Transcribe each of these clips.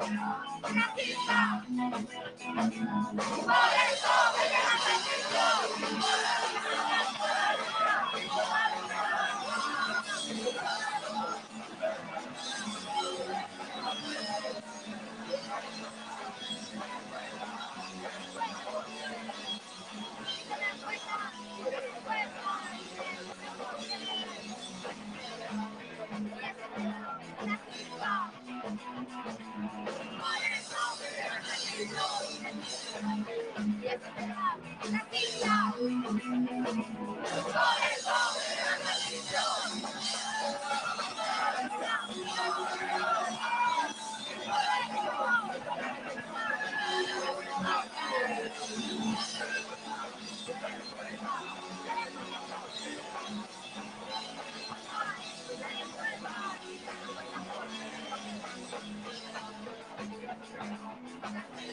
Por eso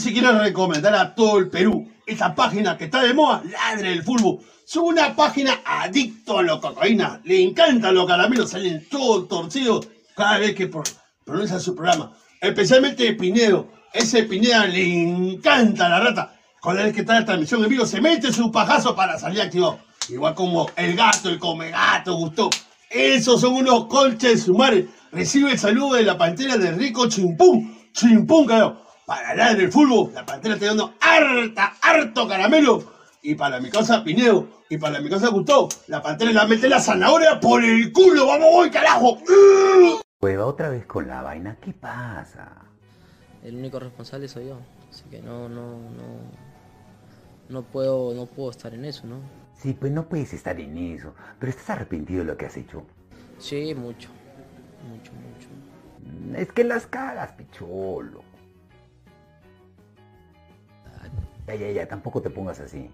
si quiero recomendar a todo el Perú esa página que está de moda, Ladre el Fútbol. Es una página adicto a la cocaína. Le encantan los caramelos, salen todos torcidos cada vez que pro- pronuncia su programa. Especialmente Pinedo. Ese Pineda le encanta la rata. Cada vez que está en transmisión en vivo, se mete su pajazo para salir activado. Igual como el gato, el come gato, gustó. Esos son unos colches de su madre. Recibe el saludo de la pantera de Rico Chimpún. Chimpún, carajo. Para hablar del fútbol, la pantera está dando harta, harto caramelo. Y para mi casa Pineo, y para mi casa Gustavo, la pantera le va a meter la zanahoria por el culo. ¡Vamos, voy, carajo! Hueva, otra vez con la vaina, ¿qué pasa? El único responsable soy yo, así que no, no, no, no puedo, no puedo estar en eso, ¿no? Sí, pues no puedes estar en eso, pero estás arrepentido de lo que has hecho. Sí, mucho, mucho, mucho. Es que las cagas, picholo. Ya, ya, ya, tampoco te pongas así.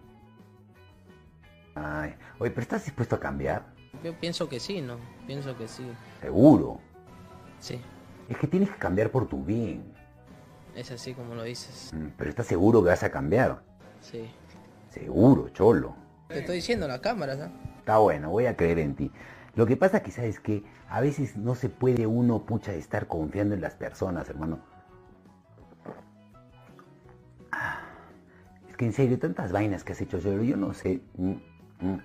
Ay, oye, pero ¿estás dispuesto a cambiar? Yo pienso que sí, ¿no? Pienso que sí, Seguro. sí, Es que tienes que cambiar por tu bien. es así como lo dices, Mm, Pero estás seguro que vas a cambiar. sí. Seguro, cholo. Te estoy diciendo la cámara, ¿no? Está bueno, voy a creer en ti. Lo que pasa quizás es que a veces no se puede uno, pucha, estar confiando en las personas, hermano. Que en serio, tantas vainas que has hecho, yo, yo no sé. Mm, mm.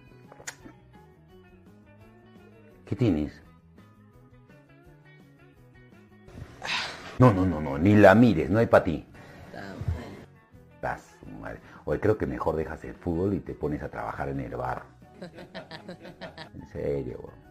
¿Qué tienes? No, no, no, no, ni la mires, no hay para ti. Ah, su madre. Oye, creo que mejor dejas el fútbol y te pones a trabajar en el bar. En serio, weón.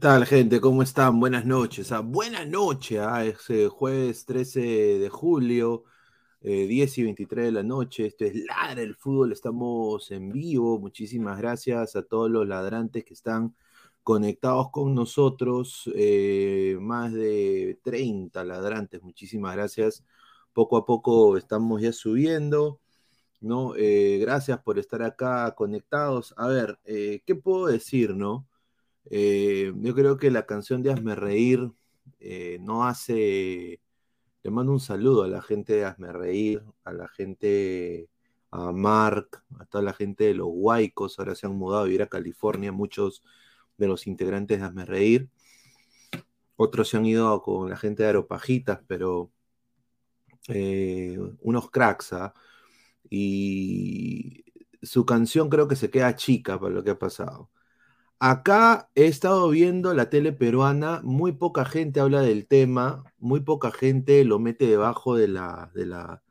Tal, gente? ¿Cómo están? Buenas noches. Ah, buenas noches. Ah, es eh, jueves 13 de julio, eh, 10 y 23 de la noche. Esto es Ladra el Fútbol. Estamos en vivo. Muchísimas gracias a todos los ladrantes que están conectados con nosotros. eh, más de 30 ladrantes. Muchísimas gracias. Poco a poco estamos ya subiendo. ¿no? Eh, gracias por estar acá conectados. A ver, ¿qué puedo decir, no? Eh, yo creo que la canción de Hazme Reír eh, no hace. Le mando un saludo a la gente de Hazme Reír, a la gente, a Mark, a toda la gente de los Huaicos, ahora se han mudado a vivir a California, muchos de los integrantes de Hazme Reír. Otros se han ido con la gente de Aeropajitas, pero eh, unos cracks, ¿ah? Y su canción creo que se queda chica para lo que ha pasado. Acá he estado viendo la tele peruana, muy poca gente habla del tema, muy poca gente lo mete debajo de la, de la,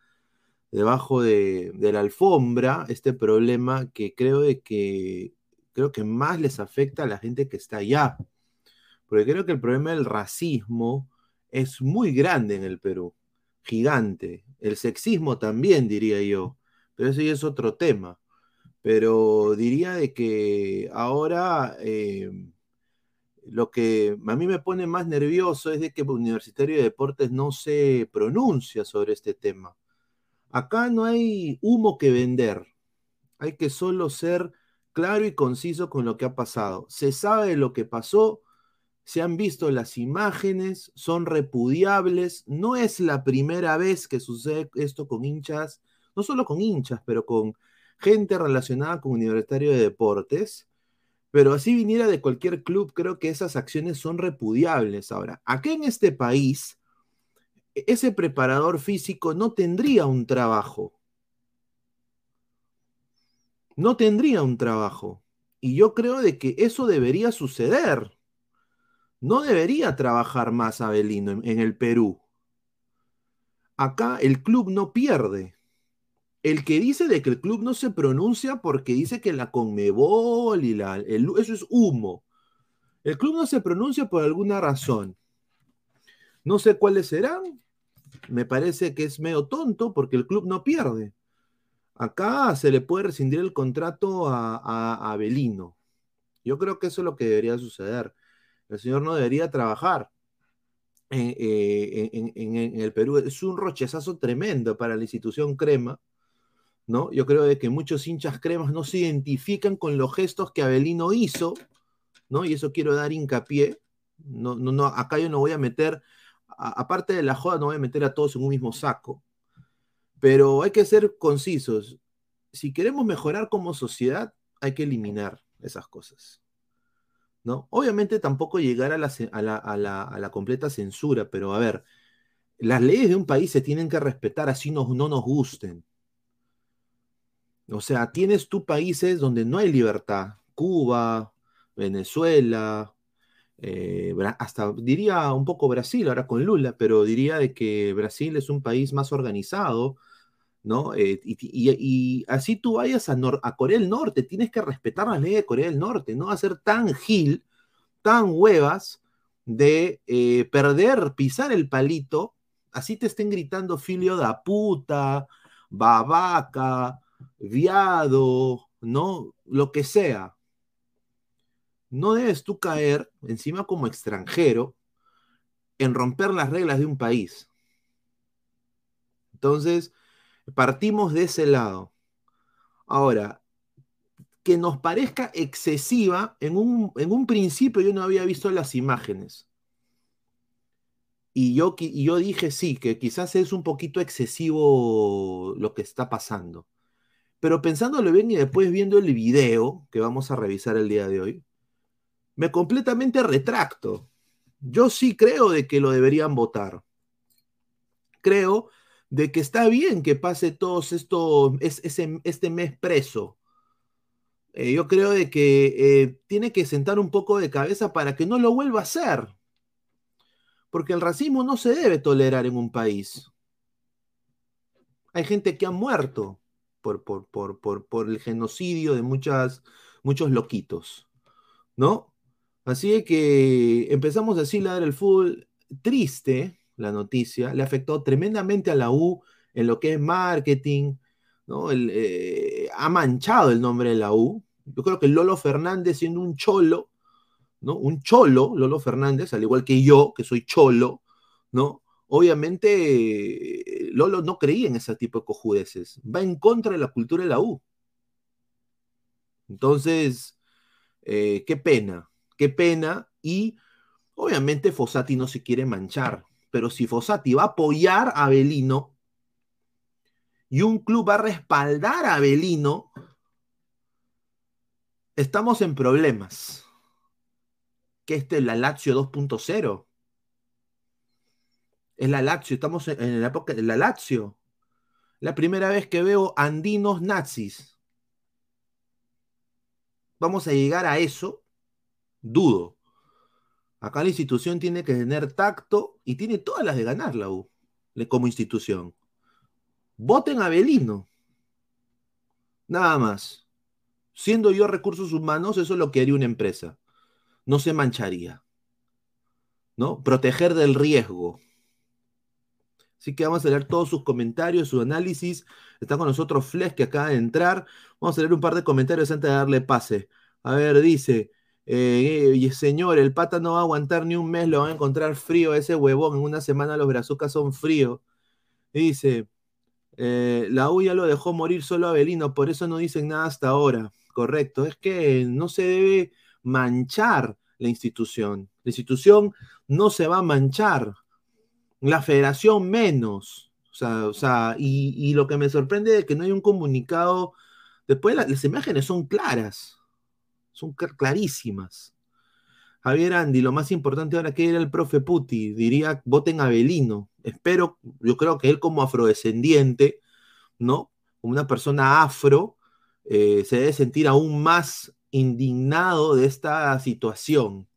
debajo de, la alfombra, este problema que creo de que creo que más les afecta a la gente que está allá. Porque creo que el problema del racismo es muy grande en el Perú, gigante. El sexismo también, diría yo, pero ese ya es otro tema. Pero diría de que ahora eh, lo que a mí me pone más nervioso es de que Universitario de Deportes no se pronuncia sobre este tema. Acá no hay humo que vender. Hay que solo ser claro y conciso con lo que ha pasado. Se sabe lo que pasó, se han visto las imágenes, son repudiables. No es la primera vez que sucede esto con hinchas, no solo con hinchas, pero con gente relacionada con Universitario de Deportes. Pero así viniera de cualquier club, creo que esas acciones son repudiables. Ahora, aquí en este país, e-, ese preparador físico no tendría un trabajo. No tendría un trabajo. Y yo creo de que eso debería suceder. No debería trabajar más Abelino en, en el Perú. Acá el club no pierde. El que dice de que el club no se pronuncia porque dice que la Conmebol y la, eso es humo. El club no se pronuncia por alguna razón. No sé cuáles serán. Me parece que es medio tonto porque el club no pierde. Acá se le puede rescindir el contrato a, a, Belino. Yo creo que eso es lo que debería suceder. El señor no debería trabajar en, eh, en el Perú. Es un rochezazo tremendo para la institución Crema ¿no? Yo creo de que muchos hinchas cremas no se identifican con los gestos que Abelino hizo, ¿no? Y eso quiero dar hincapié. No, no, acá yo no voy a meter, aparte de la joda, no voy a meter a todos en un mismo saco. Pero hay que ser concisos. Si queremos mejorar como sociedad, hay que eliminar esas cosas. ¿No? Obviamente tampoco llegar a la, a la, completa censura, pero a ver, las leyes de un país se tienen que respetar así no, no nos gusten. O sea, tienes tú países donde no hay libertad. Cuba, Venezuela, eh, hasta diría un poco Brasil ahora con Lula, pero diría de que Brasil es un país más organizado, ¿no? Eh, y, así tú vayas a, a, Corea del Norte, tienes que respetar la ley de Corea del Norte, no hacer tan gil, tan huevas de eh, perder, pisar el palito, así te estén gritando filio da puta, babaca, viado, ¿no? Lo que sea. No debes tú caer encima como extranjero en romper las reglas de un país. Entonces, partimos de ese lado. Ahora, que nos parezca excesiva, en un, en un principio yo no había visto las imágenes. Y yo, y yo dije sí, que quizás es un poquito excesivo lo que está pasando. Pero pensándolo bien y después viendo el video que vamos a revisar el día de hoy, me completamente retracto. Yo sí creo de que lo deberían votar. Creo de que está bien que pase todo esto, este mes preso. Eh, yo creo de que eh, tiene que sentar un poco de cabeza para que no lo vuelva a hacer. Porque el racismo no se debe tolerar en un país. Hay gente que ha muerto por, por, el genocidio de muchas, muchos loquitos, ¿no? Así que empezamos así a dar el fútbol triste, la noticia, le afectó tremendamente a la U en lo que es marketing, ¿no? Eh, ha manchado el nombre de la U. Yo creo que Lolo Fernández, siendo un cholo, ¿no? Un cholo, Lolo Fernández, al igual que yo, que soy cholo, ¿no? obviamente Lolo no creía en ese tipo de cojudeces. Va en contra de la cultura de la U. Entonces, eh, qué pena, qué pena. Y obviamente Fossati no se quiere manchar. Pero si Fossati va a apoyar a Belino y un club va a respaldar a Belino, estamos en problemas. Que este es la Lazio 2.0 es la Lazio, estamos en la época de la Lazio. La primera vez que veo andinos nazis. Vamos a llegar a eso, dudo. Acá la institución tiene que tener tacto y tiene todas las de ganar la U como institución. Voten a Belino. Nada más. Siendo yo recursos humanos, eso es lo que haría una empresa. No se mancharía. ¿no? Proteger del riesgo. Así que vamos a leer todos sus comentarios, su análisis. Está con nosotros Flex, que acaba de entrar. Vamos a leer un par de comentarios antes de darle pase. A ver, dice, eh, señor, el pata no va a aguantar ni un mes, lo van a encontrar frío ese huevón. En una semana los brazucas son fríos. Dice, eh, la U ya lo dejó morir solo a Belino, por eso no dicen nada hasta ahora. Correcto, es que no se debe manchar la institución. La institución no se va a manchar la federación menos. O sea, y, lo que me sorprende es que no hay un comunicado. Después las imágenes son claras, son clarísimas. Javier Andy, lo más importante ahora que era el profe Puti, diría voten a Belino. Espero, yo creo que él como afrodescendiente, ¿no? Como una persona afro, eh, se debe sentir aún más indignado de esta situación.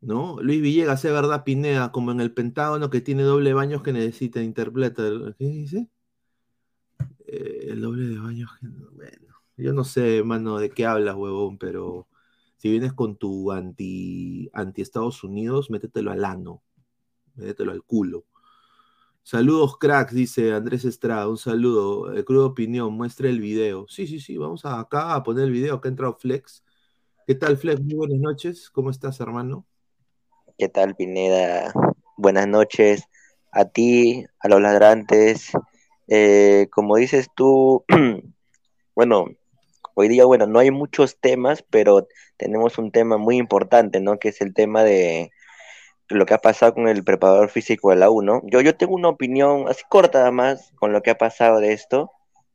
¿No? Luis Villegas, es verdad, Pineda, como en el Pentágono que tiene doble baños que necesita interpretar. ¿Qué dice? Eh, el doble de baños que. Bueno, yo no sé, mano, de qué hablas, huevón, pero si vienes con tu anti, anti Estados Unidos, métetelo al ano, métetelo al culo. Saludos, cracks, dice Andrés Estrada. Un saludo. El crudo opinión, muestre el video. Sí, sí, sí, vamos acá a poner el video. Acá ha entrado Flex. ¿Qué tal, Flex? Muy buenas noches. ¿Cómo estás, hermano? ¿Qué tal, Pineda? Buenas noches a ti, a los ladrantes. Eh, como dices tú, bueno, hoy día, bueno, no hay muchos temas, pero tenemos un tema muy importante, ¿no? Que es el tema de lo que ha pasado con el preparador físico de la U, ¿no? Yo, yo tengo una opinión así corta, además, con lo que ha pasado de esto.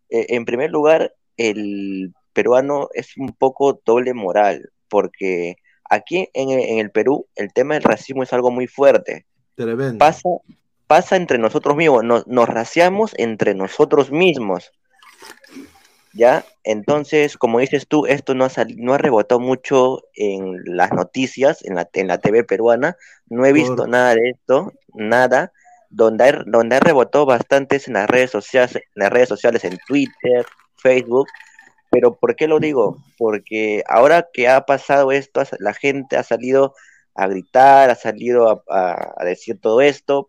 Eh, en primer lugar, el peruano es un poco doble moral, porque aquí en, el Perú el tema del racismo es algo muy fuerte. Pasa, pasa entre nosotros mismos, nos, nos raciamos entre nosotros mismos. ¿Ya? Entonces, como dices tú, esto no ha, no ha rebotado mucho en las noticias, en la, en la TV peruana. No he visto nada de esto, nada. Donde, ha, donde ha rebotado bastante en las redes sociales, en las redes sociales, en Twitter, Facebook, pero ¿por qué lo digo? Porque ahora que ha pasado esto, la gente ha salido a gritar, ha salido a, decir todo esto,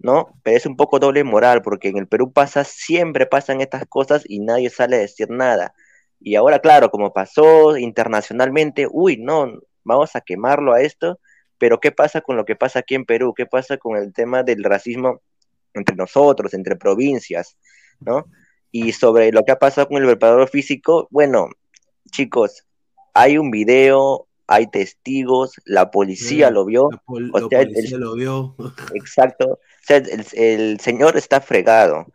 ¿no? Pero es un poco doble moral, porque en el Perú pasa, siempre pasan estas cosas y nadie sale a decir nada. Y ahora, claro, como pasó internacionalmente, uy, no, vamos a quemarlo a esto, pero ¿qué pasa con lo que pasa aquí en Perú? ¿Qué pasa con el tema del racismo entre nosotros, entre provincias, ¿no? Y sobre lo que ha pasado con el preparador físico, bueno, chicos, hay un video, hay testigos, la policía lo vio. La, policía lo vio. Exacto. O sea, el, señor está fregado.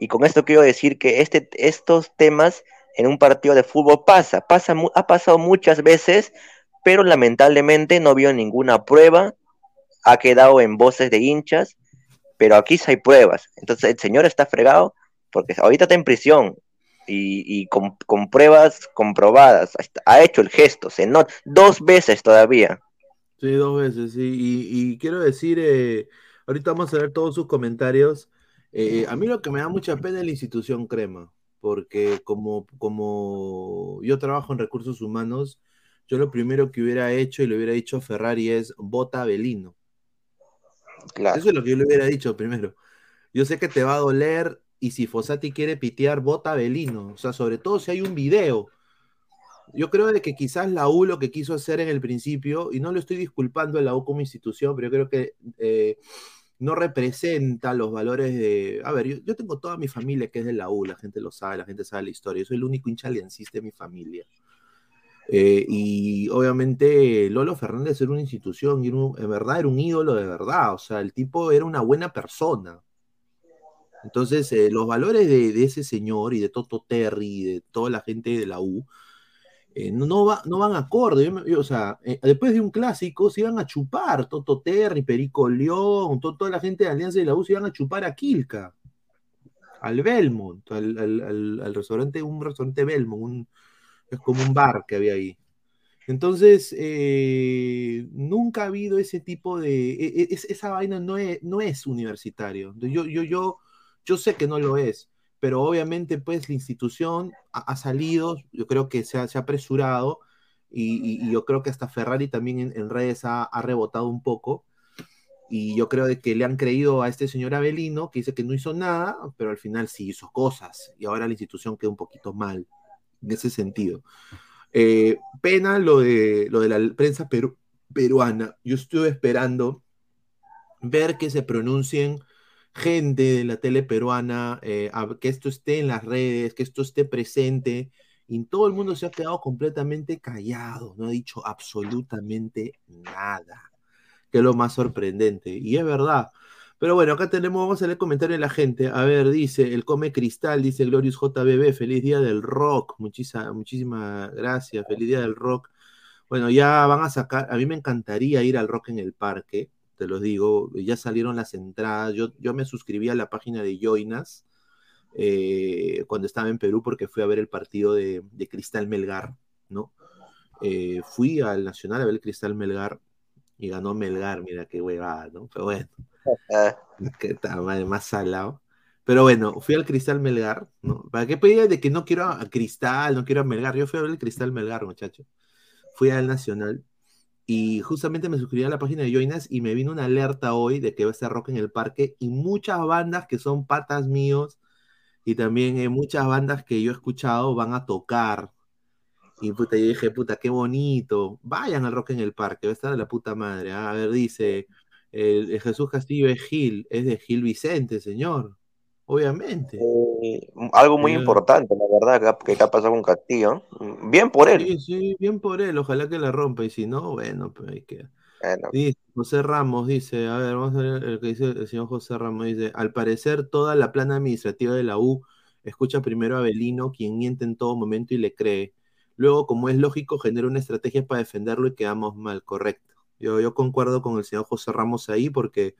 Y con esto quiero decir que este, estos temas en un partido de fútbol pasa, pasa, ha pasado muchas veces, pero lamentablemente no vio ninguna prueba, ha quedado en voces de hinchas, pero aquí sí hay pruebas. Entonces el señor está fregado porque ahorita está en prisión y, con, pruebas comprobadas, ha hecho el gesto, se nota, dos veces todavía. Sí, dos veces, sí, y, quiero decir, eh, ahorita vamos a ver todos sus comentarios. Eh, a mí lo que me da mucha pena es la institución Crema, porque como, como yo trabajo en recursos humanos, yo lo primero que hubiera hecho y le hubiera dicho a Ferrari es vota Belino. Claro. Eso es lo que yo le hubiera dicho primero. Yo sé que te va a doler, y si Fossati quiere pitear, vota Belino. O sea, sobre todo si hay un video. Yo creo de que quizás la U lo que quiso hacer en el principio, y no lo estoy disculpando a la U como institución, pero yo creo que eh, no representa los valores de... A ver, yo, tengo toda mi familia que es de la U, la gente lo sabe, la gente sabe la historia. Yo soy el único hincha aliancista de mi familia. Eh, y obviamente Lolo Fernández era una institución, y en verdad era un ídolo de verdad, o sea, el tipo era una buena persona. Entonces, eh, los valores de, ese señor y de Toto Terry y de toda la gente de la U eh, no, va, no van acorde. o sea, eh, después de un clásico se iban a chupar Toto Terry, Perico León, toda la gente de Alianza de la U se iban a chupar a Quilca, al Belmont, al, restaurante, un restaurante Belmont, es como un bar que había ahí. Entonces, nunca ha habido ese tipo de. E, e, esa vaina no es, no es universitario. Yo, yo, yo yo sé que no lo es, pero obviamente pues la institución ha, salido, yo creo que se ha, apresurado Y, yo creo que hasta Ferrari también en, redes ha, rebotado un poco. Y yo creo de que le han creído a este señor Avelino, que dice que no hizo nada, pero al final sí hizo cosas. Y ahora la institución queda un poquito mal en ese sentido. Eh, pena lo de, lo de la prensa peru- peruana. Yo estuve esperando ver que se pronuncien gente de la tele peruana, eh, que esto esté en las redes, que esto esté presente. Y todo el mundo se ha quedado completamente callado, no ha dicho absolutamente nada, que es lo más sorprendente. Y es verdad. Pero bueno, acá tenemos, vamos a leer el comentario de la gente. A ver, dice, el Come Cristal, dice Glorious JBB, feliz día del rock. Muchísimas, muchísimas gracias, feliz día del rock. Bueno, ya van a sacar, a mí me encantaría ir al rock en el parque, te lo digo, ya salieron las entradas, yo, yo me suscribí a la página de Joinas eh, cuando estaba en Perú porque fui a ver el partido de, de Cristal Melgar, ¿no? Eh, fui al Nacional a ver el Cristal Melgar y ganó Melgar, mira qué huevada, ¿no? Pero bueno, que está más salado. Pero bueno, fui al Cristal Melgar, ¿no? ¿Para qué pedía de que no quiero a Cristal, no quiero a Melgar? Yo fui a ver el Cristal Melgar, muchacho. Fui al Nacional y justamente me suscribí a la página de Joinas y me vino una alerta hoy de que va a estar rock en el parque y muchas bandas que son patas míos y también eh, muchas bandas que yo he escuchado van a tocar. Y puta, yo dije, puta, qué bonito. Vayan al rock en el parque, va a estar de la puta madre. ¿ah? A ver, dice, el, el Jesús Castillo es Gil, es de Gil Vicente, señor. Obviamente. Eh, algo muy Eh. importante, la verdad, que ha- que, ha pasado con Castillo. Bien por él. Sí, sí, bien por él, ojalá que la rompa. Y si no, bueno, pues ahí queda. Bueno, Dice, José Ramos dice, a ver, vamos a ver el que dice el señor José Ramos, dice, al parecer toda la plana administrativa de la U escucha primero a Belino, quien miente en todo momento y le cree. Luego, como es lógico, genera una estrategia para defenderlo y quedamos mal, correcto. Yo, yo concuerdo con el señor José Ramos ahí porque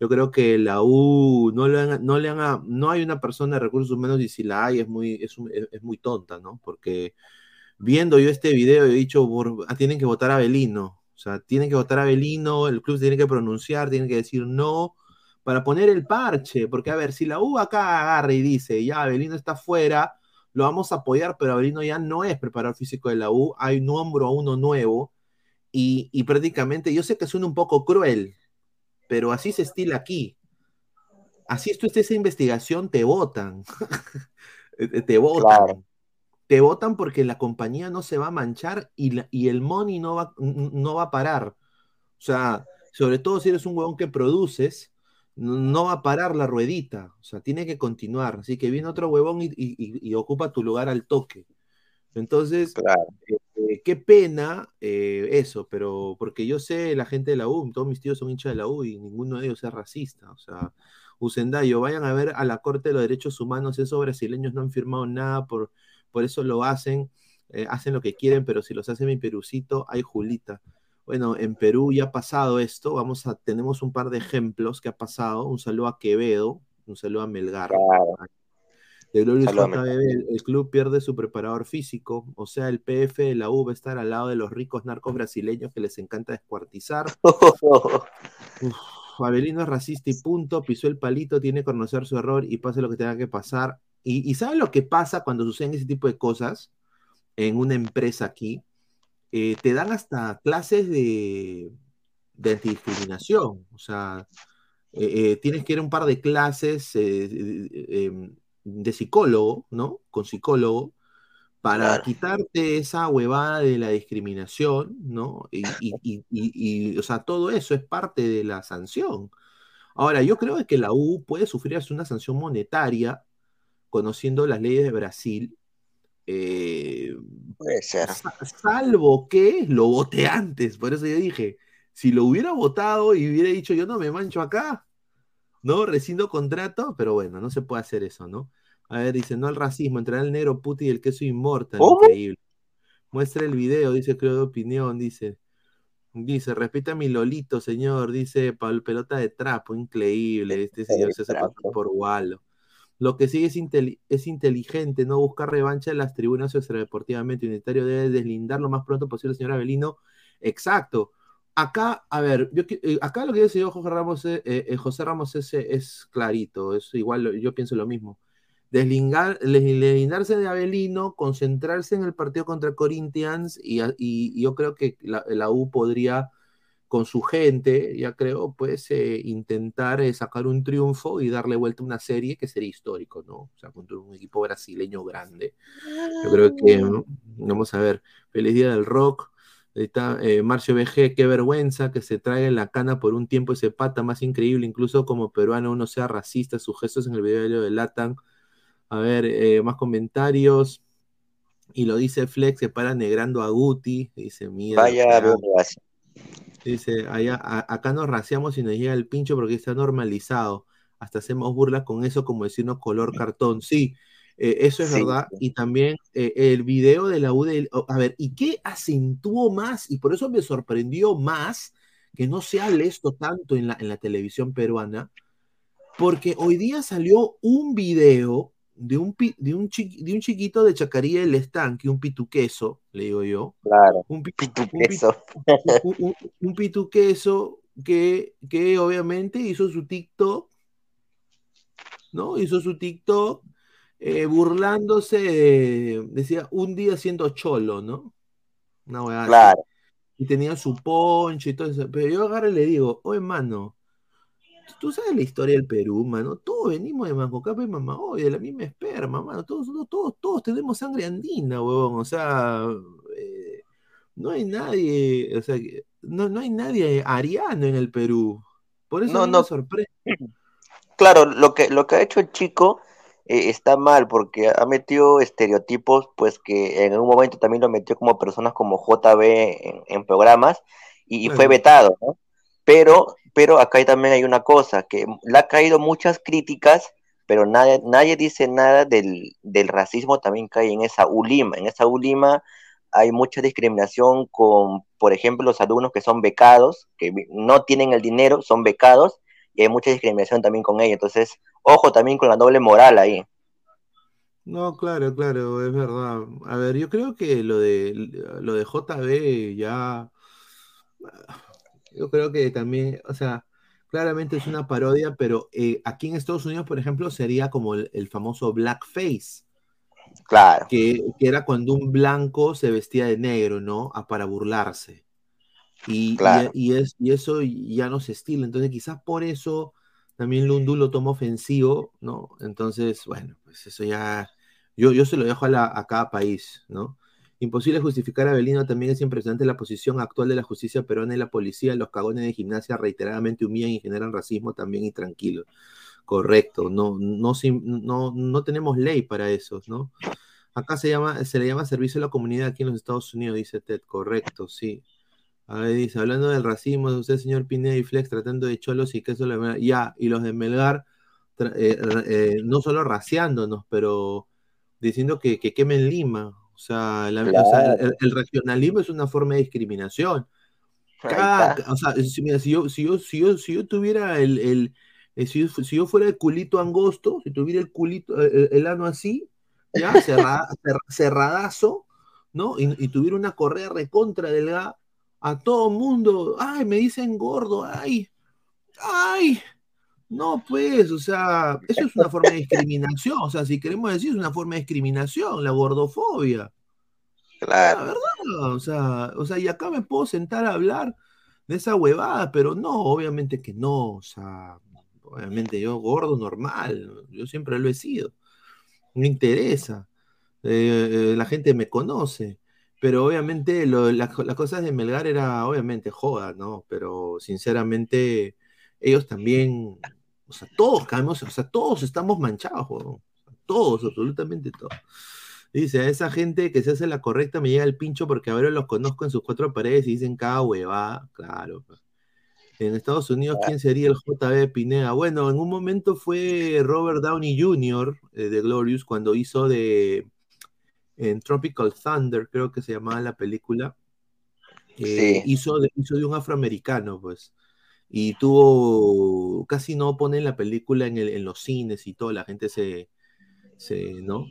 yo creo que la U no le han, no le han, no hay una persona de recursos humanos y si la hay es muy, es, es- muy tonta, ¿no? Porque viendo yo este video he dicho, ah, tienen que votar a Belino. O sea, tienen que votar a Belino, el club tiene que pronunciar, tiene que decir no para poner el parche. Porque, a ver, si la U acá agarra y dice, ya, Belino está fuera, lo vamos a apoyar, pero Belino ya no es preparador físico de la U, hay un hombro a uno nuevo. Y, y prácticamente, yo sé que suena un poco cruel, pero así se estila aquí. Así esto es esa investigación, te votan. Eh, te votan. Claro. Te votan porque la compañía no se va a manchar y, la- y el money no va, no va a parar. O sea, sobre todo si eres un huevón que produces, no, va a parar la ruedita. O sea, tiene que continuar. Así que viene otro huevón y, y- y- y ocupa tu lugar al toque. Entonces, claro. Eh, qué pena eh, eso, pero porque yo sé la gente de la U, todos mis tíos son hinchas de la U y ninguno de ellos es racista. O sea, Usendayo, vayan a ver a la Corte de los Derechos Humanos, esos brasileños no han firmado nada, por, por eso lo hacen, eh, hacen lo que quieren, pero si los hace mi Perucito, hay Julita. Bueno, en Perú ya ha pasado esto, vamos a, tenemos un par de ejemplos que ha pasado, un saludo a Quevedo, un saludo a Melgar. De Glorious el, club pierde su preparador físico, o sea, el PF de la U va a estar al lado de los ricos narcos brasileños que les encanta descuartizar. Uf, Abelino es racista y punto, pisó el palito, tiene que conocer su error y pase lo que tenga que pasar. Y, y ¿saben lo que pasa cuando suceden ese tipo de cosas en una empresa aquí? Eh, te dan hasta clases de, de antidiscriminación, o sea, eh, eh, tienes que ir a un par de clases eh, de psicólogo, ¿no? Con psicólogo, para Claro. quitarte esa huevada de la discriminación, ¿no? Y, y- y- o sea, todo eso es parte de la sanción. Ahora, yo creo que la U puede sufrir hasta una sanción monetaria, conociendo las leyes de Brasil, eh, Puede ser. sa- salvo que lo vote antes. Por eso yo dije, si lo hubiera votado y hubiera dicho yo no me mancho acá, ¿no? Rescindo contrato, pero bueno, no se puede hacer eso, ¿no? A ver, dice, no al racismo, entrará el negro puti y el queso inmortal, ¿Cómo? increíble. Muestra el video, dice, creo de opinión, dice. Dice, respeta a mi Lolito, señor, dice, Pablo Pelota de Trapo, increíble, este señor se hace pasar por Walo. Lo que sí es, inteli- es inteligente, no buscar revancha en las tribunas extradeportivamente. Unitario debe deslindar lo más pronto posible, señor Avelino. Exacto. Acá, a ver, yo, eh, acá lo que dice José Ramos, eh, eh, José Ramos es, es clarito, es igual, yo pienso lo mismo. Deslingar, deslindarse de Avelino, concentrarse en el partido contra Corinthians y, a- y- y yo creo que la, la U podría, con su gente, ya creo, pues eh, intentar eh, sacar un triunfo y darle vuelta a una serie que sería histórico, ¿no? O sea, contra un equipo brasileño grande. Yo creo que, ¿no? vamos a ver, feliz día del rock. Ahí está eh, Marcio BG, qué vergüenza que se traiga en la cana por un tiempo ese pata más increíble, incluso como peruano uno sea racista, sus gestos en el video de Latan. A ver, eh, más comentarios. Y lo dice Flex, se para negrando a Guti. Dice, mira. Vaya. Dice, allá, a- acá nos raciamos y nos llega el pincho porque está normalizado. Hasta hacemos burlas con eso como decirnos color cartón. Sí, eh, eso es Sí. verdad. Y también eh, el video de la UDL. oh, A ver, ¿y qué acentuó más? Y por eso me sorprendió más que no se hable esto tanto en la, en la televisión peruana. Porque hoy día salió un video de un, pi- de un, chiqui- de un chiquito de Chacarilla del Estanque, un pituqueso, le digo yo. Claro, Un, pi- pitu un pi- queso. un, un- un pituqueso que, que obviamente hizo su TikTok, ¿no? Hizo su TikTok eh, burlándose, de- decía, un día siendo cholo, ¿no? Una weá así. Claro. Y tenía su poncho y todo eso. Pero yo agarro y le digo, oye, mano, tú sabes la historia del Perú, mano. Todos venimos de Mancocapa y Mamá, hoy de la misma esperma, mano. Todos, todos, todos, todos tenemos sangre andina, huevón. O sea, eh, no hay nadie, o sea, no, no hay nadie ariano en el Perú. Por eso No, no. me sorprende. Claro, lo que, lo que ha hecho el chico eh, está mal porque ha metido estereotipos, pues que en un momento también lo metió como personas como JB en, en programas y, y fue vetado, ¿no? Pero, pero acá también hay una cosa, que le ha caído muchas críticas, pero nadie, nadie dice nada del, del racismo también que hay en esa ULIMA. En esa ULIMA hay mucha discriminación con, por ejemplo, los alumnos que son becados, que no tienen el dinero, son becados, y hay mucha discriminación también con ellos. Entonces, ojo también con la doble moral ahí. No, claro, claro, es verdad. A ver, yo creo que lo de lo de JB ya, yo creo que también, o sea, claramente es una parodia, pero eh, aquí en Estados Unidos, por ejemplo, sería como el, el famoso blackface, Claro, que, que era cuando un blanco se vestía de negro, ¿no? Ah, para burlarse. Y, y- Claro. y es, y eso ya no se estila. Entonces, quizás por eso también Lundu lo toma ofensivo, ¿no? Entonces, bueno, pues eso ya. Yo, yo se lo dejo a, la- a cada país, ¿no? Imposible justificar a Belino también es impresionante la posición actual de la justicia peruana y la policía. Los cagones de gimnasia reiteradamente humillan y generan racismo también y tranquilo. Correcto, no, no, no, no tenemos ley para eso, ¿no? Acá se llama, se le llama servicio a la comunidad aquí en los Estados Unidos, dice Ted, correcto, sí. A ver, dice, hablando del racismo, usted, señor Pineda y Flex, tratando de cholos y que eso le ya, y los de Melgar, eh, eh, no solo raciándonos, pero diciendo que quemen Lima. O sea, la- o sea, el, el regionalismo es una forma de discriminación. Cada- o sea, si, mira, si yo, si yo, si yo, si yo tuviera el, el- eh, si, yo, fu- si yo fuera el culito angosto, si tuviera el culito, eh, el, el ano así, ya, cerrada- cer- cerradazo, ¿no? Y, y tuviera una correa recontra delgada, a todo mundo, ay, me dicen gordo, ay, ay. No, pues, o sea, eso es una forma de discriminación. O sea, si queremos decir, es una forma de discriminación, la gordofobia. La Claro. verdad, o sea, o sea, y acá me puedo sentar a hablar de esa huevada, pero no, obviamente que no, o sea, obviamente yo gordo normal, yo siempre lo he sido, no me interesa, eh, eh, la gente me conoce, pero obviamente lo- las cosas de Melgar era obviamente joda, ¿no? Pero sinceramente ellos también, o sea, todos caemos, o sea, todos estamos manchados, huevón. todos, absolutamente todos. Dice, a esa gente que se hace la correcta me llega el pincho porque ahora los conozco en sus cuatro paredes y dicen cada huevada, claro. En Estados Unidos, ¿quién sería el JB Pineda? Bueno, en un momento fue Robert Downey Jr. eh, de Glorious cuando hizo de en Tropical Thunder, creo que se llamaba la película. eh, Sí. hizo, de, hizo de un afroamericano, pues. Y tuvo, casi no ponen la película en, el- en los cines y todo, la gente se, se, ¿no?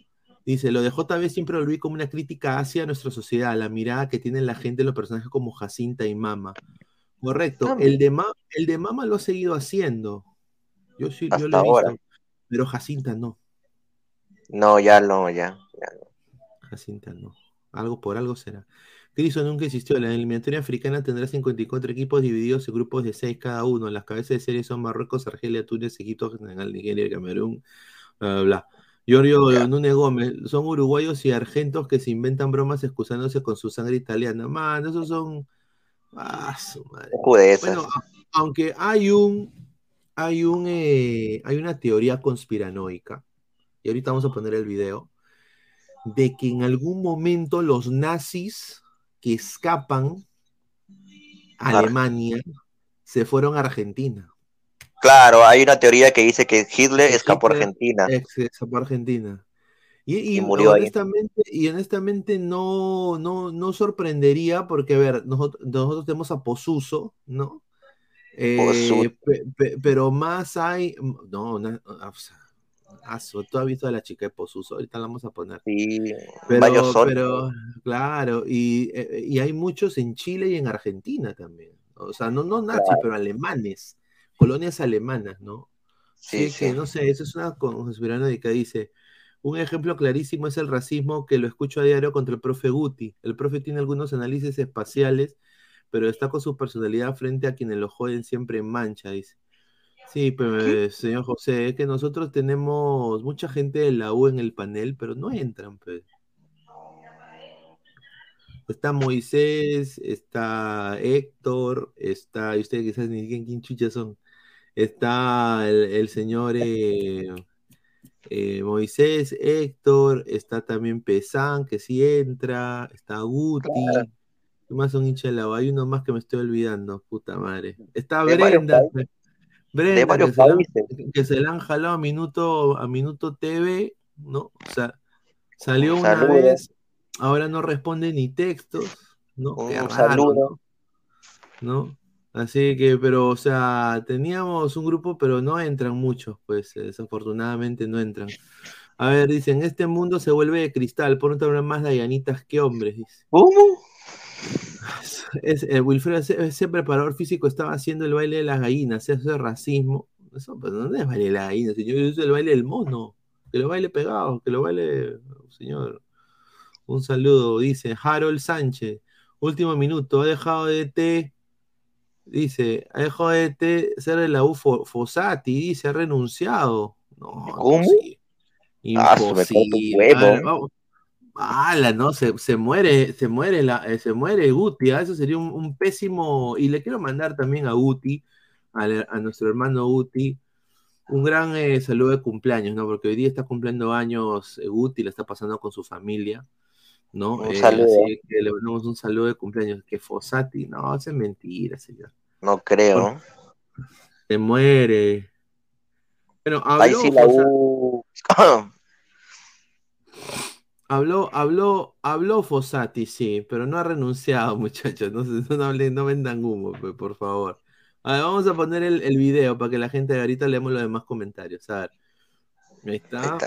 Dice, lo de JB siempre lo vi como una crítica hacia nuestra sociedad, la mirada que tienen la gente en los personajes como Jacinta y Mama. Correcto, el de, Ma- el de Mama lo ha seguido haciendo. Yo sí, yo lo he visto, ahora. pero Jacinta no. No, ya no, ya. ya no. Jacinta no. Algo por algo será. Cristo nunca existió. La eliminatoria africana tendrá 54 equipos divididos en grupos de 6 cada uno. Las cabezas de serie son Marruecos, Argelia, Túnez, Egipto, Senegal, Nigeria, Camerún, bla, bla. Giorgio. Núñez Gómez, son uruguayos y argentos que se inventan bromas excusándose con su sangre italiana. Man, esos son. Ah, su madre. Judezas. Bueno, aunque hay un. Hay un. eh, hay una teoría conspiranoica. Y ahorita vamos a poner el video. De que en algún momento los nazis que escapan a Ar- Alemania se fueron a Argentina. Claro, hay una teoría que dice que Hitler escapó a Argentina. Escapó a Argentina. Y, y Y murió ahí. honestamente, y honestamente no, no, no sorprendería porque, a ver, nosotros, nosotros tenemos a Posuso, ¿no? Eh, pe- pe- pero más hay, no, na- o sea, aso, tú has visto a la chica de Posuso, ahorita la vamos a poner. Sí, Pero, pero, claro, y, eh, y hay muchos en Chile y en Argentina también. O sea, no, no nazis, Claro. pero alemanes, colonias alemanas, ¿no? Sí, Sí, que no sé, eso es una conspiranoica, dice. Un ejemplo clarísimo es el racismo que lo escucho a diario contra el profe Guti. El profe tiene algunos análisis espaciales, pero está con su personalidad frente a quienes lo joden siempre en mancha, dice. Sí, pero señor José, es que nosotros tenemos mucha gente de la U en el panel, pero no entran, pues. Está Moisés, está Héctor, está, y ustedes quizás ni siquiera quién chucha son. Está el, el señor eh, eh, Moisés, Héctor, está también Pesán, que sí entra, está Guti. ¿Qué más son hincha de la U? Hay uno más que me estoy olvidando, puta madre. Está varios Brenda, De varios que se, la, han- países. que se la han jalado a Minuto, a Minuto TV, ¿no? O sea, salió Un una saludo. vez, ahora no responde ni textos, ¿no? Un raro, saludo. ¿no? Así que, pero, o sea, teníamos un grupo, pero no entran muchos, pues, eh, desafortunadamente no entran. A ver, dicen, este mundo se vuelve de cristal, por no tener más dayanitas que hombres, dice. ¿Cómo? Es, eh, Wilfredo, ese, ese preparador físico estaba haciendo el baile de las gallinas, eso es racismo. Eso, pues, no es baile de las gallinas, señor, eso es el baile del mono. Que lo baile pegado, que lo baile, señor. Un saludo, dice Harold Sánchez. Último minuto, ha dejado de té. Dice, ha dejado de té ser de la U Fo- Fossati, dice, ha renunciado. No, ¿Cómo? imposible. Ah, Imposible. huevo. A ver, vamos. Ala, no, se, se muere, se muere la, eh, se muere Guti, ah, Eso sería un, un pésimo, y le quiero mandar también a Guti, a, nuestro hermano Guti, un gran eh, saludo de cumpleaños, ¿no? Porque hoy día está cumpliendo años eh, Guti, la está pasando con su familia, ¿no? Un Eh, saludo. así que le mandamos un saludo de cumpleaños, que Fossati, no, eso es mentira, señor. No creo. Se muere. Bueno, Ahí habló sí la Fossati. U. Habló, habló, habló Fossati, sí, pero no ha renunciado, muchachos. No, no, hablen- no vendan humo, por favor. A ver, vamos a poner el, el video para que la gente ahorita leemos los demás comentarios. A ver. Ahí Ahí está.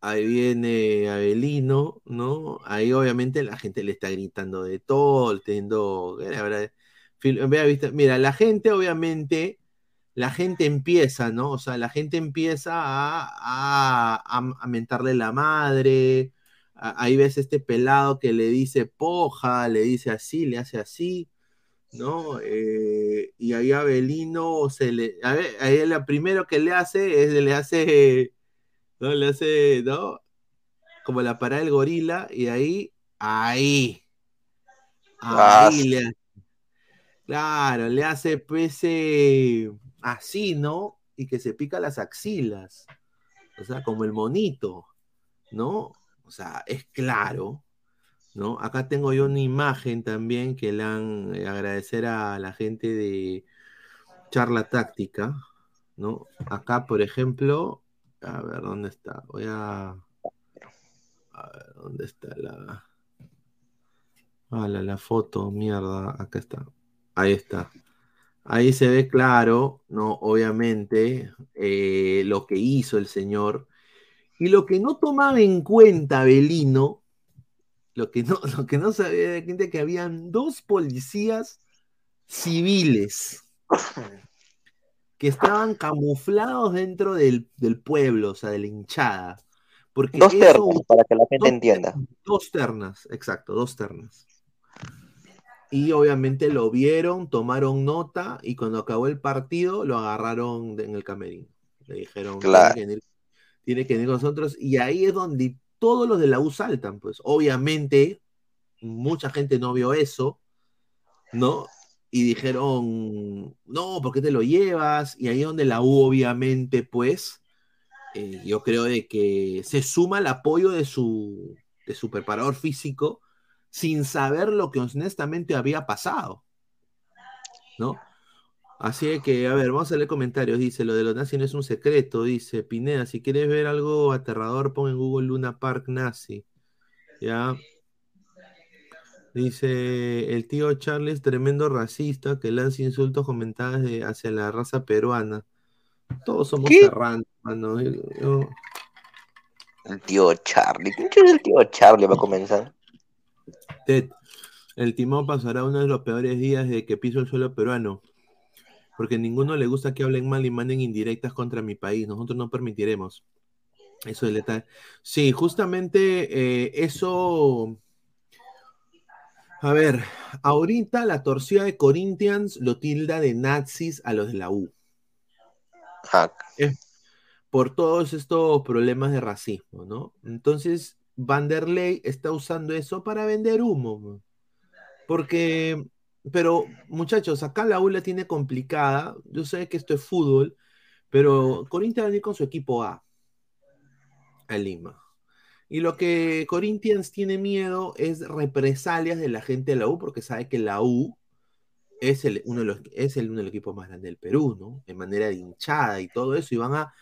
Ahí viene Abelino, ¿no? Ahí obviamente la gente le está gritando de todo, teniendo. Viste, Mira, la gente obviamente, la gente empieza, ¿no? O sea, la gente empieza a, a, a- a mentarle la madre. a- Ahí ves este pelado que le dice poja, le dice así, le hace así, ¿no? Eh, y ahí Abelino se le. A ver, ahí lo primero que le hace es le hace. ¿no? Le hace, ¿no? Como la parada del gorila, y ahí, ahí, Ah, ahí le hace. Claro, le hace pese así, ¿no? Y que se pica las axilas. O sea, como el monito, ¿no? O sea, es claro, ¿no? Acá tengo yo una imagen también que le han eh, agradecer a la gente de charla táctica, ¿no? Acá, por ejemplo, a ver, ¿dónde está? Voy a... A ver, ¿dónde está la... Ah, la, la foto, mierda, acá está. Ahí está. Ahí se ve claro, ¿no? Obviamente, eh, lo que hizo el señor. Y lo que no tomaba en cuenta Belino, lo que no, lo que no sabía de gente que habían dos policías civiles que estaban camuflados dentro del, del pueblo, o sea, de la hinchada. Porque Dos eso- ternas, para que la gente dos- entienda. Dos ternas, exacto, dos ternas. Y obviamente lo vieron, tomaron nota y cuando acabó el partido lo agarraron en el camerino. Le dijeron, Claro. tiene, que venir, tiene que venir con nosotros. Y ahí es donde todos los de la U saltan, pues. Obviamente, mucha gente no vio eso, ¿no? Y dijeron, no, ¿por qué te lo llevas? Y ahí es donde la U, obviamente, pues, eh, yo creo de que se suma el apoyo de su, de su preparador físico sin saber lo que honestamente había pasado, ¿no? Así que, a ver, vamos a leer comentarios. Dice, lo de los nazis no es un secreto. Dice, Pineda, si quieres ver algo aterrador, pon en Google Luna Park nazi. ¿Ya? Dice, el tío Charlie es tremendo racista que lanza insultos comentados de- hacia la raza peruana. Todos somos ¿Qué? errantes, mano. Yo- yo- El tío Charlie. ¿Quién es el tío Charlie va a comenzar? Ted, el timón pasará uno de los peores días de que piso el suelo peruano. Porque a ninguno le gusta que hablen mal y manden indirectas contra mi país. Nosotros no permitiremos. Eso es letal. Sí, justamente eh, eso. A ver, ahorita la torcida de Corinthians lo tilda de nazis a los de la U. Es por todos estos problemas de racismo, ¿no? Entonces, Vanderlei está usando eso para vender humo. Porque, pero muchachos, acá la U la tiene complicada. Yo sé que esto es fútbol, pero Corinthians va a con su equipo A a Lima. Y lo que Corinthians tiene miedo es represalias de la gente de la U, porque sabe que la U es el, uno de los, es el, equipos más grandes del Perú, ¿no? En manera de hinchada y todo eso, y van a,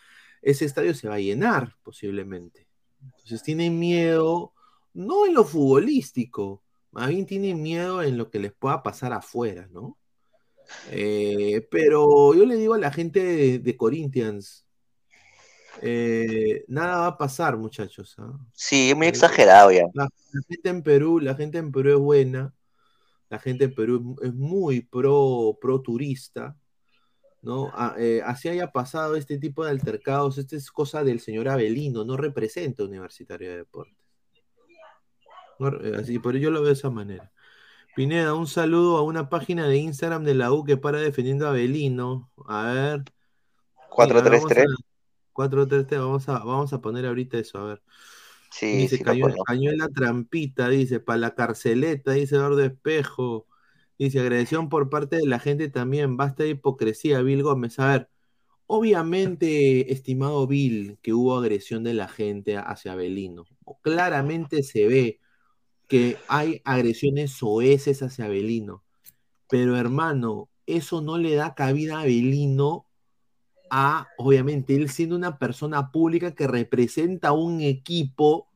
ese estadio se va a llenar posiblemente. Entonces tienen miedo, no en lo futbolístico, más bien tienen miedo en lo que les pueda pasar afuera, ¿no? Eh, pero yo le digo a la gente de, de Corinthians, eh, nada va a pasar, muchachos. ¿ah? sí, muy exagerado ya. La, la gente en Perú, la gente en Perú es buena, la gente en Perú es, es muy pro, pro turista, ¿no? A- eh, así haya pasado este tipo de altercados, esta es cosa del señor Avelino, no representa Universitario de Deportes. Eh, así, pero yo lo veo de esa manera. Pineda, un saludo a una página de Instagram de la U que para defendiendo a Avelino. A ver. Sí, a ver, vamos 433. a- 433, vamos a, vamos a poner ahorita eso, a ver. Sí, Dice, sí cayó en la trampita, dice, para la carceleta, dice Eduardo Espejo. Dice, agresión por parte de la gente también, basta de hipocresía, Bill Gómez. A ver, obviamente, estimado Bill, que hubo agresión de la gente hacia Belino. Claramente se ve que hay agresiones soeces hacia Belino. Pero hermano, eso no le da cabida a Belino a, obviamente, él siendo una persona pública que representa un equipo,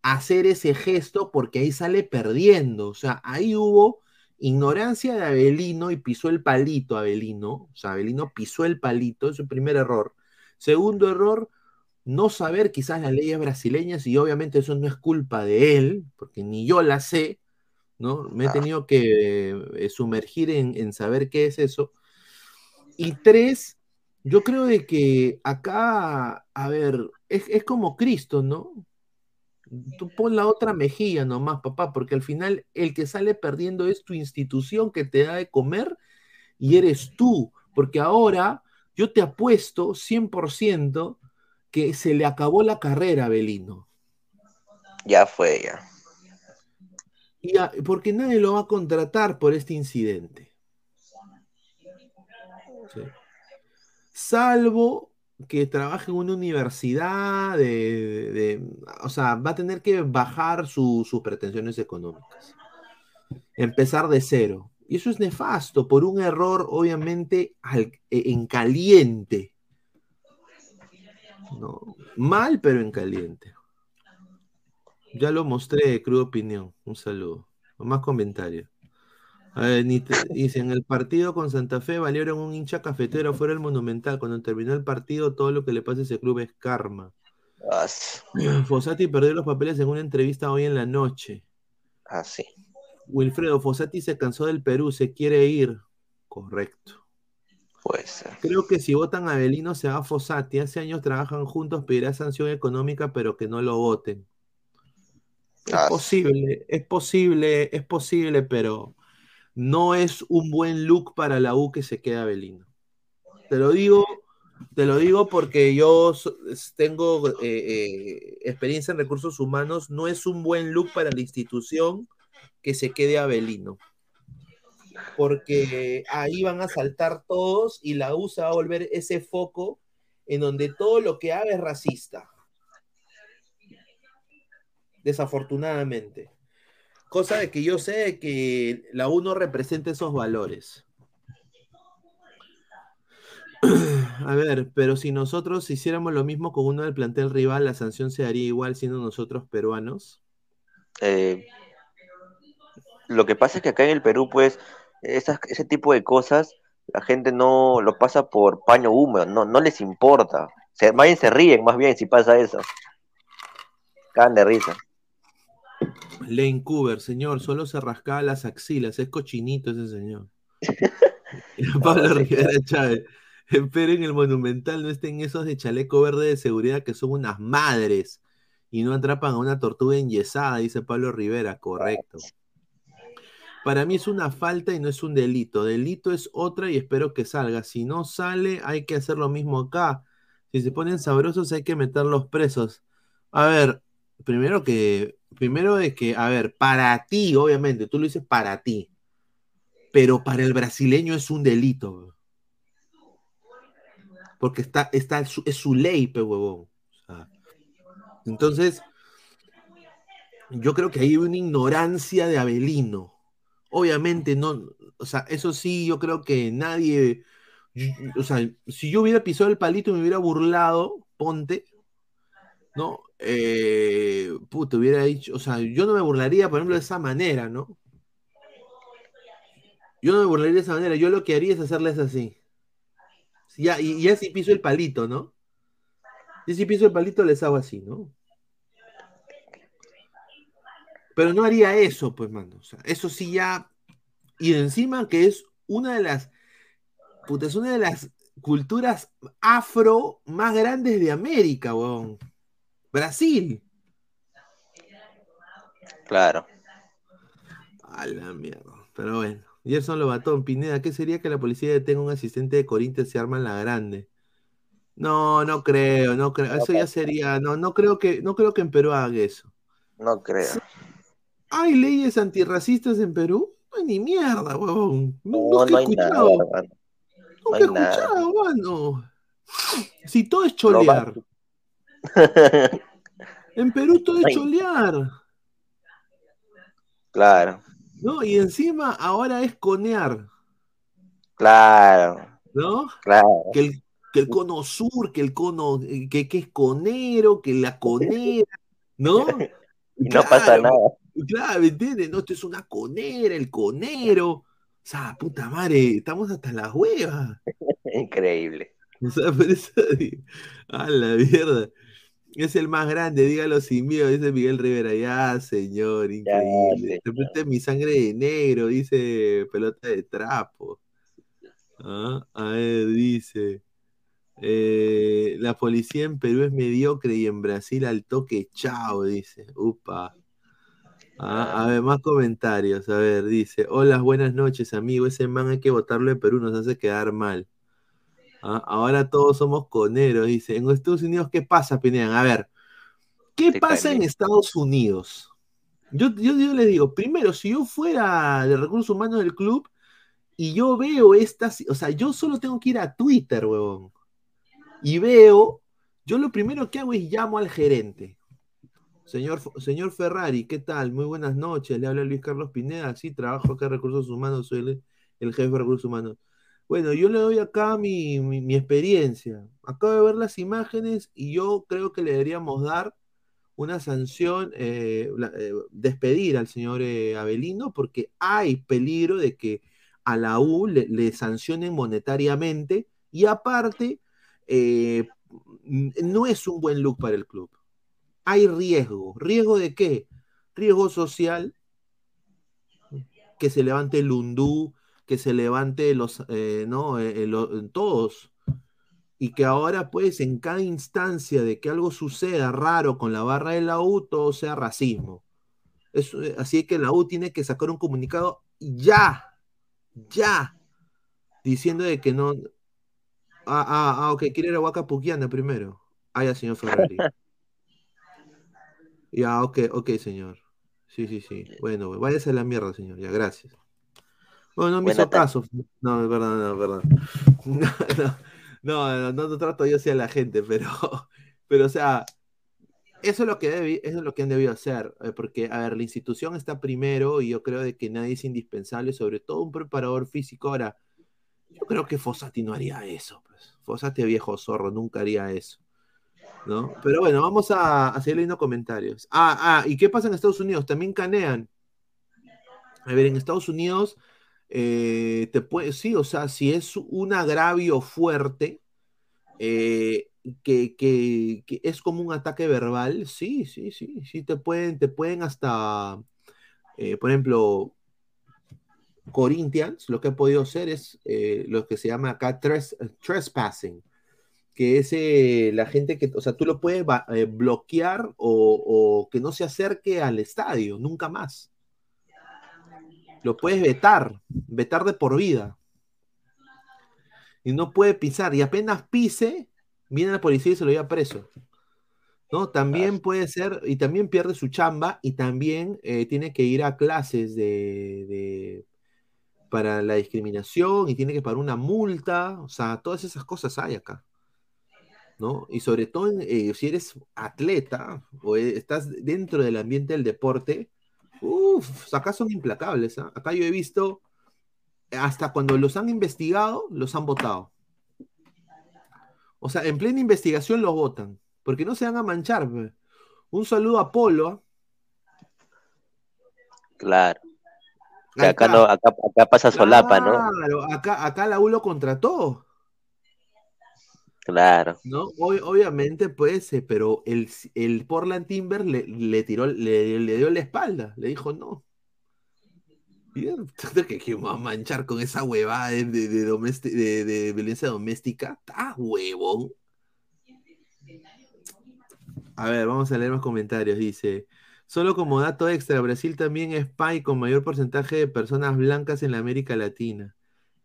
hacer ese gesto porque ahí sale perdiendo. O sea, ahí hubo ignorancia de Abelino y pisó el palito Abelino. O sea, Abelino pisó el palito, es su primer error. Segundo error, no saber quizás las leyes brasileñas y obviamente eso no es culpa de él, porque ni yo la sé, ¿no? Me he tenido que eh, sumergir en, en saber qué es eso. Y tres, yo creo de que acá, a ver, es, es como Cristo, ¿no? Tú pon la otra mejilla nomás, papá, porque al final el que sale perdiendo es tu institución que te da de comer y eres tú, porque ahora yo te apuesto 100% que se le acabó la carrera a Belino. Ya fue, ya. Y a- porque nadie lo va a contratar por este incidente. Sí. Salvo que trabaje en una universidad, de, de- o sea, va a tener que bajar su- sus pretensiones económicas. Empezar de cero. Y eso es nefasto por un error, obviamente, al- e- en caliente. ¿no? Mal, pero en caliente. Ya lo mostré, cruda opinión. Un saludo. Más comentarios. A ver, ni te- dice, en el partido con Santa Fe valieron un hincha cafetero fuera del Monumental. Cuando terminó el partido, todo lo que le pasa a ese club es karma. As- Fossati perdió los papeles en una entrevista hoy en la noche. puede ser. Creo que si votan a Belino se va a Fossati. Hace años trabajan juntos, pedirá sanción económica, pero que no lo voten. Es Ah, posible, es posible, es posible, pero no es un buen look para la U que se queda Belino. Te lo digo, te lo digo porque yo tengo eh, eh, experiencia en recursos humanos. No es un buen look para la institución que se quede Abelino. Porque ahí van a saltar todos y la U se va a volver ese foco en donde todo lo que haga es racista. Desafortunadamente. Cosa de que yo sé que la U representa esos valores. A ver, pero si nosotros hiciéramos lo mismo con uno del plantel rival, la sanción se haría igual siendo nosotros peruanos. Eh, lo que pasa es que acá en el Perú, pues, ese tipo de cosas, la gente no lo pasa por paño húmedo, no, no les importa. Más bien se ríen, más bien, si pasa eso. Cagan de risa. Lane Cooper, señor, solo se rascaba las axilas, es cochinito ese señor. Pablo Rivera Chávez, esperen el Monumental, no estén esos de chaleco verde de seguridad que son unas madres y no atrapan a una tortuga enyesada, dice Pablo Rivera, correcto. Para mí es una falta y no es un delito. Delito es otra y espero que salga. Si no sale, hay que hacer lo mismo acá. Si se ponen sabrosos, hay que meterlos presos. A ver, primero que, primero de que, a ver, para ti, obviamente, tú lo dices para ti, pero para el brasileño es un delito. Porque está, está, es su- ley, pe huevón. Entonces, yo creo que hay una ignorancia de Abelino. Obviamente, no, o sea, eso sí, yo creo que nadie, o sea, si yo hubiera pisado el palito y me hubiera burlado, ponte, ¿no? Eh, hubiera dicho, o sea, yo no me burlaría, por ejemplo, de esa manera, ¿no? Yo no me burlaría de esa manera, yo lo que haría es hacerles así. Ya, y ya si piso el palito, ¿no? Y si piso el palito les hago así, ¿no? Pero no haría eso, pues, mano. Eso sí ya. Y encima que es una de las. Es una de las culturas afro más grandes de América, weón. Brasil. Claro. A la mierda. Pero bueno. Gerson Lobatón, Pineda, ¿qué sería que la policía detenga a un asistente de Corinthians se arma en la grande? No, no creo, no creo. Eso ya sería. No, no creo que, no creo que en Perú haga eso. No creo. ¿Hay leyes antirracistas en Perú? No hay ni mierda, huevón. No, No, nunca no he nada, escuchado. hermano. No he nada. escuchado, mano. Si todo es cholear. En Perú todo es cholear. Claro, ¿No? Y encima ahora es conear. claro, ¿No? claro. Que el, que el cono sur, que el cono, eh, que, que es conero, que la conera, ¿no? Y no pasa nada. Claro, ¿me entiendes? No, esto es una conera, el conero. O sea, puta madre, estamos hasta las huevas. Increíble. O sea, eso a la mierda. Es el más grande, dígalo sin miedo, dice Miguel Rivera. Ya, señor, increíble. Repite mi sangre de negro, dice pelota de trapo. Ah, A ver, dice. eh, la policía en Perú es mediocre y en Brasil al toque chao, dice. Upa. Ah, a ver, más comentarios. A ver, dice. Hola, buenas noches, amigo. Ese man hay que votarlo de Perú, nos hace quedar mal. Ah, ahora todos somos coneros, dice. En Estados Unidos, ¿qué pasa, Pineda? A ver, ¿qué pasa en. Estados Unidos? Yo, yo, yo les digo, primero, si yo fuera de recursos humanos del club y yo veo estas, o sea, yo solo tengo que ir a Twitter, huevón, y veo, yo lo primero que hago es llamo al gerente. Señor, señor Ferrari, ¿qué tal? Muy buenas noches, le habla Luis Carlos Pineda, sí, trabajo acá en Recursos Humanos, soy el, el jefe de Recursos Humanos. Bueno, yo le doy acá mi, mi, experiencia. Acabo de ver las imágenes y yo creo que le deberíamos dar una sanción, eh, eh, despedir al señor eh, Avelino, porque hay peligro de que a la U le, sancionen monetariamente y aparte eh, no es un buen look para el club. Hay riesgo. ¿Riesgo de qué? Riesgo social, que se levante el undú, que se levante los, eh, ¿no? Eh, eh, lo- todos. Y que ahora, pues, en cada instancia de que algo suceda raro con la barra de la U, todo sea racismo. Eso, eh, así que la U tiene que sacar un comunicado ya, ya, diciendo de que no. Ah, ah, ah, ok, quiere ir a Huaca Puquiana primero. Ah, ya, señor Ferrari. Ya, ok, ok, señor. Sí, sí, sí. Bueno, váyase a la mierda, señor. Ya, gracias. Bueno, no me hizo caso. No, es verdad, no, verdad. No, no, no, trato yo así a la gente, pero, pero, o sea, eso es lo que eso es lo que han debido hacer, eh, porque, a ver, la institución está primero y yo creo de que nadie es indispensable, sobre todo un preparador físico. Ahora, yo creo que Fossati no haría eso, pues. Fossati viejo zorro, nunca haría eso. ¿No? Pero bueno, vamos a, a seguir leyendo comentarios. Ah, ah, ¿y qué pasa en Estados Unidos? También canean. A ver, en Estados Unidos, eh, te puede, sí, o sea, si es un agravio fuerte, eh, que, que- es como un ataque verbal, sí, sí, sí, sí, te pueden, te pueden hasta, eh, por ejemplo, Corinthians, lo que ha podido hacer es lo que se llama acá tres- trespassing, que es la gente que, o sea, tú lo puedes bloquear o que no se acerque al estadio, nunca más. Lo puedes vetar, vetar de por vida. Y no puede pisar, y apenas pise, viene la policía y se lo lleva preso. ¿No? También puede ser, y también pierde su chamba, y también eh, tiene que ir a clases de, de- para la discriminación, y tiene que pagar una multa, o sea, todas esas cosas hay acá. ¿no? Y sobre todo eh, si eres atleta o estás dentro del ambiente del deporte, uff, acá son implacables. ¿ah? Acá yo he visto, hasta cuando los han investigado, los han votado. O sea, en plena investigación los votan, porque no se van a manchar. Un saludo a Polo. ¿ah? Claro. Que acá, no, acá, acá pasa solapa, ¿no? Claro, acá, acá la U lo contrató. Claro. ¿no? Ob- obviamente, pues, eh, pero el, el Portland Timber le, le tiró, le, le dio la espalda, le dijo no. Yo, que, va a manchar con esa huevada de, de, de violencia doméstica. ¡Está huevón! A ver, vamos a leer más comentarios. Dice, solo como dato extra, Brasil también es país con mayor porcentaje de personas blancas en la América Latina.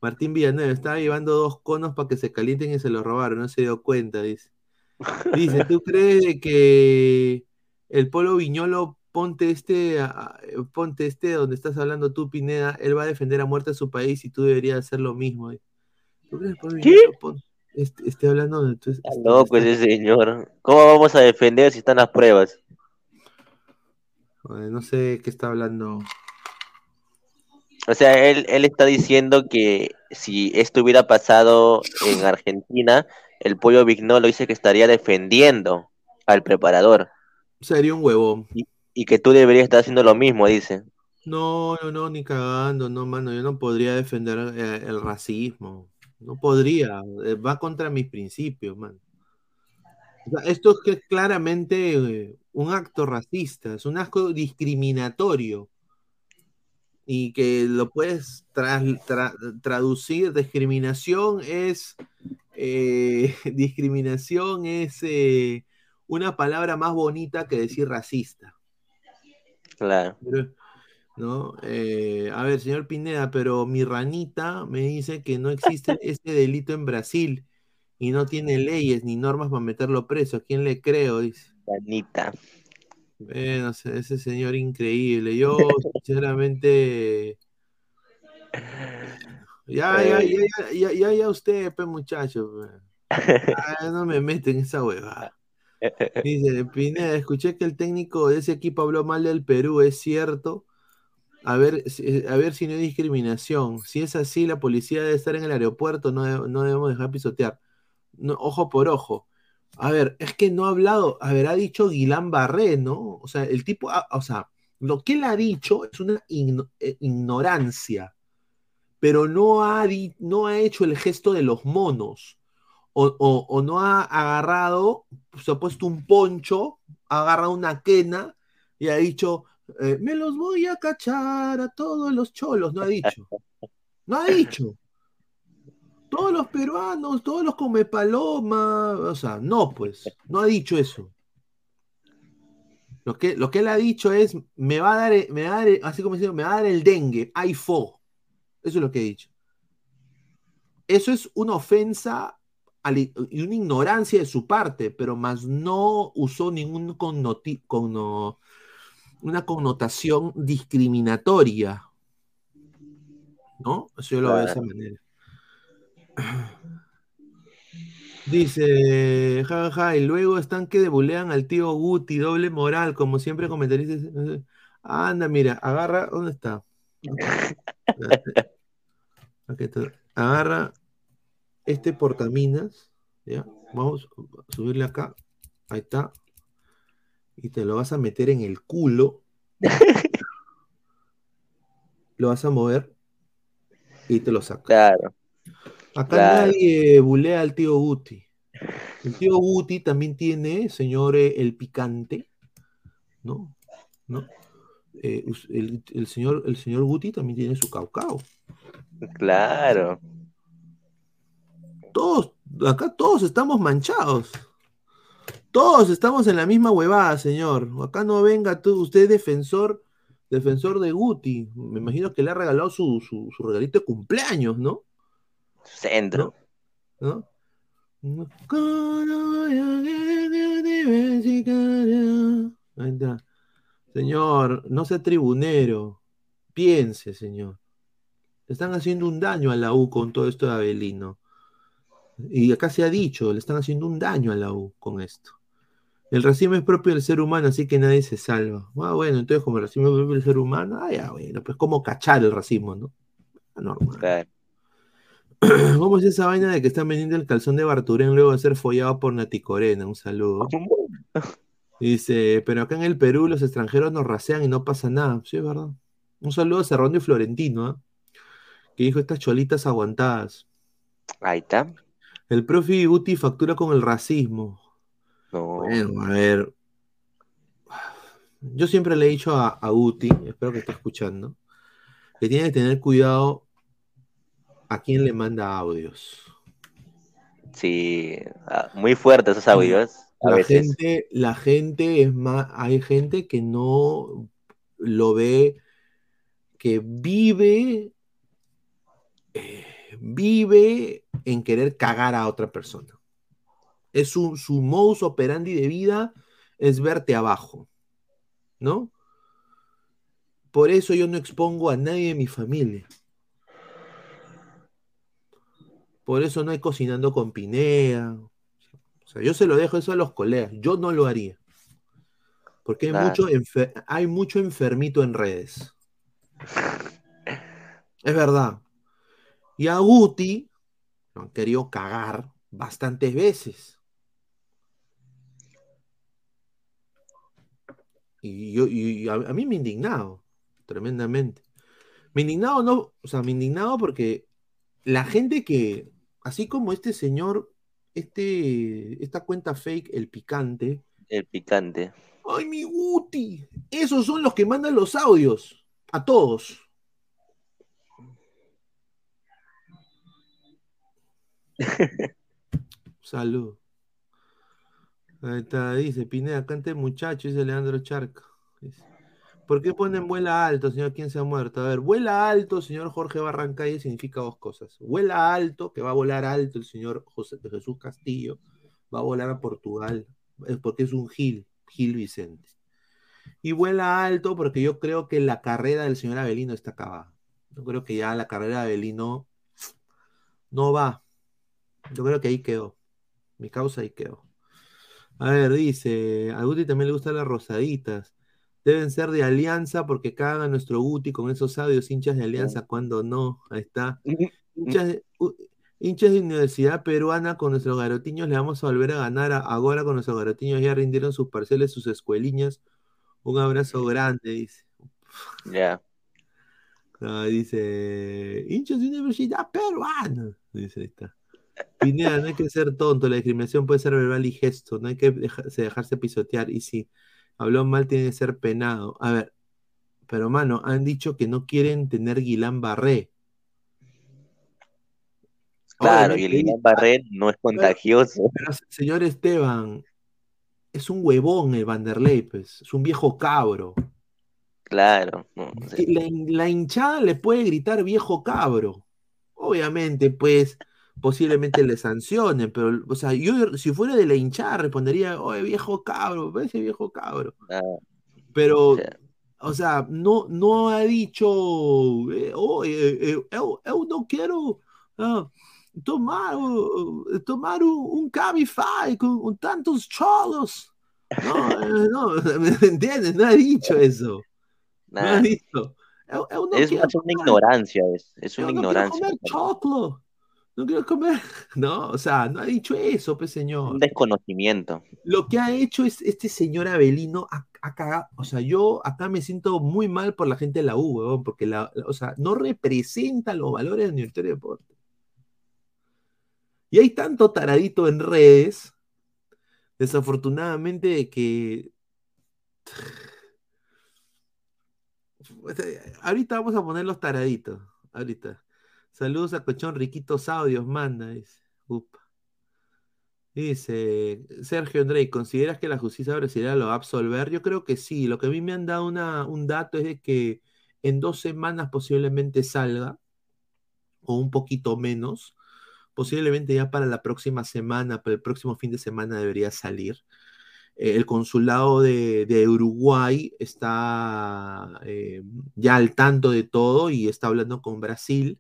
Martín Villanueva estaba llevando dos conos para que se calienten y se los robaron, no se dio cuenta, dice. Dice, ¿tú crees que el Polo Viñolo, ponte este, ponte este donde estás hablando tú, Pineda, él va a defender a muerte a su país y tú deberías hacer lo mismo? ¿Tú crees que el Polo ¿Qué? Viñolo este, esté hablando de tú- Está este- loco ese señor. ¿Cómo vamos a defender si están las pruebas? No sé qué está hablando. O sea, él, él está diciendo que si esto hubiera pasado en Argentina, el pollo Vignolo dice que estaría defendiendo al preparador Sería un huevón. y que tú deberías estar haciendo lo mismo, dice. No, no, no, ni cagando, no, mano, yo no podría defender eh, el racismo. No podría, eh, va contra mis principios, man. O sea, esto es que es claramente eh, un acto racista, es un acto discriminatorio. Y que lo puedes tra- tra- traducir, discriminación es, eh, discriminación es eh, una palabra más bonita que decir racista. Claro. ¿no? Eh, a ver, señor Pineda, pero mi ranita me dice que no existe este delito en Brasil y no tiene leyes ni normas para meterlo preso. ¿A quién le creo? Dice. Anita. Bueno, ese señor increíble. Yo, sinceramente. Ya, ya, ya, ya, ya, ya, ya usted, pe muchacho. pe. Ah, no me meten en esa huevada. Dice, Pineda, escuché que el técnico de ese equipo habló mal del Perú, ¿es cierto? A ver, si- a ver si no hay discriminación. Si es así, la policía debe estar en el aeropuerto, no, no debemos dejar pisotear. No, ojo por ojo. A ver, es que no ha hablado, a ver, ha dicho Guilán Barré, ¿no? O sea, el tipo, ha- o sea, lo que él ha dicho es una eh, ignorancia, pero no ha, no ha hecho el gesto de los monos, o, o- o no ha agarrado, se ha puesto un poncho, ha agarrado una quena y ha dicho, eh, me los voy a cachar a todos los cholos, no ha dicho. No ha dicho. Todos los peruanos, todos los come paloma, o sea, no, pues, no ha dicho eso. Lo que, lo que él ha dicho es, me va a dar, me va a dar, así como diciendo, me va a dar el dengue, hay fo. Eso es lo que he dicho. Eso es una ofensa y una ignorancia de su parte, pero más no usó ningún connoti- conno- una connotación discriminatoria. ¿No? Eso yo lo veo de esa manera. Dice, jajaja, ja, y luego están que debulean al tío Guti, doble moral, como siempre comentaristas. Anda, mira, agarra, ¿dónde está? Espérate. Aquí está. Agarra este portaminas, ¿ya? Vamos a subirle acá, ahí está, y te lo vas a meter en el culo, lo vas a mover y te lo sacas. Claro. Acá Claro. nadie bulea al tío Guti. El tío Guti también tiene, señor, eh, el picante, ¿no? ¿No? Eh, el, el señor, el señor Guti también tiene su caucao. Claro. Todos, acá todos estamos manchados. Todos estamos en la misma huevada, señor. Acá no venga tú, usted defensor, defensor de Guti. Me imagino que le ha regalado su, su, su regalito de cumpleaños, ¿no? Centro. ¿No? Ahí está. Señor, no sea tribunero. Piense, señor. Le están haciendo un daño a la U con todo esto de Abelino. Y acá se ha dicho, le están haciendo un daño a la U con esto. El racismo es propio del ser humano, así que nadie se salva. Ah, bueno, entonces como el racismo es propio del ser humano, ah, ya, bueno, pues como cachar el racismo, ¿no? Normal. Claro. ¿Cómo es esa vaina de que están vendiendo el calzón de Barturén luego de ser follado por Nati Corena? Un saludo. Dice, pero acá en el Perú los extranjeros nos rasean y no pasa nada. Sí, es verdad. Un saludo a Cerrón y Florentino, ¿ah? que dijo estas cholitas aguantadas. Ahí está. El profe Guti factura con el racismo. No. Bueno, a ver. Yo siempre le he dicho a, a Guti, espero que esté escuchando, que tiene que tener cuidado a quién le manda audios. Sí. ah, Muy fuertes esos audios. La veces. gente, la gente es más, hay gente que no lo ve, que vive, eh, vive en querer cagar a otra persona. Es su, su modus operandi de vida es verte abajo, ¿no? Por eso yo no expongo a nadie de mi familia. Por eso no hay cocinando con Pinea. O sea, yo se lo dejo eso a los colegas. Yo no lo haría. Porque hay, Claro. mucho, enfer- hay mucho enfermito en redes. Es verdad. Y a Guti lo han querido cagar bastantes veces. Y, yo, y a, a mí me indignado tremendamente. Me indignado, no, o sea, me indignado porque la gente que, así como este señor, este, esta cuenta fake, el picante, El picante. ¡ay, mi Guti! Esos son los que mandan los audios a todos. Salud. Ahí está, dice Pineda, cante muchacho, dice Leandro Charca. Dice, ¿Por qué ponen vuela alto, señor? ¿Quién se ha muerto? A ver, vuela alto, señor Jorge Barrancalle, significa dos cosas. Vuela alto, que va a volar alto el señor José, Jesús Castillo, va a volar a Portugal, porque es un Gil, Gil Vicente. Y vuela alto porque yo creo que la carrera del señor Avelino está acabada. Yo creo que ya la carrera de Avelino no va. Yo creo que ahí quedó. Mi causa ahí quedó. A ver, dice, a Guti también le gustan las rosaditas. Deben ser de alianza porque cagan a nuestro Guti con esos audios hinchas de alianza cuando no. Ahí está. Hinchas de, u- hinchas de Universidad Peruana con nuestros garotiños le vamos a volver a ganar. a- Ahora con nuestros garotiños ya rindieron sus parcelas, sus escueliñas. Un abrazo grande, dice. Ya. Dice, hinchas de Universidad Peruana. Dice, ahí está. Pineda, no hay que ser tonto, la discriminación puede ser verbal y gesto, no hay que dejarse, pisotear. Y si habló mal, tiene que ser penado. A ver, pero mano, han dicho que no quieren tener Guilán Barré. Claro, y el Guillain Barré no es contagioso. Pero, señor Esteban, es un huevón el Vanderlei, pues, es un viejo cabro. Claro. no, la hinchada le puede gritar viejo cabro. Obviamente, pues, posiblemente le sancionen, pero, o sea, yo si fuera de la hinchada respondería, oye, viejo cabro, ese viejo cabro. ah, Pero, o sea, o sea, no, no ha dicho, oye, eh, eu, eu no quiero ah, tomar, uh, tomar un, un Cabify con, con tantos cholos. No, eh, no, ¿me entiendes? No ha dicho eso. No ha dicho. Eu, eu no Es quiero una ignorancia, es, es yo una no quiero ignorancia. comer choclo. No quiero comer. No, o sea, no ha dicho eso, pues, señor. Un desconocimiento. Lo que ha hecho es este señor Abelino ha, ha cagado. O sea, yo acá me siento muy mal por la gente de la U, weón, porque la, la- o sea, no representa los valores del Universitario de Deporte. Y hay tanto taradito en redes, desafortunadamente, de que. Ahorita vamos a poner los taraditos. Ahorita. Saludos a Cochón Riquitos Audios, manda. Dice. Dice Sergio Andrei, ¿consideras que la justicia brasileña lo va a absolver? Yo creo que sí. Lo que a mí me han dado una- un dato es de que en dos semanas posiblemente salga, o un poquito menos. Posiblemente ya para la próxima semana, para el próximo fin de semana debería salir. Eh, el consulado de, de Uruguay está eh, ya al tanto de todo y está hablando con Brasil,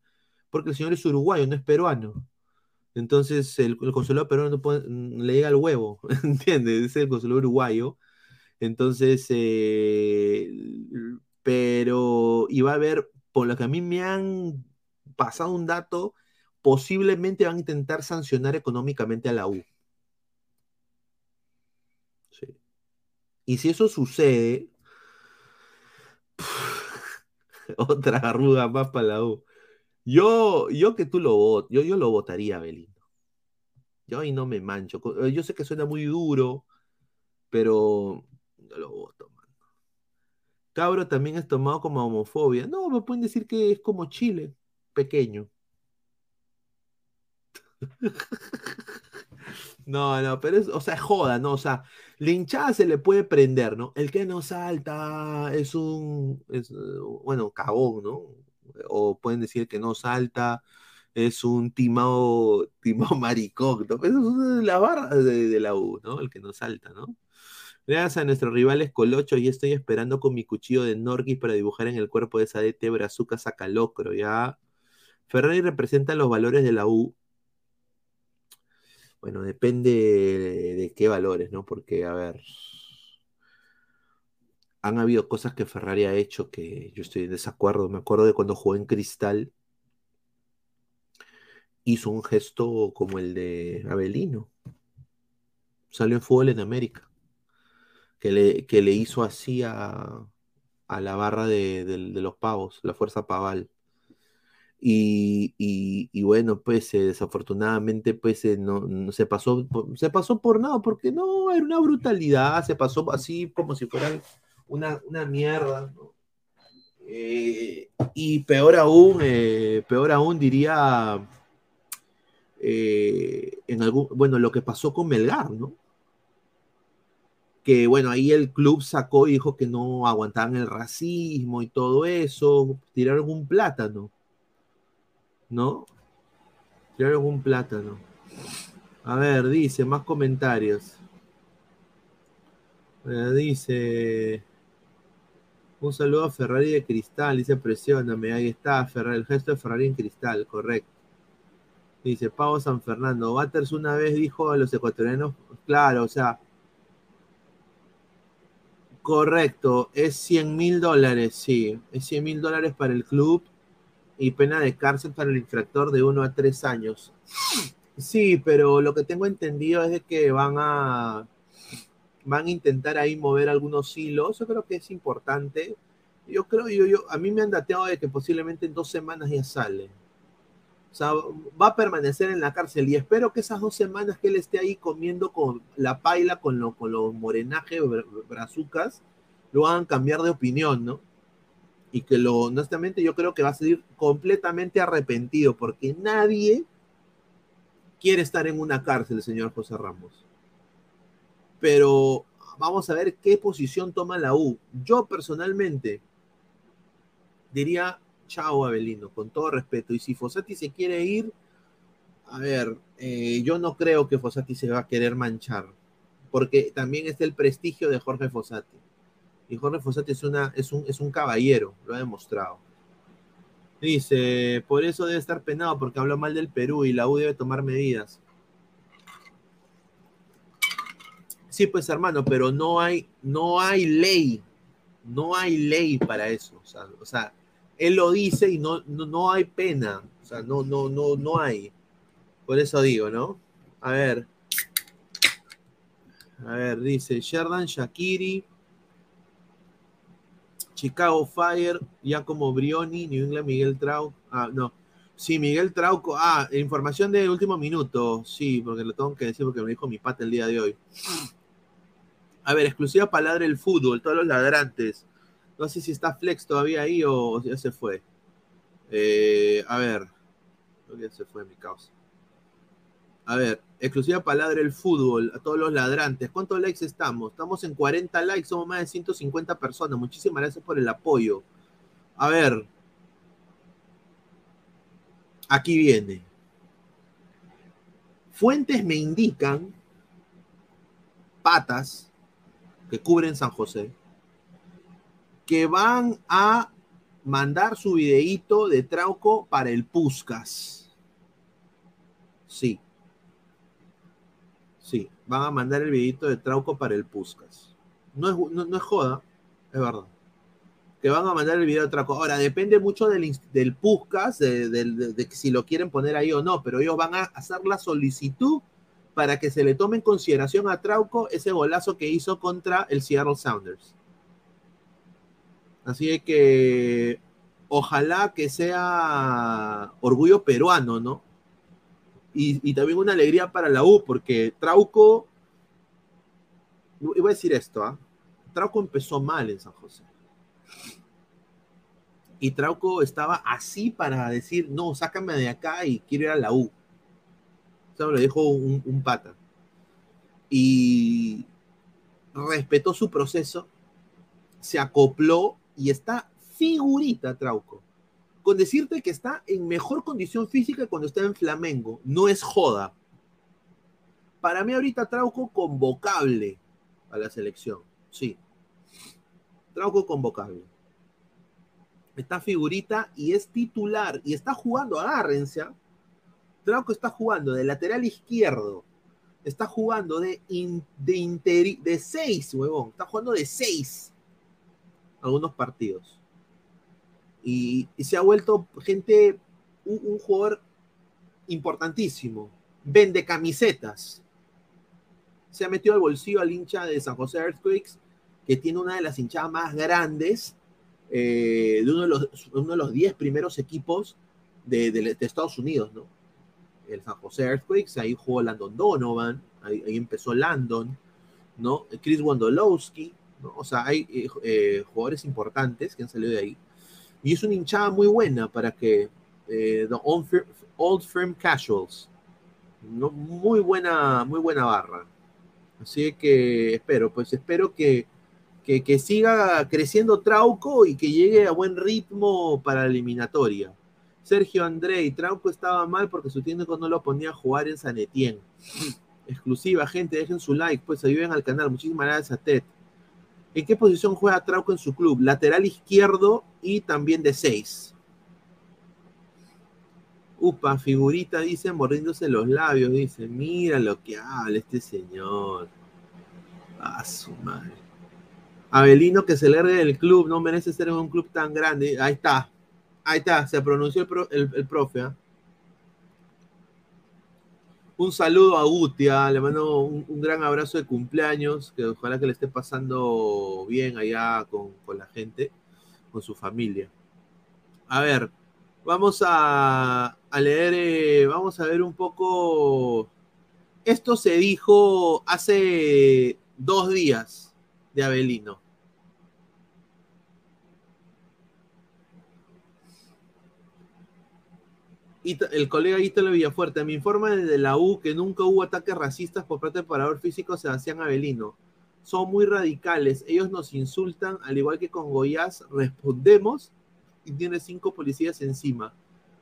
porque el señor es uruguayo, no es peruano. Entonces el, consulado peruano mm, le llega al huevo, ¿entiendes? Es el consulado uruguayo. Entonces, eh, pero iba a haber, por lo que a mí me han pasado un dato, posiblemente van a intentar sancionar económicamente a la U. Sí. Y si eso sucede, otra arruga más para la U. Yo, yo que tú lo voto, yo, yo lo votaría, Belino. Yo ahí no me mancho. Co- Yo sé que suena muy duro, pero yo lo voto. Cabro también es tomado como homofobia. No, me pueden decir que es como Chile, pequeño. No, no, pero es, o sea, joda, ¿no? O sea, la se le puede prender, ¿no? El que no salta es un, es, eh, bueno, cagón, ¿no? O pueden decir que no salta es un timao, timao maricón, ¿no? Es barra de, de la U, ¿no? El que no salta, ¿no? Gracias a nuestros rivales Colocho, y estoy esperando con mi cuchillo de Norquis para dibujar en el cuerpo de esa DT Brazuca Sacalocro, ¿ya? Ferrari representa los valores de la U. Bueno, depende de, de qué valores, ¿no? Porque, a ver, han habido cosas que Ferrari ha hecho que yo estoy en desacuerdo. Me acuerdo de cuando jugó en Cristal, hizo un gesto como el de Avelino. Salió en fútbol en América. Que le, que le hizo así a, a la barra de, los pavos, la fuerza paval. Y, y- bueno, pues eh, desafortunadamente pues eh, no, se pasó se pasó por nada, porque no, era una brutalidad, se pasó así como si fuera una, una mierda, ¿no? Eh, y peor aún, eh, peor aún diría eh, en algún, bueno, lo que pasó con Melgar, ¿no? Que bueno, ahí el club sacó y dijo que no aguantaban el racismo y todo eso, tiraron un plátano, ¿no? Tiraron un plátano. A ver, dice, más comentarios. Dice, un saludo a Ferrari de cristal, dice, presióname, ahí está, Ferrari, el gesto de Ferrari en cristal, correcto. Dice, Pavo San Fernando, Batters una vez dijo a los ecuatorianos, claro, o sea, correcto, es 100 mil dólares, sí, es 100 mil dólares para el club y pena de cárcel para el infractor de 1 a 3 años. Sí, pero lo que tengo entendido es que van a van a intentar ahí mover algunos hilos. Yo creo que es importante. Yo creo, yo, yo, a mí me han dateado de que posiblemente en dos semanas ya sale. O sea, va a permanecer en la cárcel y espero que esas dos semanas que él esté ahí comiendo con la paila, con, lo, con los morenajes, bra- brazucas, lo hagan cambiar de opinión, ¿no? Y que lo, honestamente, yo creo que va a salir completamente arrepentido porque nadie, quiere estar en una cárcel el señor José Ramos. Pero vamos a ver qué posición toma la U. Yo personalmente diría chao Abelino, con todo respeto. Y si Fossati se quiere ir, a ver, eh, yo no creo que Fossati se va a querer manchar, porque también es el prestigio de Jorge Fossati. Y Jorge Fossati es, una, es, un, es un caballero, lo ha demostrado. Dice, por eso debe estar penado, porque habló mal del Perú y la U debe tomar medidas. Sí, pues hermano, pero no hay, no hay ley, no hay ley para eso. O sea, él lo dice y no, no, no, hay pena. O sea, no, no, no, no hay. Por eso digo, ¿no? A ver. A ver, dice Sherdan Shakiri, Chicago Fire, como Brioni, New England Miguel Trauco. Ah, no. Sí, Miguel Trauco. Ah, información de último minuto. Sí, porque lo tengo que decir porque me dijo mi pata el día de hoy. A ver, exclusiva palabra el fútbol, todos los ladrantes. No sé si está Flex todavía ahí o ya se fue. Eh, a ver. Ya se fue mi causa. A ver, exclusiva palabra el fútbol, a todos los ladrantes. ¿Cuántos likes estamos? Estamos en 40 likes, somos más de 150 personas. Muchísimas gracias por el apoyo. A ver. Aquí viene. Fuentes me indican, patas, que cubren San José, que van a mandar su videíto de Trauco para el Puscas. Sí. Sí, van a mandar el videito de Trauco para el Puscas. No es, no, es joda, es verdad. Que van a mandar el video de Trauco. Ahora, depende mucho del, del Puscas, de, de, si lo quieren poner ahí o no, pero ellos van a hacer la solicitud para que se le tome en consideración a Trauco ese golazo que hizo contra el Seattle Sounders. Así que ojalá que sea orgullo peruano, ¿no? Y, también una alegría para la U, porque Trauco, voy a decir esto, ¿ah? Trauco empezó mal en San José. Y Trauco estaba así para decir, no, sácame de acá y quiero ir a la U. Eso lo dijo un, un pata. Y respetó su proceso, se acopló y está figurita Trauco. Con decirte que está en mejor condición física cuando está en Flamengo, no es joda. Para mí ahorita Trauco convocable a la selección, sí. Trauco convocable. Está figurita y es titular y está jugando, agárrense. Trauco está jugando de lateral izquierdo. Está jugando de, de, seis, huevón. Está jugando de seis algunos partidos. Y, se ha vuelto gente, un, jugador importantísimo. Vende camisetas. Se ha metido al bolsillo al hincha de San José Earthquakes, que tiene una de las hinchadas más grandes eh, de uno de los uno de los 10 primeros equipos de, Estados Unidos, ¿no? El San José Earthquakes, ahí jugó Landon Donovan, ahí, empezó Landon, ¿no? Chris Wondolowski, o sea, hay eh, eh, jugadores importantes que han salido de ahí. Y es una hinchada muy buena para que eh, the old firm, Casuals, ¿no? muy buena, muy buena barra. Así que espero, pues espero que, que, que, siga creciendo Trauco y que llegue a buen ritmo para la eliminatoria. Sergio André, Trauco estaba mal porque su técnico no lo ponía a jugar en San Etienne. Exclusiva, gente, dejen su like, pues ayuden al canal. Muchísimas gracias a Ted. ¿En qué posición juega Trauco en su club? Lateral izquierdo y también de seis. Upa, figurita, dice, mordiéndose los labios, dice, mira lo que habla este señor. A su madre. Abelino que se largue del club, no merece ser en un club tan grande. Ahí está, ahí está, se pronunció el, profe. ¿ah? Un saludo a Gutia, le mando un, gran abrazo de cumpleaños, que ojalá que le esté pasando bien allá con, la gente, con su familia. A ver, vamos a, leer, eh, vamos a ver un poco. Esto se dijo hace dos días de Abelino. El colega Ítalo Villafuerte me informa desde la U que nunca hubo ataques racistas por parte del parador físico Sebastián Avelino. Son muy radicales. Ellos nos insultan, al igual que con Goiás respondemos y tiene cinco policías encima.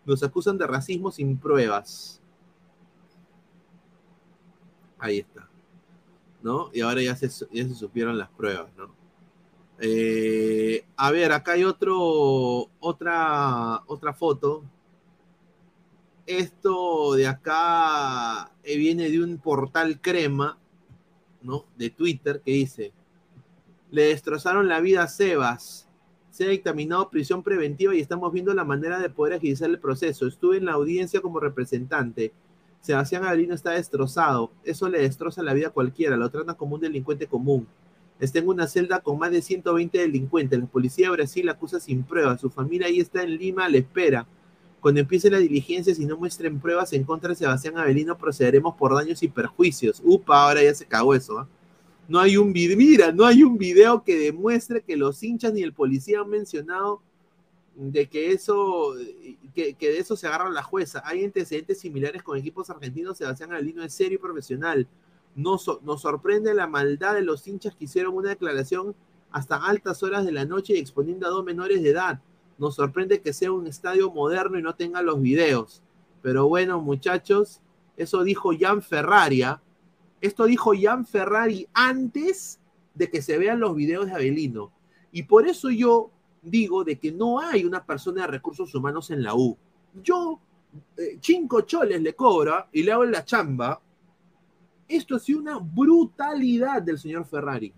Nos acusan de racismo sin pruebas. Ahí está. ¿No? Y ahora ya se, ya se supieron las pruebas, ¿no? Eh, a ver, acá hay otro, otra, otra foto. Esto de acá eh, viene de un portal crema, ¿no? De Twitter que dice: Le destrozaron la vida a Sebas. Se ha dictaminado prisión preventiva y estamos viendo la manera de poder agilizar el proceso. Estuve en la audiencia como representante. Sebastián Avelino está destrozado. Eso le destroza la vida a cualquiera. Lo tratan como un delincuente común. Está en una celda con más de 120 delincuentes. La policía de Brasil acusa sin pruebas. Su familia ahí está en Lima la espera. Cuando empiece la diligencia, si no muestren pruebas en contra de Sebastián Avelino, procederemos por daños y perjuicios. Upa, ahora ya se cagó eso. ¿ah? No hay un video, mira, no hay un video que demuestre que los hinchas ni el policía han mencionado de que eso, que, de eso se agarra la jueza. Hay antecedentes similares con equipos argentinos. Sebastián Avelino es serio y profesional. Nos sorprende la maldad de los hinchas que hicieron una declaración hasta altas horas de la noche exponiendo a dos menores de edad. Nos sorprende que sea un estadio moderno y no tenga los videos. Pero bueno, muchachos, eso dijo Jan Ferrari. ¿ah? Esto dijo Jan Ferrari antes de que se vean los videos de Avelino. Y por eso yo digo de que no hay una persona de recursos humanos en la U. Yo, eh, cinco choles le cobra y le hago la chamba. Esto ha sido una brutalidad del señor Ferrari.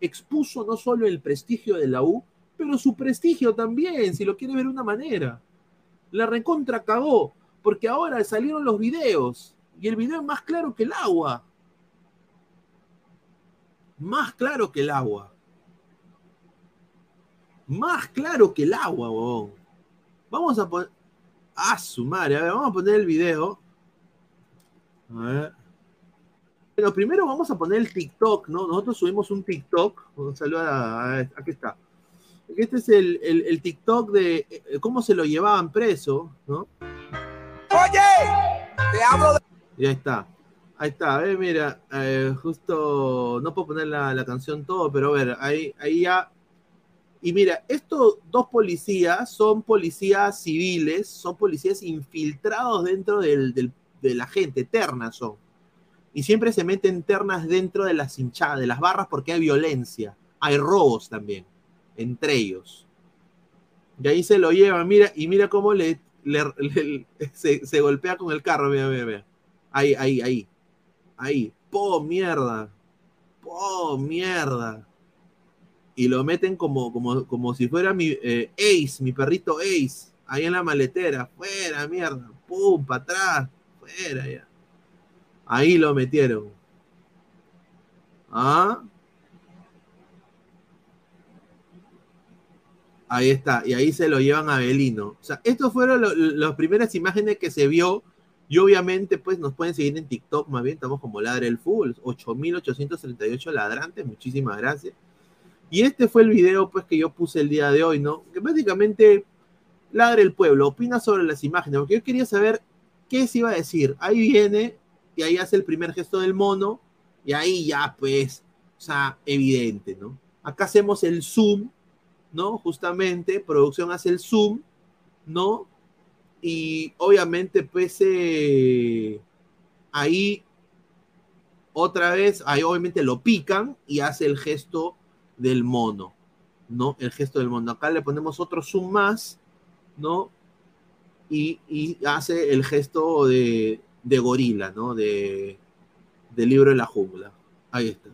Expuso no solo el prestigio de la U, pero su prestigio también, si lo quiere ver de una manera. La recontra cagó, porque ahora salieron los videos y el video es más claro que el agua. Más claro que el agua. Más claro que el agua, huevón. Vamos a poner. Ah, su madre. A ver, vamos a poner el video. A ver. Pero primero vamos a poner el TikTok, ¿no? Nosotros subimos un TikTok. Un saludo a. a- Aquí está. Este es el, el- el TikTok de eh, cómo se lo llevaban preso, ¿no? Oye, te hablo de... Y ahí está. Ahí está. A ver, mira, eh, justo no puedo poner la, la canción todo, pero a ver, ahí, ahí ya. Y mira, estos dos policías son policías civiles, son policías infiltrados dentro del, del- de la gente, ternas son. Y siempre se meten ternas dentro de las hinchadas, de las barras, porque hay violencia. Hay robos también, entre ellos. Y ahí se lo llevan, mira, y mira cómo le, se golpea con el carro, mira, mira, mira. Ahí, ahí, ahí. Ahí. Po, mierda. Po, mierda. Y lo meten como, como, como si fuera mi eh, Ace, mi perrito Ace. Ahí en la maletera. Fuera, mierda. Pum, para atrás. Fuera ya. Ahí lo metieron. ¿Ah? Ahí está, y ahí se lo llevan a Belino. O sea, estas fueron lo- las primeras imágenes que se vio. Y obviamente, pues nos pueden seguir en TikTok, más bien, estamos como Ladre el Fútbol, 8838 ladrantes, muchísimas gracias. Y este fue el video, pues, que yo puse el día de hoy, ¿no? Que básicamente Ladre el Pueblo, opina sobre las imágenes, porque yo quería saber qué se iba a decir. Ahí viene, y ahí hace el primer gesto del mono, y ahí ya, pues, o sea, evidente, ¿no? Acá hacemos el zoom, ¿no? Justamente, producción hace el zoom, ¿no? Y obviamente, pues, eh, ahí otra vez, ahí obviamente lo pican y hace el gesto del mono, ¿no? El gesto del mono. Acá le ponemos otro zoom más, ¿no? Y, y hace el gesto de, gorila, ¿no? De, libro de la jungla. Ahí está.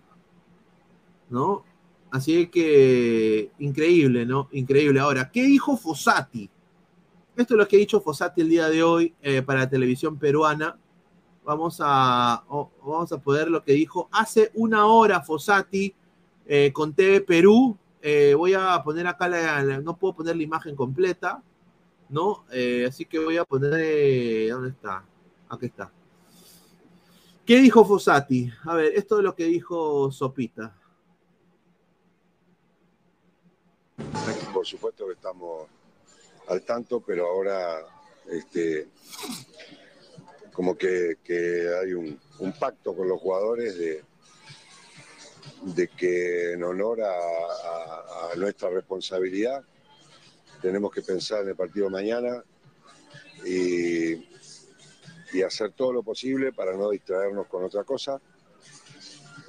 ¿No? Así que increíble, ¿no? Increíble. Ahora, ¿qué dijo Fossati? Esto es lo que ha dicho Fossati el día de hoy eh, para la televisión peruana. Vamos a, o- vamos a poder lo que dijo hace una hora Fossati eh, con TV Perú. Eh, voy a poner acá, la, no puedo poner la imagen completa, ¿no? Así que voy a poner, ¿dónde está? Aquí está. ¿Qué dijo Fossati? A ver, esto es lo que dijo Sopita. Por supuesto que estamos al tanto, pero ahora este, como que, hay un, pacto con los jugadores de, que en honor a, nuestra responsabilidad tenemos que pensar en el partido mañana y, y hacer todo lo posible para no distraernos con otra cosa.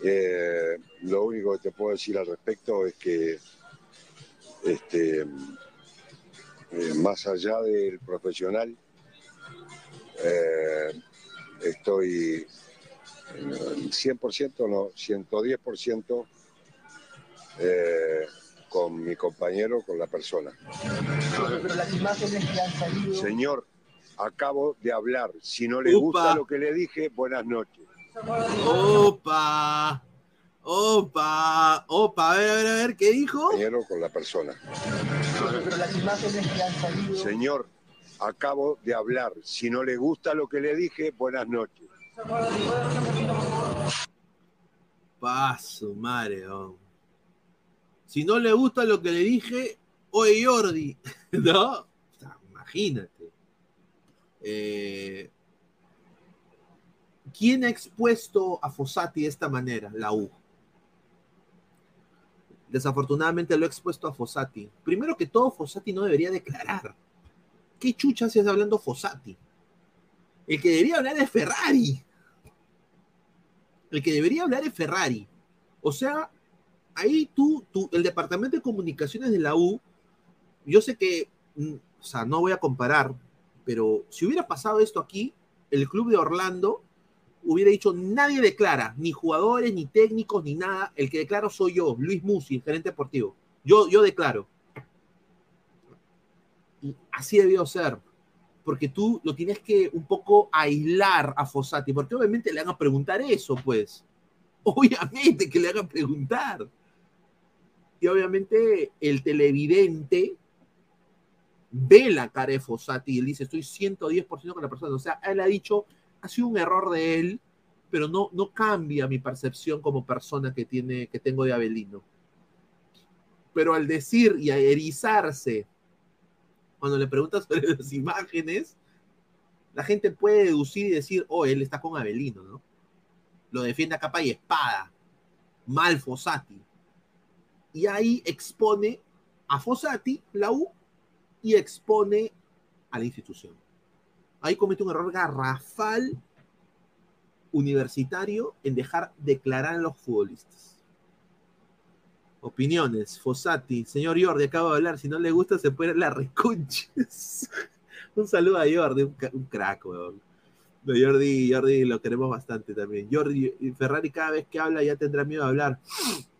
Eh, lo único que te puedo decir al respecto es que este, eh, más allá del profesional, eh, estoy eh, 100%, no, 110% eh, con mi compañero, con la persona. Pero las imágenes que han salido. Señor, acabo de hablar. Si no le Upa. gusta lo que le dije, buenas noches. Opa, opa, opa, a ver, a ver, a ver, ¿qué dijo? Compañero con la persona. Pero las imágenes que han salido. Señor, acabo de hablar. Si no le gusta lo que le dije, buenas noches. Paso, madre. oh. Si no le gusta lo que le dije, oye Jordi, ¿no? O sea, imagínate. Eh, ¿Quién ha expuesto a Fossati de esta manera? La U. Desafortunadamente lo ha expuesto a Fossati. Primero que todo, Fossati no debería declarar. ¿Qué chucha haces hablando Fossati? El que debería hablar es Ferrari. El que debería hablar es Ferrari. O sea, ahí tú, tú, el departamento de comunicaciones de la U, yo sé que, mm, o sea, no voy a comparar, pero si hubiera pasado esto aquí, el club de Orlando hubiera dicho, nadie declara, ni jugadores, ni técnicos, ni nada. El que declaro soy yo, Luis Musi, gerente deportivo. Yo, yo declaro. Y así debió ser. Porque tú lo tienes que un poco aislar a Fossati, porque obviamente le van a preguntar eso, pues. Obviamente que le van a preguntar. Y obviamente el televidente ve la cara de Fossati y él dice, estoy 110% con la persona. O sea, él ha dicho, ha sido un error de él, pero no, no cambia mi percepción como persona que, tiene, que tengo de Abelino. Pero al decir y a erizarse, cuando le preguntas sobre las imágenes, la gente puede deducir y decir, oh, él está con Abelino, ¿no? Lo defiende a capa y espada. Mal Fossati. Y ahí expone a Fossati, la U, y expone a la institución. Ahí comete un error garrafal universitario en dejar declarar a los futbolistas. Opiniones, Fossati, señor Jordi, acabo de hablar, si no le gusta se puede la reconches. un saludo a Jordi, un, un crack, weón. No, Jordi, Jordi lo queremos bastante también. Jordi y Ferrari cada vez que habla ya tendrá miedo de hablar.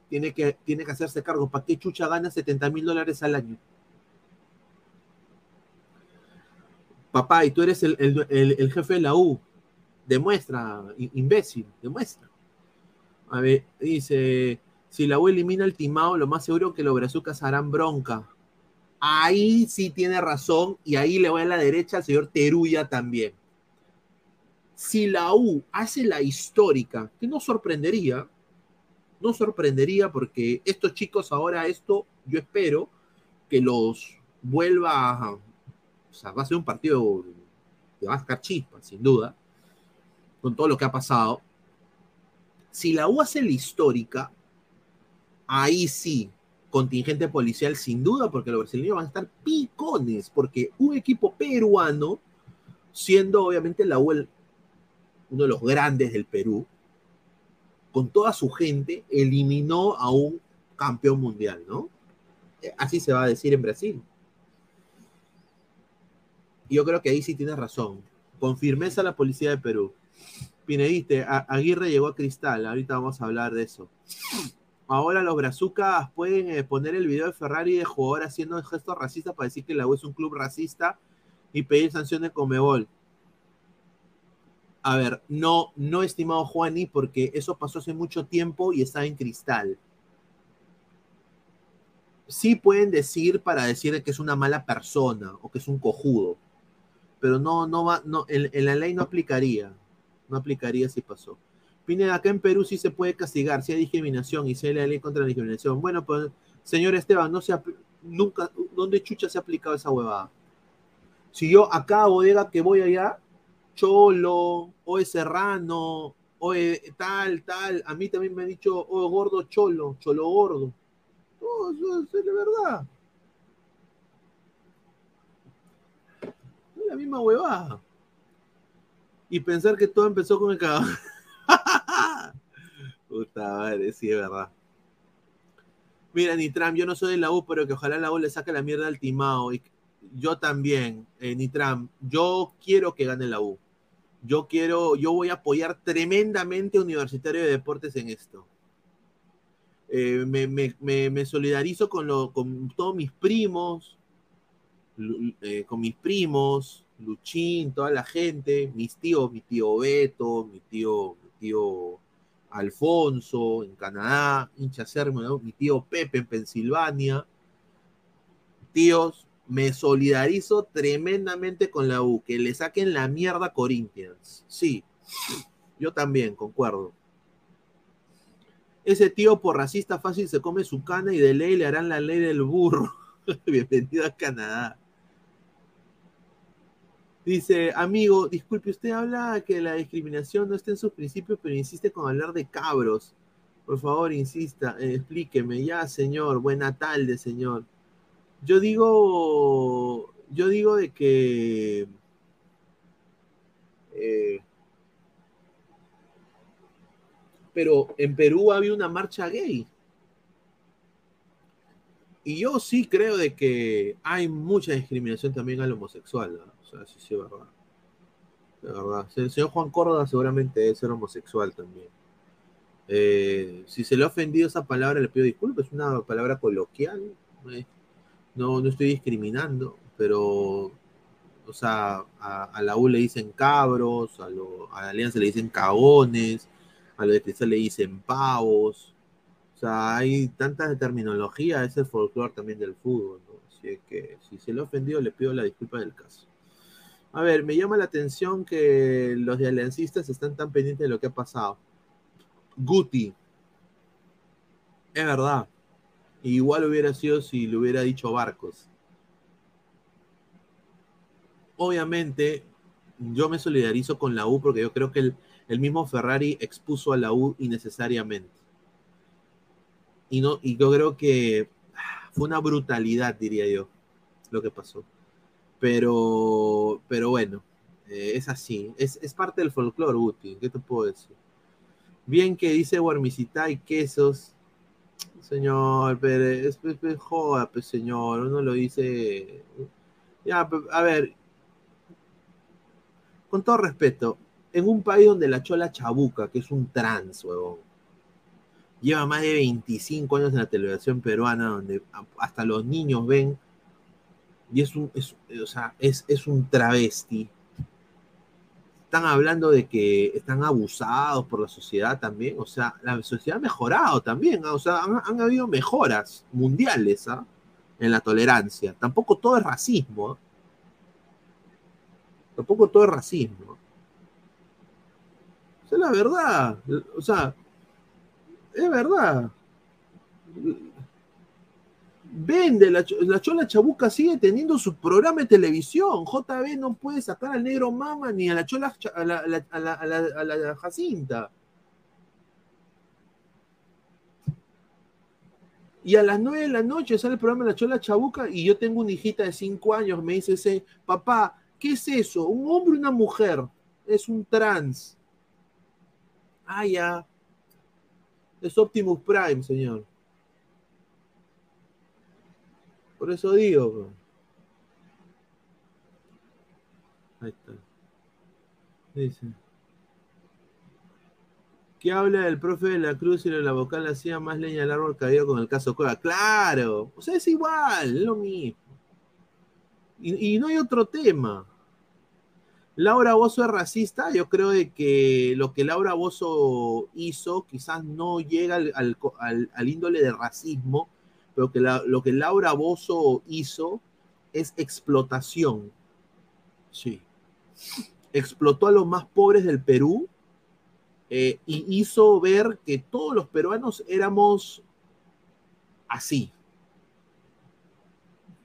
Tiene que, tiene que hacerse cargo. ¿Para qué chucha gana 70 mil dólares al año? Papá, y tú eres el, el- el- jefe de la U. Demuestra, imbécil, demuestra. A ver, dice, si la U elimina el timao, lo más seguro que los brazucas harán bronca. Ahí sí tiene razón y ahí le voy a la derecha al señor Teruya también. Si la U hace la histórica, que no sorprendería, no sorprendería porque estos chicos ahora esto, yo espero que los vuelva a, sea, va a ser un partido que va a sin duda, con todo lo que ha pasado. Si la U hace la histórica, ahí sí, contingente policial sin duda, porque los brasileños van a estar picones, porque un equipo peruano, siendo obviamente la U el- uno de los grandes del Perú, con toda su gente, eliminó a un campeón mundial, ¿no? Eh, Así se va a decir en Brasil. Y yo creo que ahí sí tienes razón. Con firmeza la policía de Perú. Pinediste, Aguirre llegó a Cristal, ahorita vamos a hablar de eso. Ahora los brazucas pueden eh, poner el video de Ferrari de jugador haciendo gestos racistas para decir que la U es un club racista y pedir sanciones con Mebol. A ver, no, no, estimado Juani, porque eso pasó hace mucho tiempo y está en cristal. Sí pueden decir para decir que es una mala persona o que es un cojudo, pero no, no va, no, en, en la ley no aplicaría, no aplicaría si pasó. Pineda, acá en Perú sí se puede castigar, si hay discriminación y si hay la ley contra la discriminación. Bueno, pues, señor Esteban, no se nunca, ¿dónde chucha se ha aplicado esa huevada? Si yo a cada bodega que voy allá, Cholo, o es Serrano, o tal, tal, a mí también me han dicho, o gordo Cholo, Cholo gordo. Todo eso es de verdad. La misma huevada. Y pensar que todo empezó con el cagado. Puta madre, sí, es verdad. Mira, Nitram, yo no soy de la U, pero que ojalá la U le saque la mierda al Timao. Y yo también, eh, Nitram, yo quiero que gane la U. Yo quiero, yo voy a apoyar tremendamente a Universitario de Deportes en esto. Eh, me, me, me, me, solidarizo con, lo, con todos mis primos, eh, con mis primos, Luchín, toda la gente, mis tíos, mi tío Beto, mi tío, mi tío Alfonso en Canadá, hincha ¿no? mi tío Pepe en Pensilvania. Tíos, me solidarizo tremendamente con la U, que le saquen la mierda a Corinthians. Sí, yo también, concuerdo. Ese tío por racista fácil se come su cana y de ley le harán la ley del burro. Bienvenido a Canadá. Dice, amigo, disculpe, usted habla que la discriminación no está en sus principios, pero insiste con hablar de cabros. Por favor, insista, eh, explíqueme. Ya, señor, buena tarde, señor. Yo digo, yo digo de que eh, pero en Perú había una marcha gay. Y yo sí creo de que hay mucha discriminación también al homosexual. O sea, sí, sí, verdad. De verdad. El señor Juan Córdoba seguramente debe ser homosexual también. Eh, si se le ha ofendido esa palabra, le pido disculpas. Es una palabra coloquial. No, no estoy discriminando, pero, o sea, a, la U le dicen cabros, a, la Alianza le dicen cagones, a lo de Cristal le dicen pavos. O sea, hay tanta terminología, es el folclore también del fútbol. ¿no? Así que si se le ha ofendido, le pido la disculpa del caso. A ver, me llama la atención que los de aliancistas están tan pendientes de lo que ha pasado. Guti. Es verdad. Igual hubiera sido si le hubiera dicho Barcos. Obviamente, yo me solidarizo con la U porque yo creo que el, el mismo Ferrari expuso a la U innecesariamente. Y, no, y yo creo que fue una brutalidad, diría yo, lo que pasó. Pero, pero bueno, eh, es así. Es, es, parte del folclore, Guti. ¿Qué te puedo decir? Bien que dice Guarmisita y quesos. Señor, pero es, joda, pues, señor. Uno lo dice. Ya, a ver. Con todo respeto, en un país donde la chola chabuca, que es un trans, huevón, lleva más de 25 años en la televisión peruana, donde hasta los niños ven y es un, es, o sea, es, es un travesti. Están hablando de que están abusados por la sociedad también, o sea, la sociedad ha mejorado también, ¿ah? o sea, han, habido mejoras mundiales ¿ah? en la tolerancia. Tampoco todo es racismo. ¿ah? Tampoco todo es racismo. Esa es la verdad. O sea, es verdad vende, la, la, Chola Chabuca sigue teniendo su programa de televisión. JB no puede sacar al negro mama ni a la Chola a la, a la, a la Jacinta. Y a las nueve de la noche sale el programa de la Chola Chabuca y yo tengo una hijita de cinco años, me dice papá, ¿qué es eso? ¿Un hombre o una mujer? Es un trans. Ah, ya. Es Optimus Prime, señor. Por eso digo. Ahí está. Dice. ¿Qué habla del profe de la Cruz y la vocal hacía más leña al árbol caído con el caso Cueva? Claro, o sea, es igual, es lo mismo. Y, y, no hay otro tema. Laura Bozo es racista, yo creo de que lo que Laura Bozo hizo quizás no llega al, al, al índole de racismo, pero que lo que Laura Bozo hizo es explotación. Sí. Explotó a los más pobres del Perú eh, y hizo ver que todos los peruanos éramos así.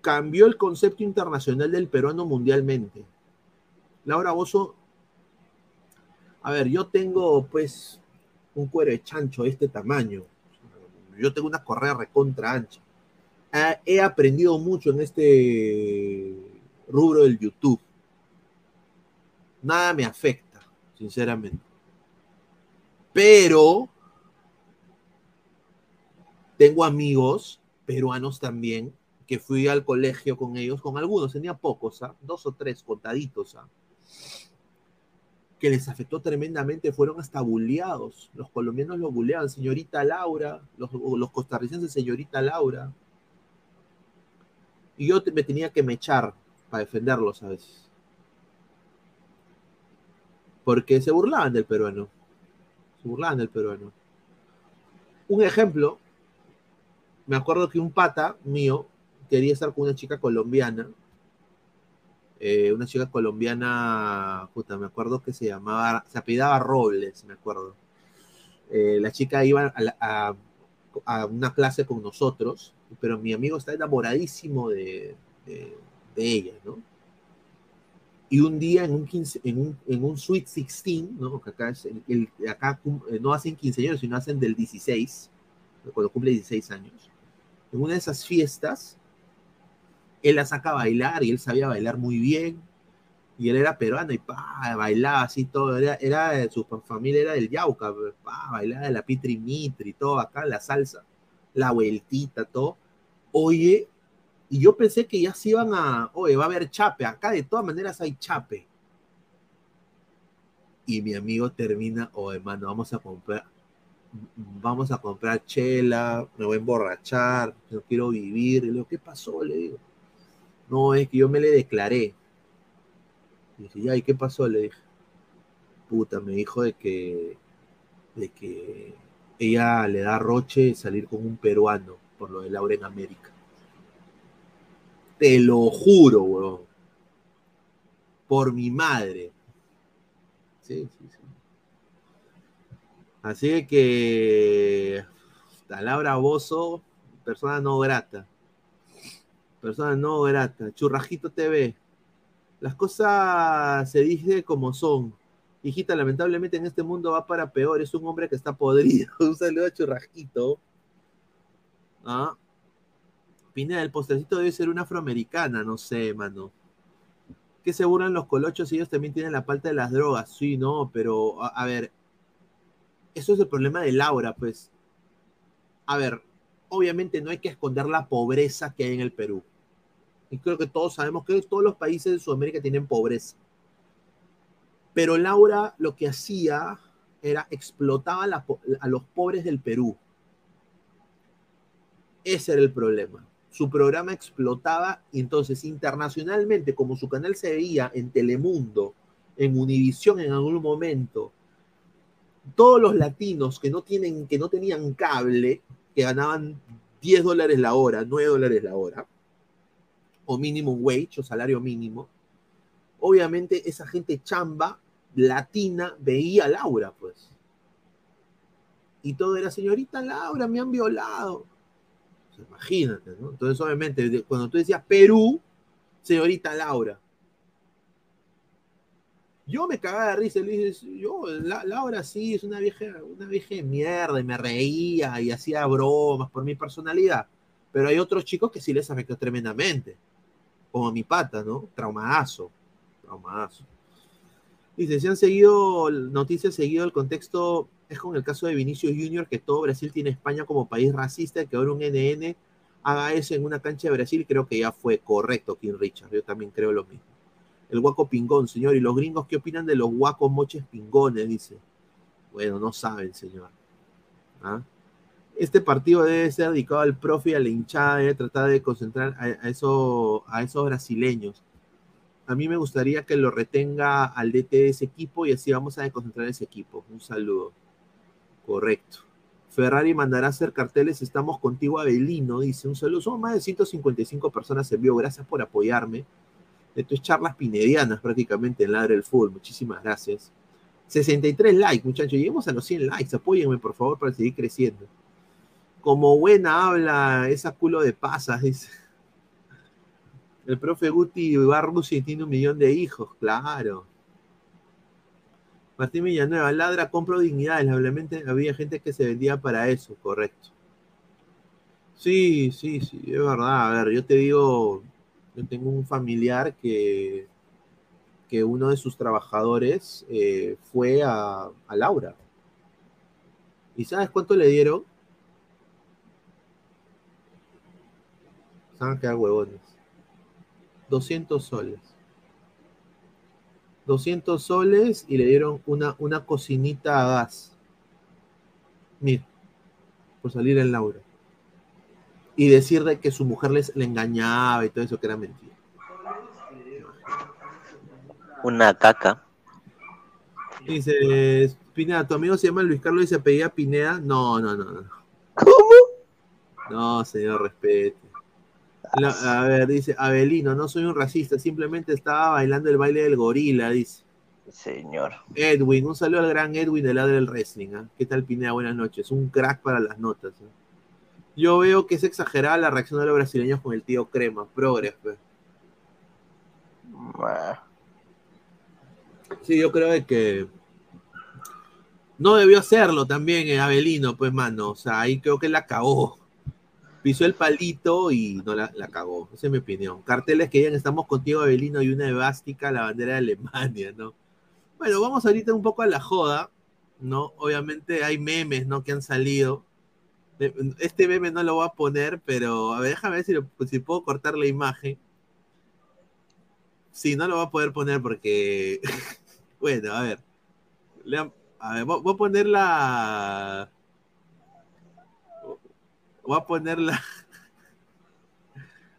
cambió el concepto internacional del peruano mundialmente. Laura Bozo, a ver, yo tengo pues un cuero de chancho de este tamaño. Yo tengo una correa recontra ancha. Ah, He aprendido mucho en este rubro del YouTube. Nada me afecta, sinceramente. Pero tengo amigos peruanos también que fui al colegio con ellos, con algunos, tenía pocos, ¿ah? dos o tres contaditos, ¿ah? Que les afectó tremendamente, fueron hasta bulleados. Los colombianos los bulleaban, señorita Laura, los, los costarricenses, señorita Laura. Y yo me tenía que mechar para defenderlos a veces. Porque se burlaban del peruano. Se burlaban del peruano. Un ejemplo, me acuerdo que un pata mío quería estar con una chica colombiana. Eh, una chica colombiana, puta, me acuerdo que se llamaba, se apellidaba Robles, me acuerdo. Eh, la chica iba a, a- una clase con nosotros, pero mi amigo está enamoradísimo de, de- de ella, ¿no? Y un día en un, 15 en un, en un Sweet 16, ¿no? Que acá, es el- el- acá eh, no hacen 15 años, sino hacen del 16, cuando cumple 16 años. En una de esas fiestas, él la saca a bailar y él sabía bailar muy bien. Y él era peruano y pa, bailaba así todo. Era, su familia era del Yauca, pa, bailaba de la Pitri Mitri, todo acá, la salsa, la vueltita, todo. Oye, y yo pensé que ya se iban a, oye, va a haber chape. Acá de todas maneras hay chape. Y mi amigo termina, oye, hermano, vamos a comprar, vamos a comprar chela, me voy a emborrachar, no quiero vivir. Y le digo, ¿qué pasó? Le digo. No, es que yo me le declaré. Y dije, ¿y qué pasó? Le dije. Puta, me dijo de que, de que ella le da roche salir con un peruano por lo de Laura en América. Te lo juro, weón. Por mi madre. Sí, sí, sí. Así que, hasta Laura Bozo, persona no grata. Persona no grata. Churrajito TV. Las cosas se dice como son. Hijita, lamentablemente en este mundo va para peor. Es un hombre que está podrido. Un saludo a Churrajito. ¿Ah? Pineda, el postrecito debe ser una afroamericana. No sé, mano. ¿Qué se los colochos? Ellos también tienen la falta de las drogas. Sí, no, pero a ver. Eso es el problema de Laura, pues. A ver, obviamente no hay que esconder la pobreza que hay en el Perú. Y creo que todos sabemos que todos los países de Sudamérica tienen pobreza. Pero Laura lo que hacía era explotaba a los pobres del Perú. Ese era el problema. Su programa explotaba y entonces internacionalmente, como su canal se veía en Telemundo, en Univisión en algún momento, todos los latinos que no, tienen, que no tenían cable, que ganaban 10 dólares la hora, 9 dólares la hora, o minimum wage o salario mínimo, obviamente esa gente chamba latina veía a Laura, pues. Y todo era, señorita Laura, me han violado. Imagínate, ¿no? Entonces, obviamente, cuando tú decías Perú, señorita Laura. Yo me cagaba de risa, le dije, yo, La- Laura sí, es una vieja, una vieja de mierda, y me reía y hacía bromas por mi personalidad. Pero hay otros chicos que sí les afectó tremendamente. Como mi pata, ¿no? Traumadazo. Traumadazo. Dice, si han seguido noticias, seguido el contexto, es con el caso de Vinicius Junior, que todo Brasil tiene España como país racista, que ahora un NN haga eso en una cancha de Brasil, creo que ya fue correcto, King Richard. Yo también creo lo mismo. El guaco pingón, señor. ¿Y los gringos qué opinan de los guacos moches pingones? Dice. Bueno, no saben, señor. ¿Ah? Este partido debe ser dedicado al profe y a la hinchada, debe tratar de concentrar a, a eso, a esos brasileños. A mí me gustaría que lo retenga al DT de ese equipo y así vamos a desconcentrar ese equipo. Un saludo. Correcto. Ferrari mandará a hacer carteles. Estamos contigo, Abelino. Dice un saludo. Somos más de 155 personas en vivo. Gracias por apoyarme. Esto es charlas pinedianas prácticamente en Ladre el Fútbol. Muchísimas gracias. 63 likes, muchachos. Lleguemos a los 100 likes. Apóyenme, por favor, para seguir creciendo. Como buena habla esa culo de pasas, dice. El profe Guti y tiene un millón de hijos, claro. Martín Villanueva, ladra, compro dignidad. Lamentablemente había gente que se vendía para eso, correcto. Sí, sí, sí, es verdad. A ver, yo te digo, yo tengo un familiar que, que uno de sus trabajadores eh, fue a, a Laura. ¿Y sabes cuánto le dieron? Se van a quedar huevones. 200 soles. 200 soles y le dieron una, una cocinita a gas. Mira, por salir en Laura. Y decir de que su mujer les, le engañaba y todo eso que era mentira. Una caca. Dice, Pineda, ¿tu amigo se llama Luis Carlos y se apellida Pineda? No, no, no, no. ¿Cómo? No, señor, respete. La- a ver, dice, Abelino, no soy un racista, simplemente estaba bailando el baile del gorila, dice. Señor. Edwin, un saludo al gran Edwin del lado del wrestling. ¿ah? ¿Qué tal, Pineda? Buenas noches. Un crack para las notas. Yo veo que es exagerada la reacción de los brasileños con el tío Crema. Progres, pues. Sí, yo creo de que no debió hacerlo también eh, Abelino, pues, mano. O sea, ahí creo que la cagó. Pisó el palito y no la, la cagó. Esa es mi opinión. Carteles que digan estamos contigo, Abelino, y una evástica, la bandera de Alemania, ¿no? Bueno, vamos ahorita un poco a la joda, ¿no? Obviamente hay memes, ¿no? Que han salido. Este meme no lo voy a poner, pero a ver, déjame ver si, si puedo cortar la imagen. Sí, no lo voy a poder poner porque. bueno, a ver. A ver, voy a poner la. Voy a poner la.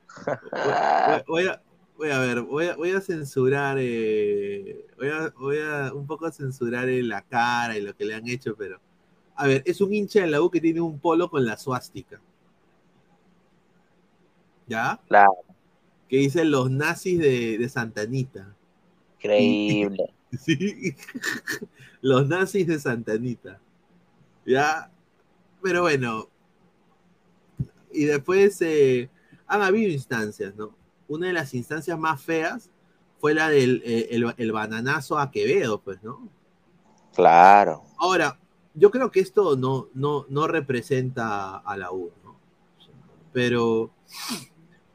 Voy, voy a, voy a ver, voy a, voy a censurar. eh, voy, a, voy a un poco censurar eh, la cara y lo que le han hecho, pero. A ver, es un hincha de la U que tiene un polo con la suástica. ¿Ya? Claro. Que dice los nazis de, de Santanita. Increíble. Sí. Los nazis de Santanita. ¿Ya? Pero bueno. Y después eh, han habido instancias, ¿no? Una de las instancias más feas fue la del eh, el, el bananazo a Quevedo, pues, ¿no? Claro. Ahora, yo creo que esto no, no, no representa a la U, ¿no? Pero,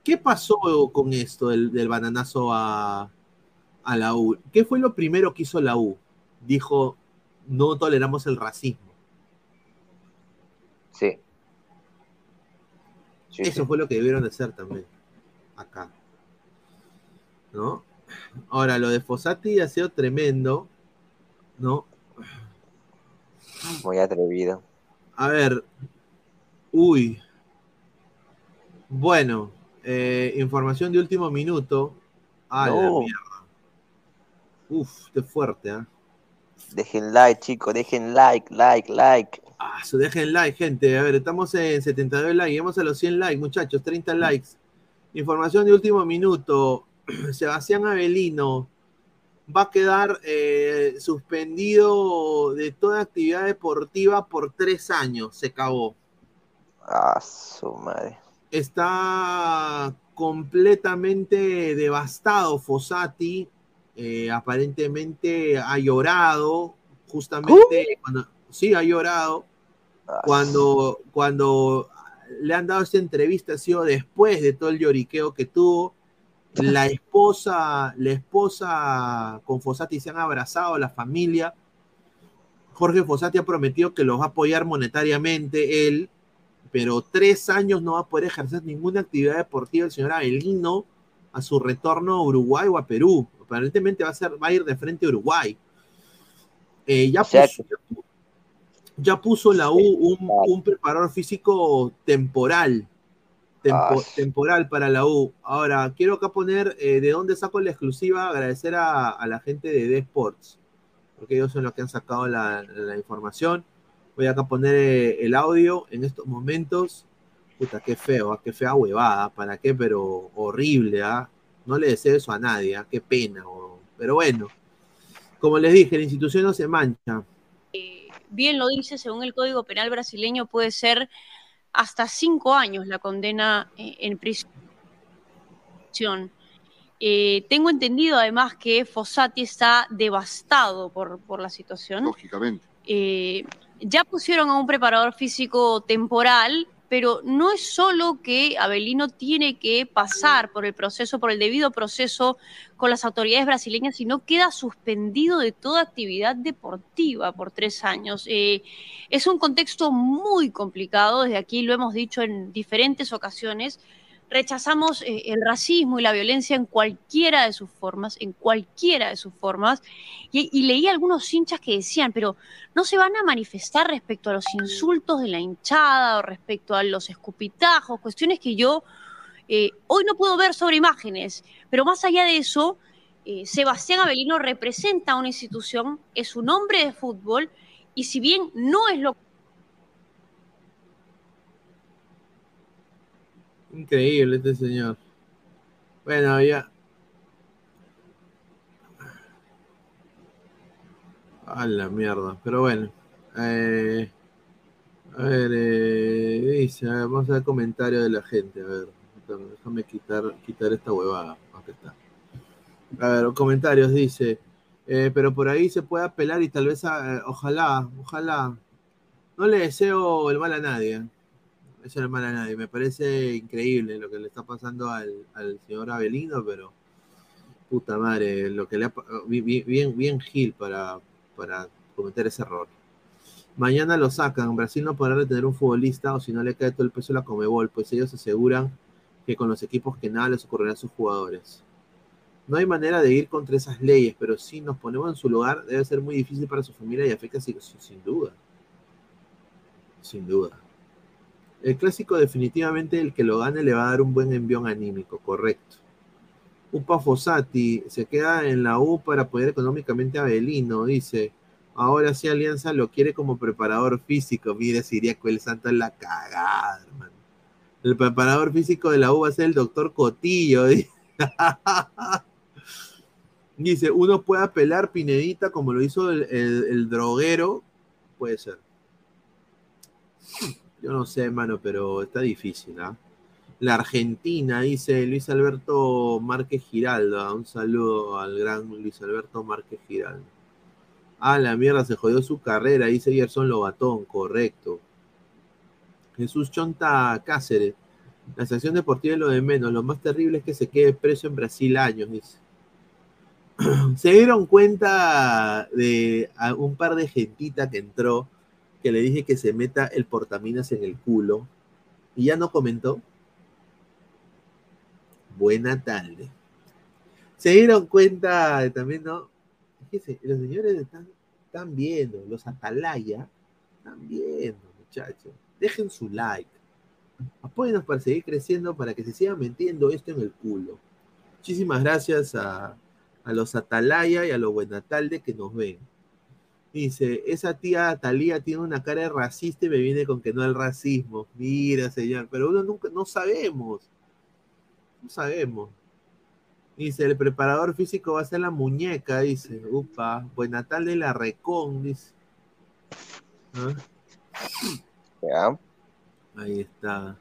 ¿qué pasó con esto del, del bananazo a, a la U? ¿Qué fue lo primero que hizo la U? Dijo, no toleramos el racismo. Sí. Eso fue lo que debieron de hacer también, acá. ¿No? Ahora, lo de Fossati ha sido tremendo, ¿no? Muy atrevido. A ver. Uy. Bueno. eh, información de último minuto. Ah, la mierda. Uf, qué fuerte, ¿ah? Dejen like, chicos, dejen like, like, like. Ah, su- dejen like, gente. A ver, estamos en 72 likes. Llegamos a los 100 likes, muchachos. 30 likes. Información de último minuto. Sebastián Avelino va a quedar eh, suspendido de toda actividad deportiva por tres años. Se acabó. Ah, su madre. está completamente devastado Fossati. eh, aparentemente ha llorado, justamente cuando sí ha llorado. Cuando, cuando le han dado esta entrevista ha sido después de todo el lloriqueo que tuvo. La esposa, la esposa con Fossati se han abrazado, la familia. Jorge Fossati ha prometido que los va a apoyar monetariamente él, pero tres años no va a poder ejercer ninguna actividad deportiva el señor Avelino a su retorno a Uruguay o a Perú. Aparentemente va a, ser, va a ir de frente a Uruguay. Eh, ya, puso, ya puso la U un, un preparador físico temporal. tempo- Ah. temporal para la U. Ahora, quiero acá poner eh, de dónde saco la exclusiva, agradecer a, a la gente de D Sports, porque ellos son los que han sacado la, la información. Voy acá a poner eh, el audio en estos momentos. Puta, qué feo, ah, qué fea huevada, ¿para qué? Pero horrible, ¿ah? No le deseo eso a nadie. Qué pena. Pero bueno, como les dije, la institución no se mancha. Bien lo dice, según el Código Penal brasileño puede ser hasta cinco años la condena eh, en prisión. Eh, tengo entendido además que Fossati está devastado por, por la situación. Lógicamente. Eh, ya pusieron a un preparador físico temporal, pero no es solo que Abelino tiene que pasar por el proceso, por el debido proceso con las autoridades brasileñas, sino queda suspendido de toda actividad deportiva por tres años. Eh, es un contexto muy complicado, desde aquí lo hemos dicho en diferentes ocasiones. Rechazamos eh, el racismo y la violencia en cualquiera de sus formas, en cualquiera de sus formas. Y, leí algunos hinchas que decían, pero no se van a manifestar respecto a los insultos de la hinchada o respecto a los escupitajos, cuestiones que yo eh, hoy no puedo ver sobre imágenes, pero más allá de eso, eh, Sebastián Avelino representa a una institución, es un hombre de fútbol y si bien no es lo Increíble este señor. Bueno, ya. A la mierda. Pero bueno. Eh, a ver, eh, dice, vamos a ver comentarios de la gente. A ver, déjame quitar, quitar esta huevada. Acá está. A ver, comentarios dice. eh, pero por ahí se puede apelar y tal vez, eh, ojalá, ojalá. No le deseo el mal a nadie. A nadie. Me parece increíble lo que le está pasando al, al señor Avelino, pero puta madre, lo que le ha bien, bien Gil para, para cometer ese error. Mañana lo sacan. Brasil no podrá retener un futbolista o si no le cae todo el peso a la Comebol, pues ellos aseguran que con los equipos que nada les ocurrirá a sus jugadores. No hay manera de ir contra esas leyes, pero si nos ponemos en su lugar, debe ser muy difícil para su familia y afecta sin, sin duda. Sin duda. El clásico definitivamente el que lo gane le va a dar un buen envión anímico, correcto. Upa Fossati se queda en la U para apoyar económicamente a Belino, dice. Ahora sí Alianza lo quiere como preparador físico. Mira, Siriaco el Santo en la cagada, hermano. El preparador físico de la U va a ser el doctor Cotillo. Dice, uno puede apelar Pinedita como lo hizo el droguero. Puede ser. Yo no sé, hermano, pero está difícil, ¿ah? La Argentina, dice Luis Alberto Márquez Giraldo. Un saludo al gran Luis Alberto Márquez Giraldo. Ah, la mierda, se jodió su carrera, dice Gerson Lobatón, correcto. Jesús Chonta Cáceres. La sección deportiva es lo de menos. Lo más terrible es que se quede preso en Brasil años, dice. Se dieron cuenta de un par de gentita que entró que le dije que se meta el portaminas en el culo y ya no comentó. Buena tarde. Se dieron cuenta también, ¿no? Fíjense, los señores están, están viendo, los atalaya están viendo, muchachos. Dejen su like. Apóyenos para seguir creciendo, para que se siga metiendo esto en el culo. Muchísimas gracias a, a los atalaya y a los buenatalde que nos ven. Dice, esa tía Talía tiene una cara de racista y me viene con que no el racismo. Mira, señor, pero uno nunca, no sabemos. No sabemos. Dice, el preparador físico va a ser la muñeca, dice. Upa, Buenatalde la recón, dice. ¿Ah? Ya. Ahí está.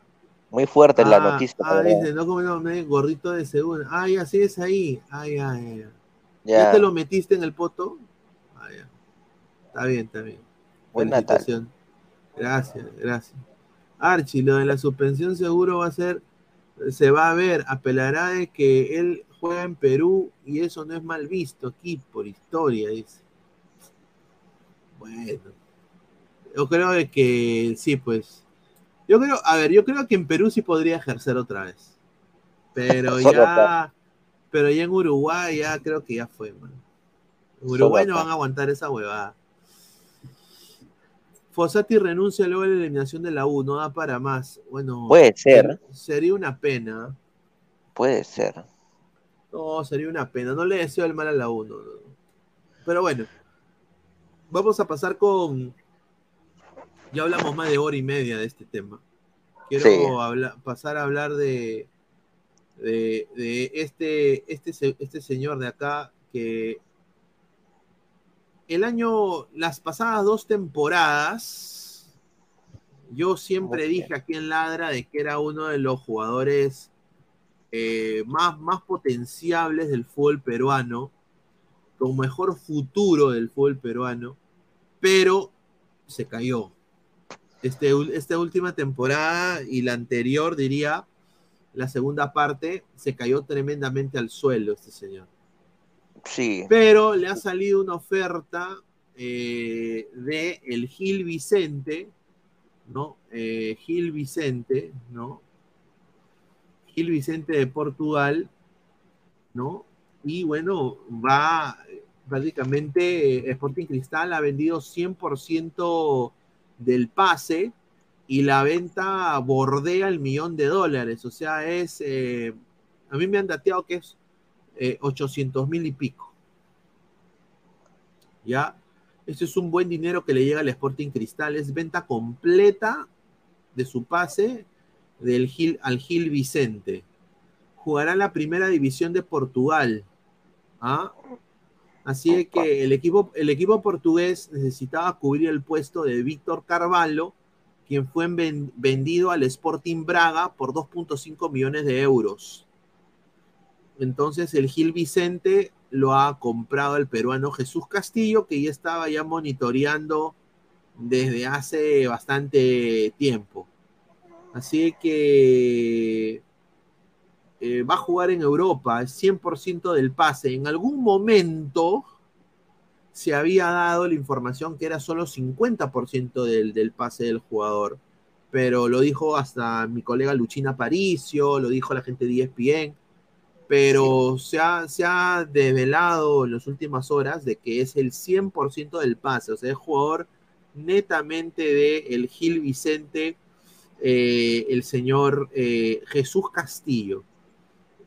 Muy fuerte la Ah, noticia. Ah, pero- dice, no comemos no, gordito de segunda. Ah, ya, sí es ahí. Ah, ya, ya, ya. Ya. ¿Ya te lo metiste en el poto? Está bien, está bien. Buen Natal. Gracias, gracias. Archie, lo de la suspensión seguro va a ser, se va a ver, apelará de que él juega en Perú y eso no es mal visto aquí por historia, dice. Bueno, yo creo de que sí, pues. Yo creo, a ver, yo creo que en Perú sí podría ejercer otra vez. Pero ya, pero ya en Uruguay ya creo que ya fue, man. En Uruguay no van a aguantar esa huevada. Fossati renuncia luego de la eliminación de la U, no da para más. Bueno, Puede ser. Sería una pena. Puede ser. No, sería una pena. No le deseo el mal a la U. no, no. Pero bueno, vamos a pasar con. Ya hablamos más de hora y media de este tema. Quiero Sí. habla- pasar a hablar de, de, de este, este, este señor de acá que el año, las pasadas dos temporadas, yo siempre dije aquí en Ladra de que era uno de los jugadores eh, más, más potenciables del fútbol peruano, con mejor futuro del fútbol peruano, pero se cayó. Este, esta última temporada y la anterior, diría, la segunda parte, se cayó tremendamente al suelo este señor. Sí. Pero le ha salido una oferta eh, de el Gil Vicente, ¿no? Eh, Gil Vicente, ¿no? Gil Vicente de Portugal, ¿no? Y bueno, va prácticamente eh, Sporting Cristal ha vendido 100% del pase y la venta bordea el millón de dólares. O sea, es, a mí me han dateado que es eh, 800 mil y pico. ¿Ya? Este es un buen dinero que le llega al Sporting Cristal. Es venta completa de su pase del Gil, al Gil Vicente. Jugará en la primera división de Portugal. ¿ah? Así que el equipo, el equipo portugués necesitaba cubrir el puesto de Víctor Carvalho, quien fue ven- vendido al Sporting Braga por 2.5 millones de euros. Entonces el Gil Vicente lo ha comprado el peruano Jesús Castillo, que ya estaba ya monitoreando desde hace bastante tiempo. Así que eh, va a jugar en Europa, es 100% del pase. En algún momento se había dado la información que era solo 50% del, del pase del jugador, pero lo dijo hasta mi colega Luchina Paricio, lo dijo la gente de ESPN, pero se, ha, se ha develado en las últimas horas de que es el 100% del pase, o sea, es jugador netamente de el Gil Vicente, eh, el señor eh, Jesús Castillo.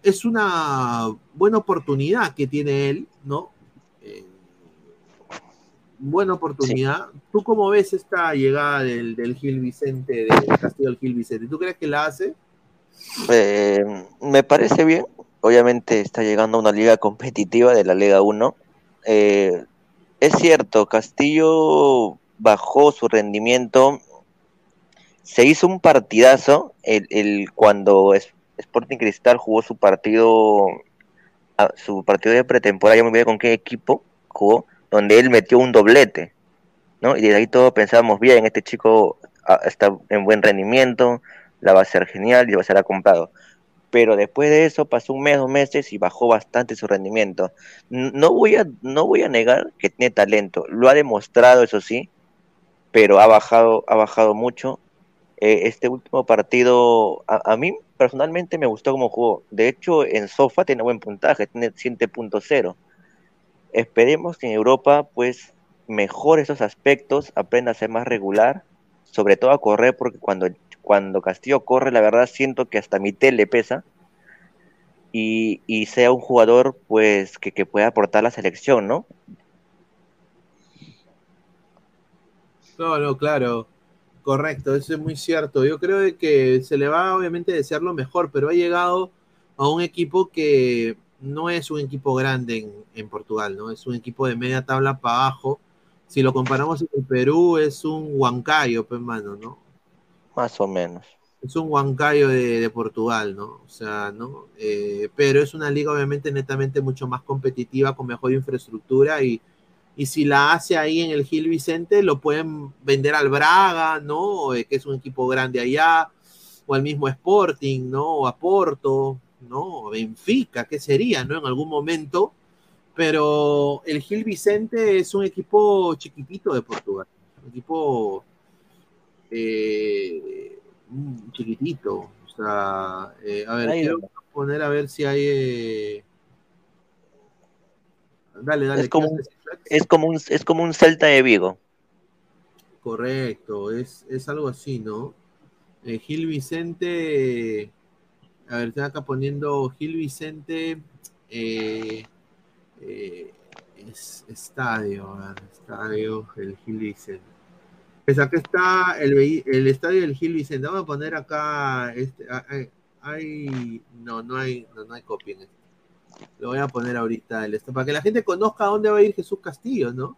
Es una buena oportunidad que tiene él, ¿no? Eh, buena oportunidad. ¿Tú cómo ves esta llegada del, del Gil Vicente, del Castillo al Gil Vicente? ¿Tú crees que la hace? Me parece bien. Obviamente está llegando a una liga competitiva de la Liga 1. Eh, es cierto, Castillo bajó su rendimiento. Se hizo un partidazo el, cuando Sporting Cristal jugó su partido a- su partido de pretemporada, ya me olvidé con qué equipo jugó, donde él metió un doblete, ¿no? Y de ahí todos pensábamos, bien, este chico ah, está en buen rendimiento, la va a ser genial y va a ser comprado. Pero después de eso pasó un mes, dos meses y bajó bastante su rendimiento. No voy a, no voy a negar que tiene talento, lo ha demostrado, eso sí, pero ha bajado, ha bajado mucho. Eh, este último partido, a, a mí personalmente me gustó cómo jugó. De hecho, en Sofa tiene buen puntaje, tiene 7.0. Esperemos que en Europa, pues, mejore esos aspectos, aprenda a ser más regular, sobre todo a correr, porque cuando, cuando Castillo corre, la verdad siento que hasta mi tele le pesa. Y, sea un jugador, pues, que, que pueda aportar la selección, ¿no? No, no, claro. Correcto, eso es muy cierto. Yo creo que se le va obviamente a desear lo mejor, pero ha llegado a un equipo que no es un equipo grande en, en Portugal, ¿no? Es un equipo de media tabla para abajo. Si lo comparamos con Perú, es un Huancayo, pues, mano, ¿no? Más o menos. Es un Huancayo de, de Portugal, ¿no? O sea, ¿no? Eh, pero es una liga obviamente netamente mucho más competitiva, con mejor infraestructura y, y si la hace ahí en el Gil Vicente, lo pueden vender al Braga, ¿no? Eh, que es un equipo grande allá, o al mismo Sporting, ¿no? O a Porto, ¿no? O Benfica, ¿qué sería, ¿no? En algún momento. Pero el Gil Vicente es un equipo chiquitito de Portugal, un equipo eh, chiquitito. O sea, eh, a ver, Ahí quiero va. poner a ver si hay. eh, Dale, dale. Es como, ¿qué un, es, como un, es como un Celta de Vigo. Correcto, es, es algo así, ¿no? Eh, Gil Vicente, a ver, estoy acá poniendo Gil Vicente, eh, es, estadio, a ver, estadio, el Gil Vicente. Pues acá está el, el estadio del Gil Vicente. Vamos a poner acá, este, hay, hay- no, no hay, no, no hay copia en este. Lo voy a poner ahorita el para que la gente conozca a dónde va a ir Jesús Castillo, ¿no?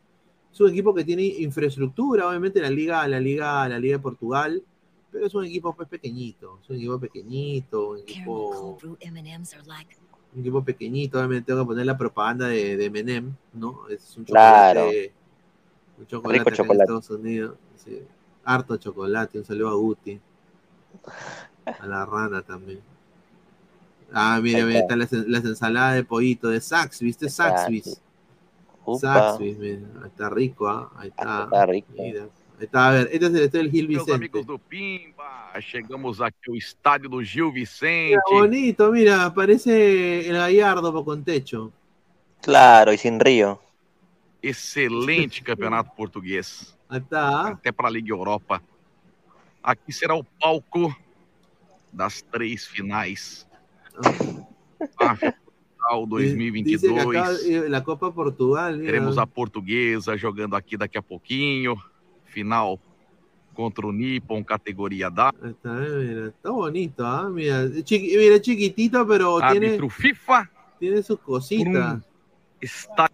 Es un equipo que tiene infraestructura, obviamente la liga, la liga, la liga de Portugal pero es un equipo pues pequeñito, es un equipo pequeñito, un equipo, un equipo pequeñito, obviamente tengo que poner la propaganda de, de M&M, ¿no? Es un chocolate, Claro. un chocolate Rico chocolate. en Estados Unidos, sí. harto chocolate, un saludo a Guti, a la rana también. Ah, mira, mira, está. están las, las ensaladas de pollito de Sax, ¿viste? Saxby's. Saxby's, mira, ahí está rico, ¿ah? Ahí está. Está rico. Mira, ahí está, a ver, este es el estadio del Gil Meus Vicente. amigos do Pimba, chegamos aqui ao estádio do Gil Vicente. Mira, bonito, mira, parece el Gallardo con techo. Claro, y sin río. Excelente campeonato português. Ahí está. Até para a Liga Europa. Aqui será o palco das três finais. A final Dice que acá 2022. eh, la Copa Portugal, mira. Teremos a portuguesa jogando aqui daqui a pouquinho. Final contra o Nippon, categoria da. Está, eh, mira, está bonito, ¿ah? Mira, chiqui- mira, chiquitito, pero tiene, Árbitro FIFA. tiene sus cositas. Está.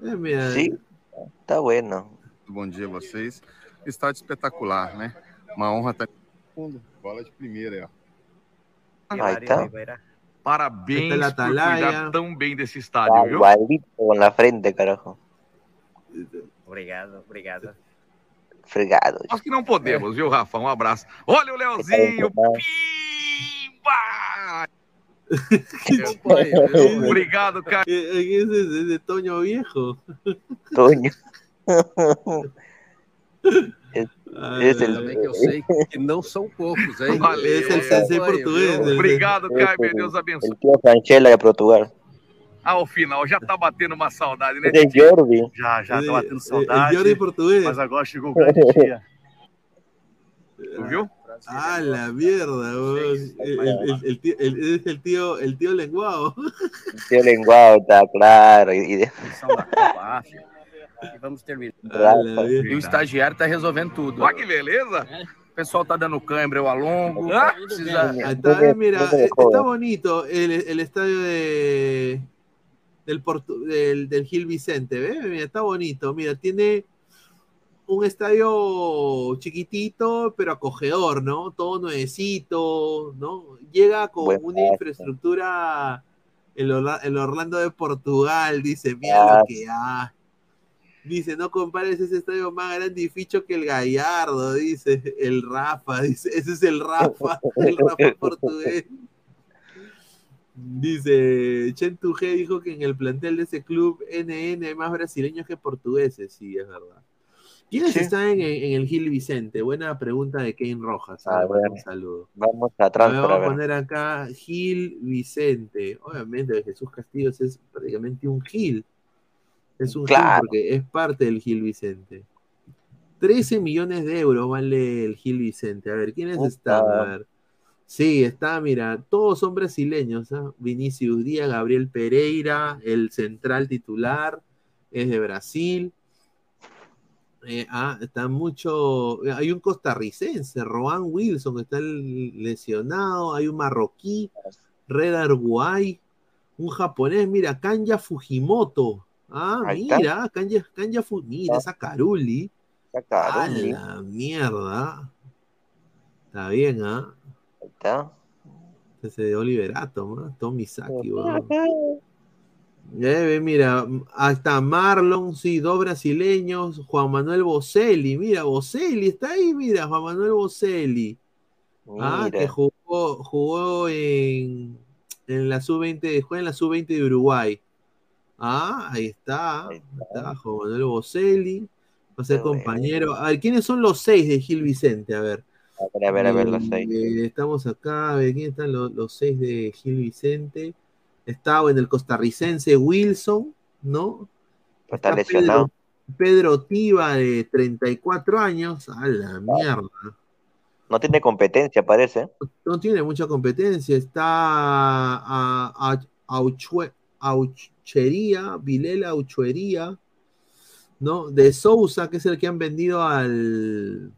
Eh, mira, Sí, tá bueno. Bom dia a vocês. Estádio espetacular, né? Uma honra estar fundo. Bola de primeira, aí, ó. Ahí está. Parabéns Esta é por cuidar tão bem desse estádio, Está viu? igualito la frente, carajo. Obrigado, obrigado. Fregado. Nós que não podemos, viu, Rafa? Um abraço. Olha o Leozinho. Pimba! Obrigado, cara. Eh, eh, Ese es ese Toño viejo. Toño. Ah, Esse é Também que eu sei que não são poucos, hein? Valeu. Esse é o sensei português. né? Obrigado, Caio. é Deus abençoe. El tío Franchella de Portugal. Ao final, já tá batendo uma saudade, né? É Jordi. Já, já tá batendo eh, saudade. El Jordi portugués. Mas agora chegou o grande dia. Tu viu? Ah, la mierda, vos. El, el- el tío, el- es el tío, el tío lenguado. El tío lenguado, está claro. África. E vamos terminar. Ah, la E o estagiário tá resolvendo tudo. Olha que beleza. O pessoal tá dando câimbra ao longo. Ah, precisa... Está, mira, eh, está bonito el, el estadio de del, Portu- del, del Gil Vicente, ¿ves? Mira, está bonito. Mira, tiene un estadio chiquitito, pero acogedor, ¿no? Todo nuevecito, ¿no? Llega con Buen una infraestructura el, Orla- el Orlando de Portugal, dice, mira lo que hay. Dice, no compares ese estadio más grande y ficho que el Gallardo, dice, el Rafa, dice, ese es el Rafa, el Rafa portugués. Dice, Chentu G dijo que en el plantel de ese club NN hay más brasileños que portugueses, sí, es verdad. ¿Quiénes Sí. están en, en el Gil Vicente? Buena pregunta de Kane Rojas. A mando ver. Un saludo. Vamos A atrás ver, para vamos a ver. poner acá Gil Vicente. Obviamente Jesús Castillos es prácticamente un Gil. Es un Gil Claro. porque es parte del Gil Vicente. 13 millones de euros vale el Gil Vicente. A ver, ¿quiénes están? A ver. Sí, está, mira, todos son brasileños. ¿ah? Vinicius Díaz, Gabriel Pereira, el central titular, es de Brasil. Eh, ah, está mucho. Hay un costarricense, Roan Wilson, que está lesionado. Hay un marroquí, Red Arguay. Un japonés, mira, Kanya Fujimoto. Ah, Ahí mira, Kanya, Kanya Fu- Mira, esa Karuli. Está A Caroli. la mierda. Está bien, ¿ah? Ahí está. Ese de Oliver Atom, ¿ah? Tommy Saki, weón. Ve, mira, ahí está Marlon, sí, dos brasileños, Juan Manuel Boselli, mira, Boselli está ahí, mira, Juan Manuel Boselli. Ah, Mira. que jugó, jugó en, en la sub-20, juega en la sub-20 de Uruguay. Ah, ahí está, ahí está Juan Manuel Boselli, va a ser compañero. A ver, ¿quiénes son los seis de Gil Vicente? A ver. A ver, a ver, a ver, los Eh, seis. estamos acá, a ver, ¿quién están los, los seis de Gil Vicente? Está bueno, el costarricense Wilson, ¿no? Está lesionado. Pedro, Pedro Tiva, de 34 años. A la mierda. No tiene competencia, parece. No tiene mucha competencia. Está a, a- Auchería, Vilela Auchuería, ¿no? De Sousa, que es el que han vendido al.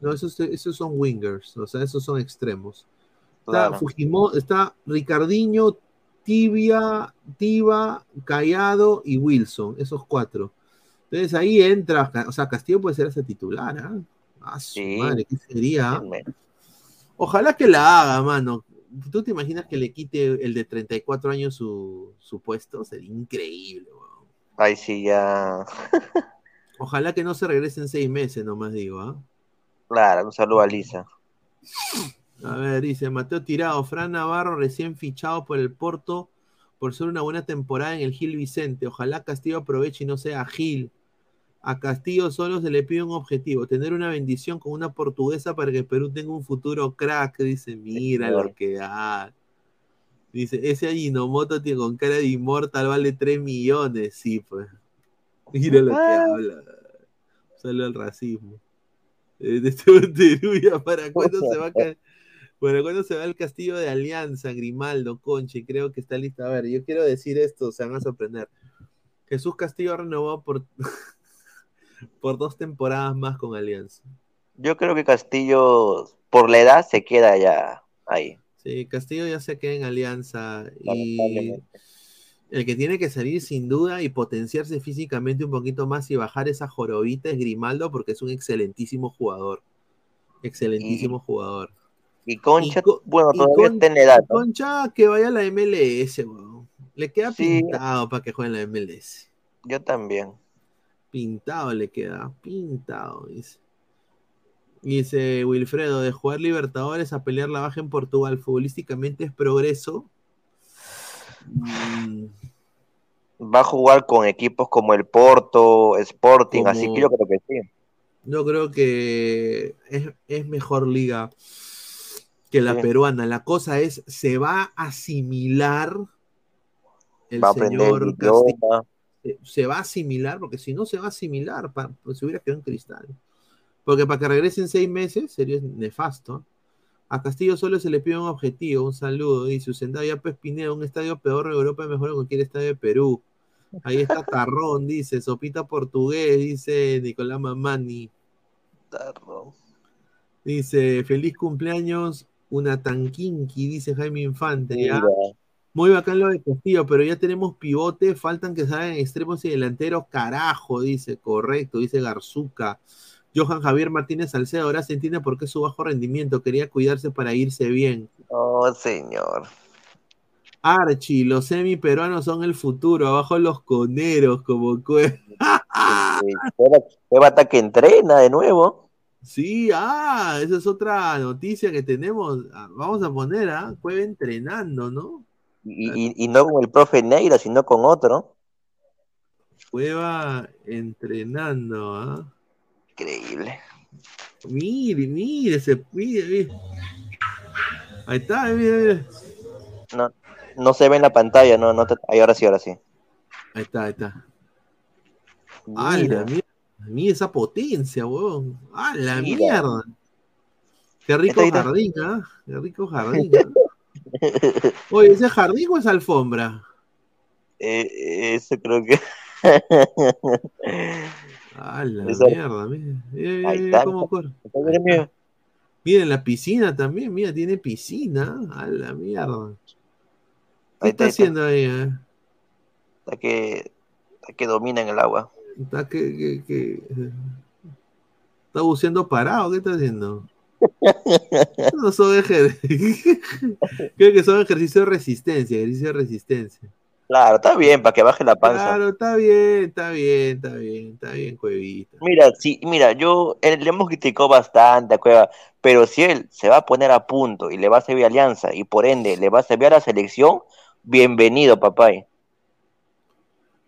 No, esos, esos son wingers, o sea, esos son extremos. Está, Claro. Está Ricardiño, Tibia, Tiva, Callado y Wilson, esos cuatro. Entonces ahí entra, o sea, Castillo puede ser ese titular, ¿ah? Ah, su Sí. madre, ¿qué sería? Ojalá que la haga, mano. ¿Tú te imaginas que le quite el de 34 años su, su puesto? Sería increíble, weón. Ay, sí, ya. Ojalá que no se regrese en seis meses, nomás digo, ¿ah? Claro, un saludo a Lisa. A ver, dice Mateo Tirado, Fran Navarro recién fichado por el Porto por ser una buena temporada en el Gil Vicente. Ojalá Castillo aproveche y no sea Gil. A Castillo solo se le pide un objetivo, tener una bendición con una portuguesa para que Perú tenga un futuro crack. Dice, mira lo que da. Dice, ese Ajinomoto tío, con cara de inmortal vale 3 millones. Sí, pues. Mira lo que habla. Solo el racismo. Eh, De este Monteruya, ¿para cuándo se va a ca- ¿Para cuándo se va el castillo de Alianza, Grimaldo, Conche? Creo que está listo. A ver, yo quiero decir esto, se van a sorprender. Jesús Castillo renovó por, por dos temporadas más con Alianza. Yo creo que Castillo, por la edad, se queda ya ahí. Sí, Castillo ya se queda en Alianza y el que tiene que salir sin duda y potenciarse físicamente un poquito más y bajar esa jorobita es Grimaldo porque es un excelentísimo jugador. Excelentísimo jugador. Y Concha, Y bueno, todavía Con- está en edad. ¿no? Concha que vaya a la MLS, weón. Le queda Sí. pintado para que juegue en la MLS. Yo también. Pintado le queda, pintado, dice. Dice Wilfredo, de jugar Libertadores a pelear la baja en Portugal, futbolísticamente es progreso. Mm, Va a jugar con equipos como el Porto, Sporting, así que yo creo que sí. Yo creo que es, es mejor liga que la Sí. peruana. La cosa es, ¿se va a asimilar el Va señor Castillo? se- va a asimilar, porque si no se va a asimilar, pa- pues se hubiera quedado en cristal. Porque para que regrese en seis meses sería nefasto. A Castillo solo se le pide un objetivo, un saludo, dice Usendado, ya pues Pineda, un estadio peor de Europa es mejor que cualquier estadio de Perú. Ahí está Tarrón, dice, Sopita Portugués, dice Nicolás Mamani. Tarrón. Dice, feliz cumpleaños, una tanquinqui, dice Jaime Infante. ¿ya? Mira. Muy bacán lo de Castillo, pero ya tenemos pivote, faltan que salgan extremos y delanteros, carajo, dice, correcto, dice Garzuca. Johan Javier Martínez Salcedo, ahora se entiende por qué su bajo rendimiento, quería cuidarse para irse bien. Oh, señor. Archie, los semi peruanos son el futuro, abajo los coneros, como Cueva- Cueva hasta que entrena de nuevo. Sí, ah, esa es otra noticia que tenemos. Ah, Vamos a poner, ¿ah? Cueva entrenando, ¿no? Y, y- y no con el profe Neira, sino con otro. Cueva entrenando, ¿ah? Increíble. Mire, mire, se mire, mire. Ahí está, mire, mire. No, no se ve en la pantalla, no, no te- ahí, ahora sí, ahora sí. Ahí está, ahí está. ¡Hala, Mira. Mira! Mira esa potencia, weón. ¡A la Mira. mierda! Qué rico jardín, ¿ah? Qué rico jardín. ¿ah? Oye, ¿ese jardín o es alfombra? Eh, eso creo que. ¡A la mierda! Mira, mira, Ahí mira está. cómo. Miren la piscina también, mira, tiene piscina. ¡A la mierda! ¿Qué Ahí está haciendo ahí? eh? Hasta que, hasta que domina en el agua. Está que, que- que- está buceando parado, ¿qué está haciendo? No son ejer- Creo que son ejercicios de resistencia, ejercicio de resistencia. Claro, está bien, para que baje la panza. Claro, está bien, está bien, está bien, está bien, Cuevita. Mira, sí, mira, yo eh, le hemos criticado bastante a Cueva, pero si él se va a poner a punto y le va a servir alianza y por ende le va a servir a la selección, bienvenido, papá.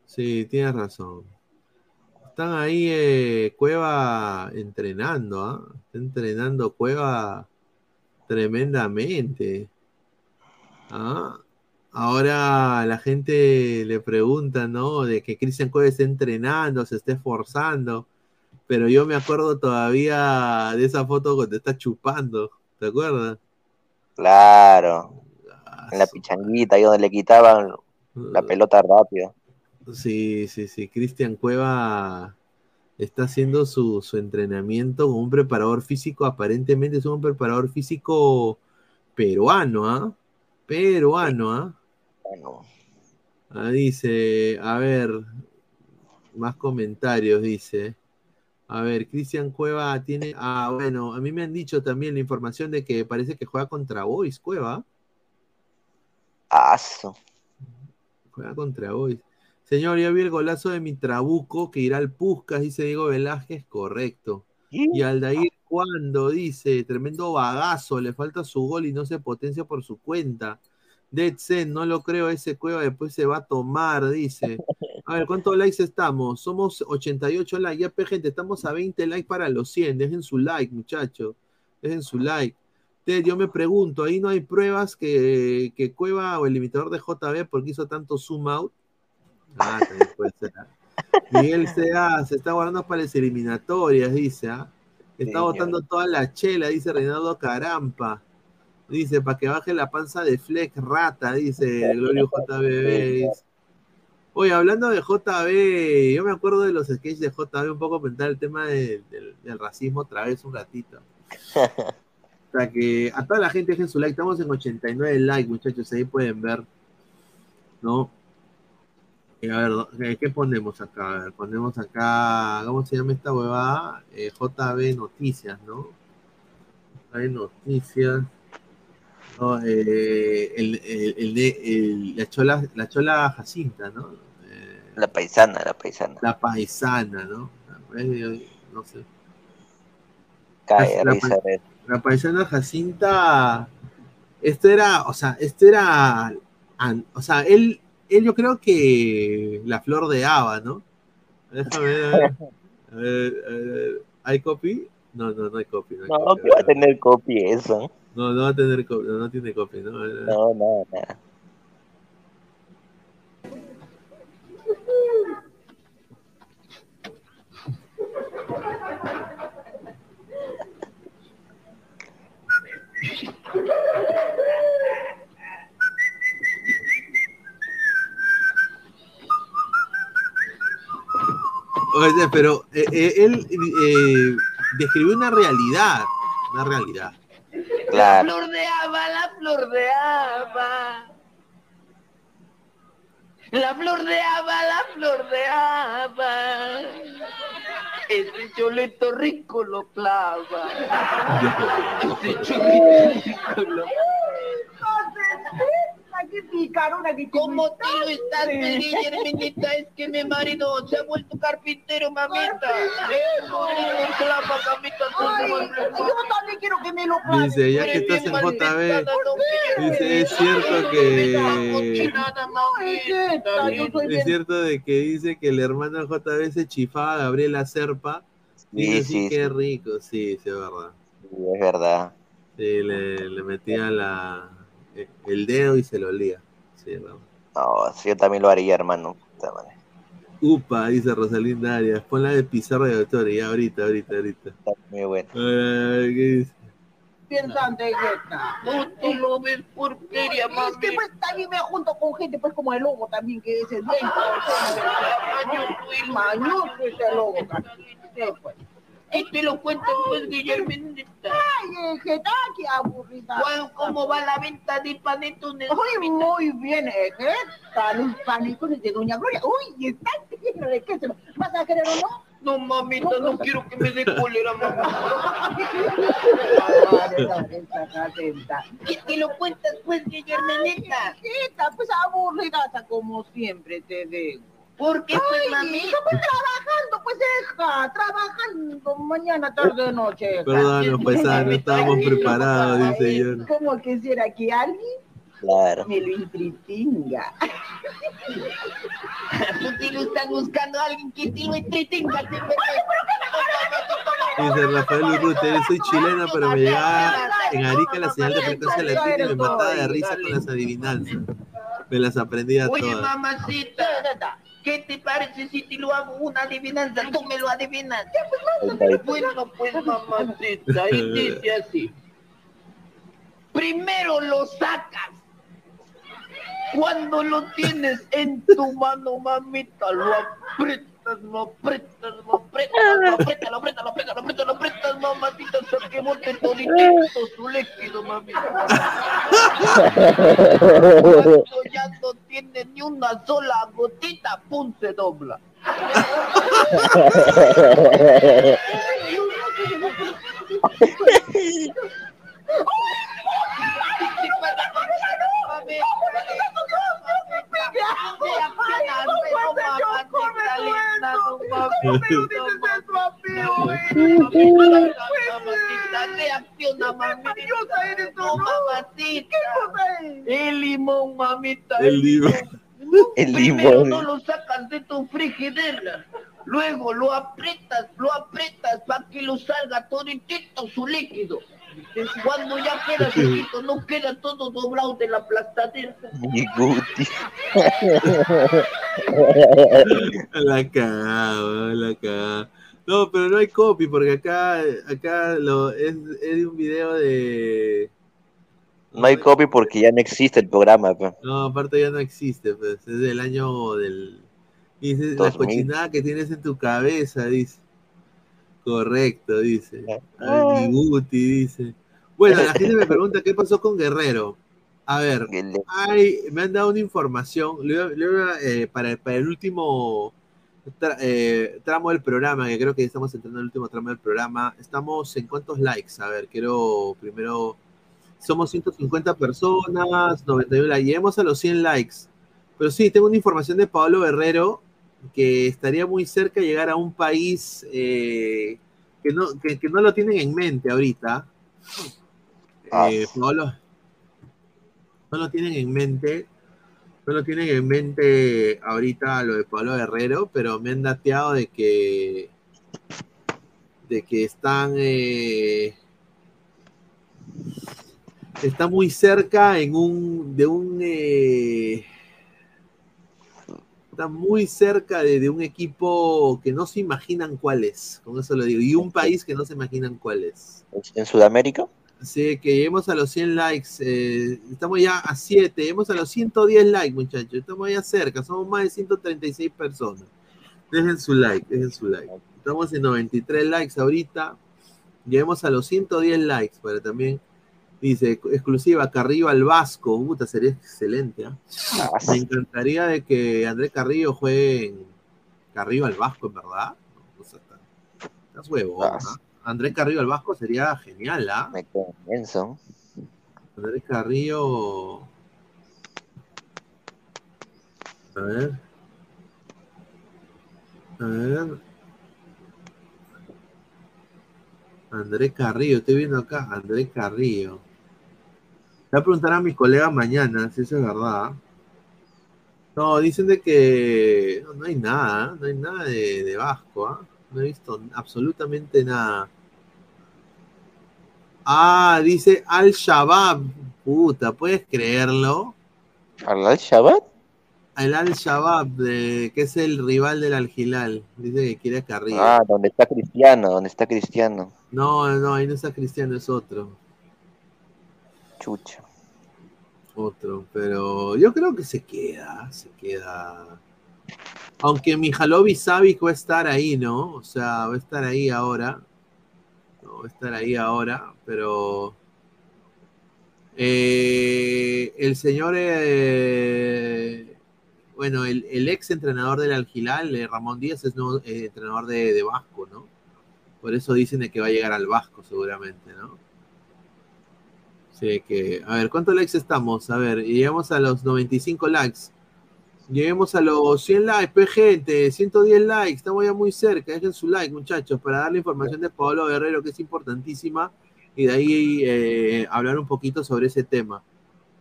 Sí, tienes razón. Están ahí eh, Cueva entrenando, ¿ah? Está entrenando Cueva tremendamente. ¿Ah? Ahora la gente le pregunta, ¿no? De que Cristian Cueva esté entrenando, se esté esforzando. Pero yo me acuerdo todavía de esa foto cuando está chupando. ¿Te acuerdas? Claro. En la pichanguita, ahí donde le quitaban la pelota rápido. Sí, sí, sí. Cristian Cueva está haciendo su, su entrenamiento con un preparador físico. Aparentemente es un preparador físico peruano, ¿ah? Peruano, ¿ah? Bueno, Ah, dice, a ver, más comentarios, dice. A ver, Cristian Cueva tiene. Ah, bueno, a mí me han dicho también la información de que parece que juega contra Boys, Cueva. Aso. Juega contra Boys. Señor, ya vi el golazo de mi trabuco que irá al Puscas, dice Diego Velázquez, correcto. Y Aldair, cuando dice, tremendo bagazo, le falta su gol y no se potencia por su cuenta. Dead Zen, no lo creo, ese cueva después se va a tomar, dice. A ver, ¿cuántos likes estamos? Somos 88 likes. Ya, pe, gente, estamos a 20 likes para los 100. Dejen su like, muchachos. Dejen su like. Ted, yo me pregunto, ahí no hay pruebas que, que Cueva o el limitador de JB porque hizo tanto zoom out. Ah, también puede ser. ¿ah? Miguel CA se está guardando para las eliminatorias, dice. ¿ah? Está Sí, botando toda la chela, dice Reinaldo Carampa. Dice, para que baje la panza de Fleck Rata, dice Glorio JBB. dice. Oye, hablando de JB, yo me acuerdo de los sketches de JB, un poco comentar el tema de- del, del racismo otra vez un ratito. O sea que a toda la gente dejen su like, estamos en 89 likes, muchachos, ahí pueden ver, ¿no? Eh, a ver. Eh, ¿qué ponemos acá? A ver, ponemos acá, ¿cómo se llama esta huevada? Eh, JB Noticias, ¿no? JB Noticias. No, eh, el, el- el de- el- la, chola, la chola Jacinta, ¿no? La paisana, la paisana. La paisana, ¿no? Eh, No sé. Cae La- risa de La paisana Jacinta, esto era, o sea, esto era, o sea, él, él yo creo que la flor de Ava, ¿no? Déjame ver, a ver, a ver, a ver, ¿hay copy? No, no, no hay copy. No, hay No, copy, que va a tener copia eso. no, no va a tener copy, no, no tiene copy, ¿no? Ver. No, no, no. Oye, pero eh, eh, él eh, describió una realidad, una realidad. Claro. flor de haba, la flor de haba. La flor de haba, la flor de haba. Ese cholito rico lo clava. Ese cholito rico lo Qué picarona que ¿Cómo te lo estás pidiendo, hermanita? Es que mi marido se ha vuelto carpintero, mamita. Eso, eso, clava, mamita. Ay, yo también quiero que me lo Dice, ya que estás en JB, dice, es cierto que es cierto de que dice que el hermano de JB se chifaba a Gabriela Serpa. Dice, Sí, sí, sí, qué rico, sí, sí, es verdad. Sí, es verdad. Sí, le, le metía la, el dedo y se lo olía. Sí, es verdad. No, sí, yo también lo haría, hermano. Upa, dice Rosalinda Arias, ponla de pizarra de doctor, ya ahorita, ahorita, ahorita. Está muy bueno. A ver, a ver, ¿qué dice? Piensante Jeta. No, tú lo ves porquería, Es que pues también me junto con gente pues como el lobo también que es el dueño. Mañoso ese lobo. Sí, pues. ¿Qué te lo cuento, pues, Guillerminita? Ay, qué aburrida. ¿Cuál- ¿Cómo va la venta de panetones? Ay, muy bien, Jeta. Los panetones de Doña Gloria. Uy, está lleno de queso. ¿Vas a querer o no? No, mamita, no quiero que me dé cólera, mamá. ¿Qué te lo cuentas, pues, Guillerminita? Jeta, pues aburrida como siempre te veo. ¿Por qué, pues, Ay, mami? yo voy trabajando, pues, hija, trabajando mañana, tarde, noche. Perdón, pues no estábamos preparados, dice yo. Quisiera que alguien Claro. me lo entretenga. ¿Por qué lo están buscando a alguien que te lo entretenga? te Dice Rafael Urrutia, yo soy chileno, pero me llegaba en Arica la señal de frecuencia latina y me mataba de risa con las adivinanzas. Me las aprendía Oye, todas. mamacita, ¿qué te parece si te lo hago una adivinanza? Tú me lo adivinas. Bueno, pues, mamacita, y dice así. Primero lo sacas. Cuando lo tienes en tu mano, mamita, lo aprietas, lo aprietas, lo aprietas, lo aprietas, lo aprietas, lo aprietas, lo aprietas, lo aprietas, mamacita, hasta que bote toditito su líquido, ya no tiene ni una sola gotita, pum, se dobla. El limón, mamita. El limón. El limón. no lo sacas de tu frigidera. Luego lo aprietas, lo aprietas para que lo salga toditito su líquido. Cuando ya queda sequito, no queda todo doblado de la aplastadera. Mi Guti. La cagada, weón, la cagada. No, pero no hay copy porque acá, acá lo, es, es de un video de. No hay copy porque ya no existe el programa. pues. No, aparte ya no existe, pues. Es del año del. Dice, la 2000. cochinada que tienes en tu cabeza, dice. Correcto, dice. Guti, dice. Bueno, la gente me pregunta qué pasó con Guerrero. A ver, hay, me han dado una información le le eh, para, para el último tra- eh, tramo del programa, que creo que estamos entrando en el último tramo del programa. Estamos en cuántos likes? A ver, quiero primero. Somos 150 personas, 91 likes. Lleguemos a los 100 likes. Pero sí, tengo una información de Pablo Guerrero que estaría muy cerca de llegar a un país eh, que, no, que, que no lo tienen en mente ahorita. Eh, Pablo, no lo tienen en mente. No lo tienen en mente ahorita lo de Pablo Guerrero, pero me han dateado de que de que están eh, está muy cerca en un de un eh, está muy cerca de, de un equipo que no se imaginan cuál es, con eso lo digo, y un país que no se imaginan cuál es. ¿En Sudamérica? Así que lleguemos a los 100 likes. eh, estamos ya a 7. Lleguemos a los 110 likes, muchachos. Estamos ya cerca. Somos más de 136 personas. Dejen su like, dejen su like. Estamos en 93 likes ahorita. Lleguemos a los 110 likes para también. Dice, exclusiva, Carrillo al Vasco. Puta, sería excelente. ¿ah? Me encantaría de que Andrés Carrillo juegue en Carrillo al Vasco, en verdad. O sea, está- estás huevón, ¿ah? Andrés Carrillo al Vasco sería genial, ¿ah? Me convenzo. Andrés Carrillo. A ver. A ver. Andrés Carrillo, estoy viendo acá. Andrés Carrillo. Voy a preguntar a mis colegas mañana si eso es verdad. No, dicen de que no, hay nada, no hay nada de, de Vasco, ¿ah? No he visto absolutamente nada. Ah, dice Al-Shabaab. Puta, ¿puedes creerlo? ¿Al Al-Shabaab? El Al-Shabaab, que es el rival del Al-Hilal. Dice que quiere a Carrillo. Ah, donde está Cristiano, donde está Cristiano. No, no, ahí no está Cristiano, es otro. Chucha. Otro, pero yo creo que se queda, se queda. Aunque Mijalovic Savic va a estar ahí, ¿no? O sea, va a estar ahí ahora. No, va a estar ahí ahora, pero. eh, el señor. eh, bueno, el, el ex entrenador del Al-Hilal, eh, Ramón Díaz, es nuevo eh, entrenador de, de Vasco, ¿no? Por eso dicen de que va a llegar al Vasco, seguramente, ¿no? Sí, que. A ver, ¿cuántos likes estamos? A ver, llegamos a los 95 likes. Lleguemos a los 100 likes, pues gente, 110 likes, estamos ya muy cerca, dejen su like muchachos para dar la información de Pablo Guerrero que es importantísima y de ahí eh, hablar un poquito sobre ese tema.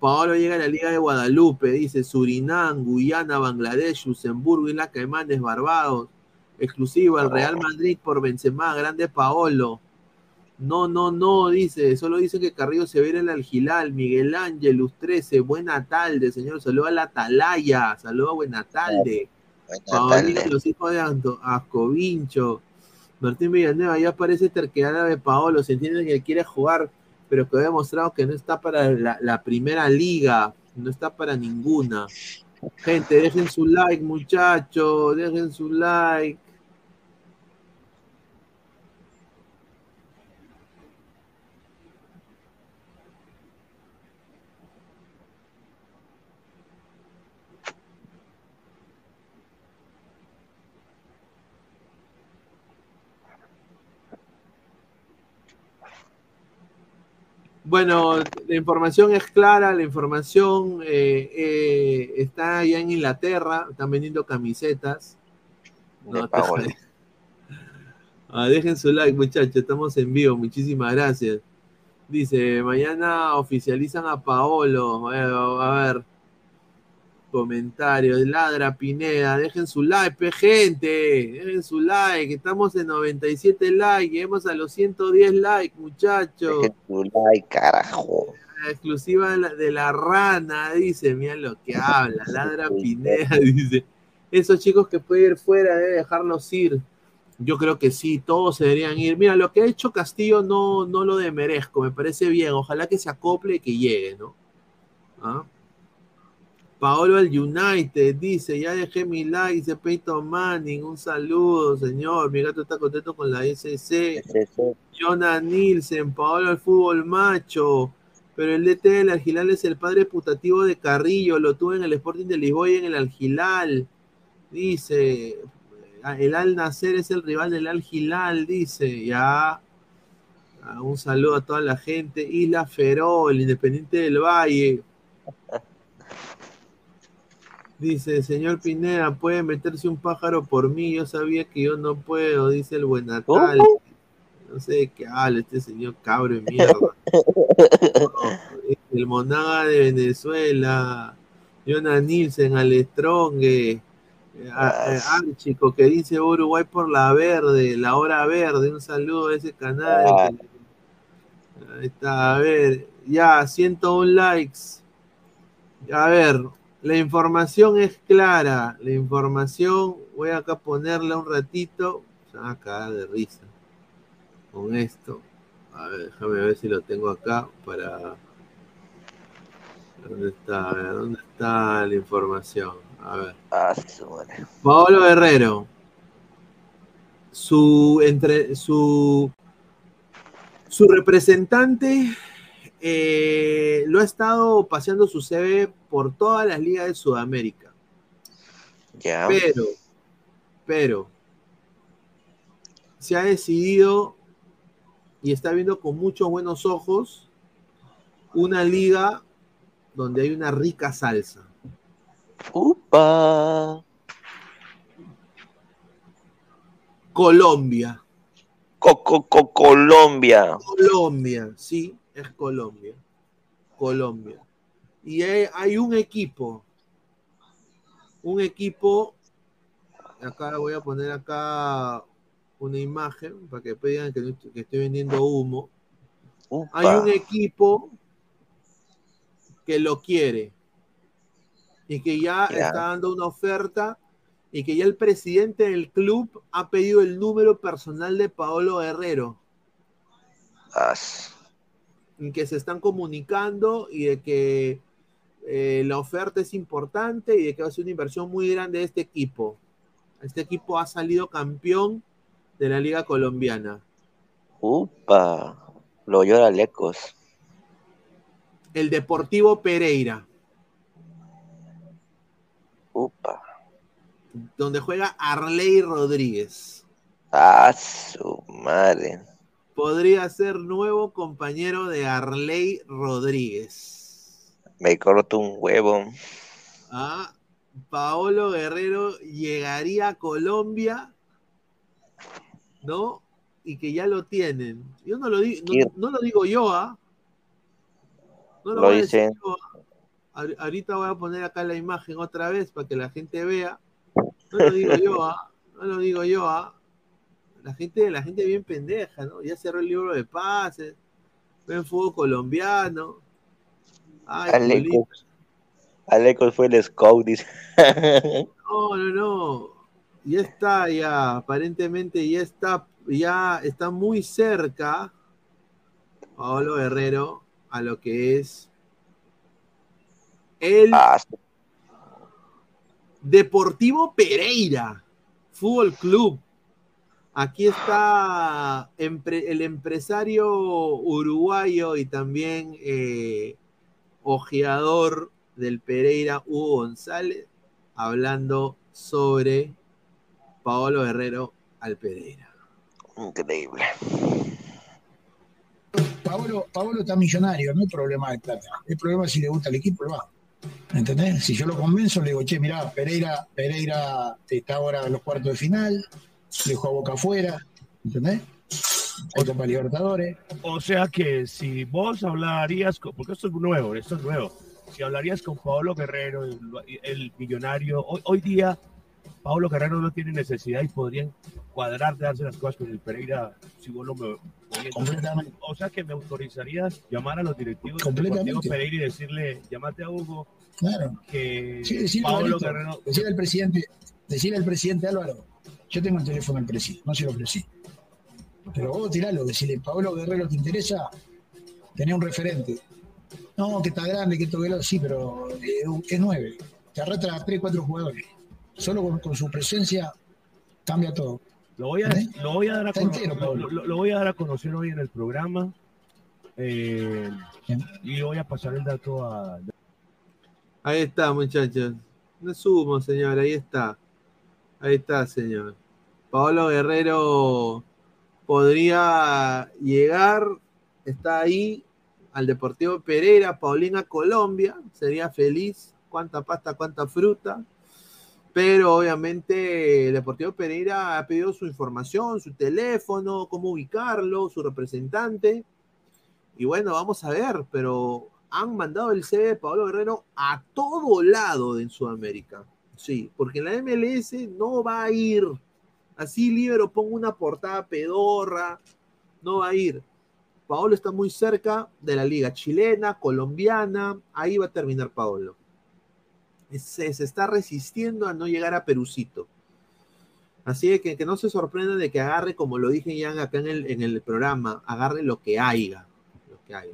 Pablo llega a la Liga de Guadalupe, dice Surinam, Guyana, Bangladesh, Luxemburgo, Islas Caimanes, Barbados, exclusivo al Real Madrid por Benzema, grande Paolo. No, no, no, dice, solo dice que Carrillo se viene al Gilal, Miguel Ángel, Luz 13, buena tarde, señor, saludo a la Atalaya, saludo a buena tarde. Tarde. los hijos de Anto- Ascovincho, Martín Villanueva, ya parece terquedad de Paolo, se entiende que quiere jugar, pero que ha demostrado que no está para la, la primera liga, no está para ninguna. Gente, dejen su like, muchachos, dejen su like. Bueno, la información es clara, la información eh, eh, está allá en Inglaterra, están vendiendo camisetas. No, Paolo. Ah, dejen su like, muchachos, estamos en vivo, muchísimas gracias. Dice, mañana oficializan a Paolo. A ver, comentarios, ladra Pineda, dejen su like, gente, dejen su like, estamos en 97 likes, lleguemos a los 110 likes, muchachos. Dejen tu like, carajo. La exclusiva de la, de la rana, dice, mira lo que habla, ladra Pineda, dice. Esos chicos que pueden ir fuera, debe dejarlos ir. Yo creo que sí, todos se deberían ir. Mira, lo que ha hecho Castillo no, no lo demerezco, me parece bien. Ojalá que se acople y que llegue, ¿no? ¿Ah? Paolo al United dice, ya dejé mi like, dice Peyton Manning, un saludo, señor. Mi gato está contento con la SC. Jonah Nielsen, Paolo al fútbol macho. Pero el DT del Algilal es el padre putativo de Carrillo, lo tuve en el Sporting de Lisboa y en el Algilal. Dice, el Al Nacer es el rival del Al Hilal, dice, ya. Ah, Un saludo a toda la gente. Isla Ferol, Independiente del Valle. Dice, señor Pineda, puede meterse un pájaro por mí. Yo sabía que yo no puedo, dice el buen Natal. No sé de qué habla este señor cabro de mierda. El Monaga de Venezuela. Jonah Nielsen, Alestrongue. Archico que dice Uruguay por la verde, la hora verde. Un saludo a ese canal. Ah. Ahí está, a ver, ya, 101 likes. A ver, la información es clara. La información, voy acá a ponerla un ratito. Se van a cagar de risa con esto. A ver, déjame ver si lo tengo acá para. ¿Dónde está? A ver, ¿dónde está la información? A ver. Ah. Paolo Guerrero. Su entre su su representante eh, lo ha estado paseando su CV por todas las ligas de Sudamérica. Pero, pero, se ha decidido y está viendo con muchos buenos ojos una liga donde hay una rica salsa. Upa. Colombia. Coco, co, Colombia. Colombia, sí, es Colombia. Colombia. Y hay, hay un equipo, un equipo, acá voy a poner acá una imagen para que vean que, no estoy- que estoy vendiendo humo. Hay un equipo que lo quiere y que ya está dando una oferta y que ya el presidente del club ha pedido el número personal de Paolo Guerrero. Que se están comunicando y de que eh, la oferta es importante y de que va a ser una inversión muy grande de este equipo. Este equipo ha salido campeón de la Liga Colombiana. Upa. Lo llora Lecos. El Deportivo Pereira. Upa. Donde juega Arley Rodríguez. Ah, su madre. Podría ser nuevo compañero de Arley Rodríguez. Me corto un huevo. Ah, Paolo Guerrero llegaría a Colombia, ¿no? Y que ya lo tienen. Yo no lo, di- no, lo digo yo, ¿ah? No lo, Lo voy a decir dicen. yo. Ahor- Ahorita voy a poner acá la imagen otra vez para que la gente vea. No lo digo yo, ¿ah? No lo digo yo, ¿ah? La gente, la gente bien pendeja, ¿no? Ya cerró el libro de pases, ven fútbol colombiano. Ay, Alecos. Paulito. Alecos fue el scout, dice. No, no, no. Ya está, ya, aparentemente ya está, ya está muy cerca Paolo Guerrero a lo que es el Ah, Deportivo Pereira Fútbol Club. Aquí está empre- el empresario uruguayo y también eh, ojeador del Pereira, Hugo González, hablando sobre Paolo Guerrero al Pereira. Increíble. Paolo, Paolo está millonario, no hay problema de plata. El problema es si le gusta el equipo, lo va. ¿Entendés? Si yo lo convenzo, le digo, che, mirá, Pereira, Pereira está ahora en los cuartos de final, dejó a Boca afuera, ¿entendés? Hay Copa Libertadores. O sea que si vos hablarías, con- porque esto es nuevo, esto es nuevo, si hablarías con Paolo Guerrero, el, el millonario, hoy, hoy día Paolo Guerrero no tiene necesidad y podrían cuadrar de darse las cosas con el Pereira si vos lo me Completamente. O sea que me autorizarías llamar a los directivos Completamente. Deportivo Pereira y decirle, llamate a Hugo, Claro. que Sí, Alvarito, Guerrero decirle al presidente, decirle al presidente Álvaro, yo tengo el teléfono del presidente, no se lo ofrecí. Pero vos tiralo, decirle, Pablo Guerrero, ¿te interesa? Tener un referente. No, que está grande, que esto que lo sí, pero eh, es nueve. Te arrastra a tres, cuatro jugadores. Solo con, con su presencia cambia todo. Lo voy a, ¿Eh? lo voy a dar a Está cono- entero, lo, Pablo. lo- lo voy a dar a conocer hoy en el programa. eh, y voy a pasar el dato a. Ahí está, muchachos. No sumo, señor, ahí está. Ahí está, señor. Paolo Guerrero podría llegar, está ahí, al Deportivo Pereira, Paulina Colombia, sería feliz. Cuánta pasta, cuánta fruta. Pero obviamente el Deportivo Pereira ha pedido su información, su teléfono, cómo ubicarlo, su representante. Y bueno, vamos a ver, pero han mandado el CV de Pablo Guerrero a todo lado en Sudamérica. Sí, porque la MLS no va a ir. Así Libero pongo una portada pedorra, no va a ir. Paolo está muy cerca de la liga chilena, colombiana, ahí va a terminar Paolo. Se, se está resistiendo a no llegar a Perucito. Así que que no se sorprenda de que agarre, como lo dije ya acá en el, en el programa, agarre lo que haya. Lo que haya.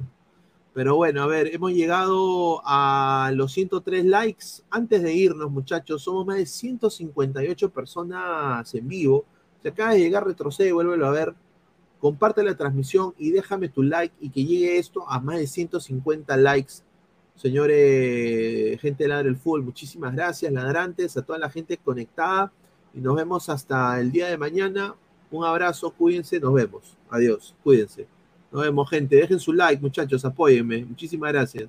Pero bueno, a ver, hemos llegado a los 103 likes. Antes de irnos, muchachos, somos más de 158 personas en vivo. Si acaba de llegar, retrocede, vuélvelo a ver. Comparte la transmisión y déjame tu like y que llegue esto a más de 150 likes. Señores, gente de Ladre el Fútbol, muchísimas gracias, ladrantes, a toda la gente conectada. Y nos vemos hasta el día de mañana. Un abrazo, cuídense, nos vemos. Adiós, cuídense. Nos vemos, gente. Dejen su like, muchachos, apóyenme. Muchísimas gracias.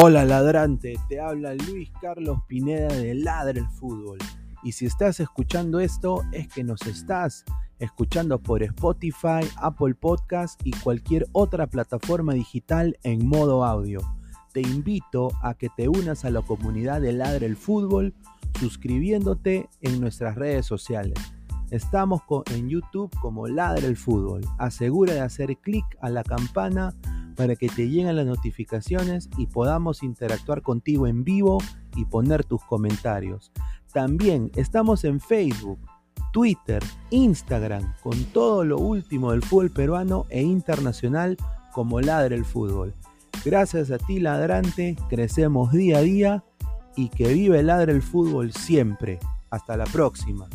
Hola ladrante, te habla Luis Carlos Pineda de Ladre el Fútbol. Y si estás escuchando esto es que nos estás escuchando por Spotify, Apple Podcast y cualquier otra plataforma digital en modo audio. Te invito a que te unas a la comunidad de Ladre el Fútbol suscribiéndote en nuestras redes sociales. Estamos en YouTube como Ladre el Fútbol. Asegura de hacer clic a la campana para que te lleguen las notificaciones y podamos interactuar contigo en vivo y poner tus comentarios. También estamos en Facebook, Twitter, Instagram, con todo lo último del fútbol peruano e internacional como Ladre el Fútbol. Gracias a ti, ladrante, crecemos día a día y que vive Ladre el Fútbol siempre. Hasta la próxima.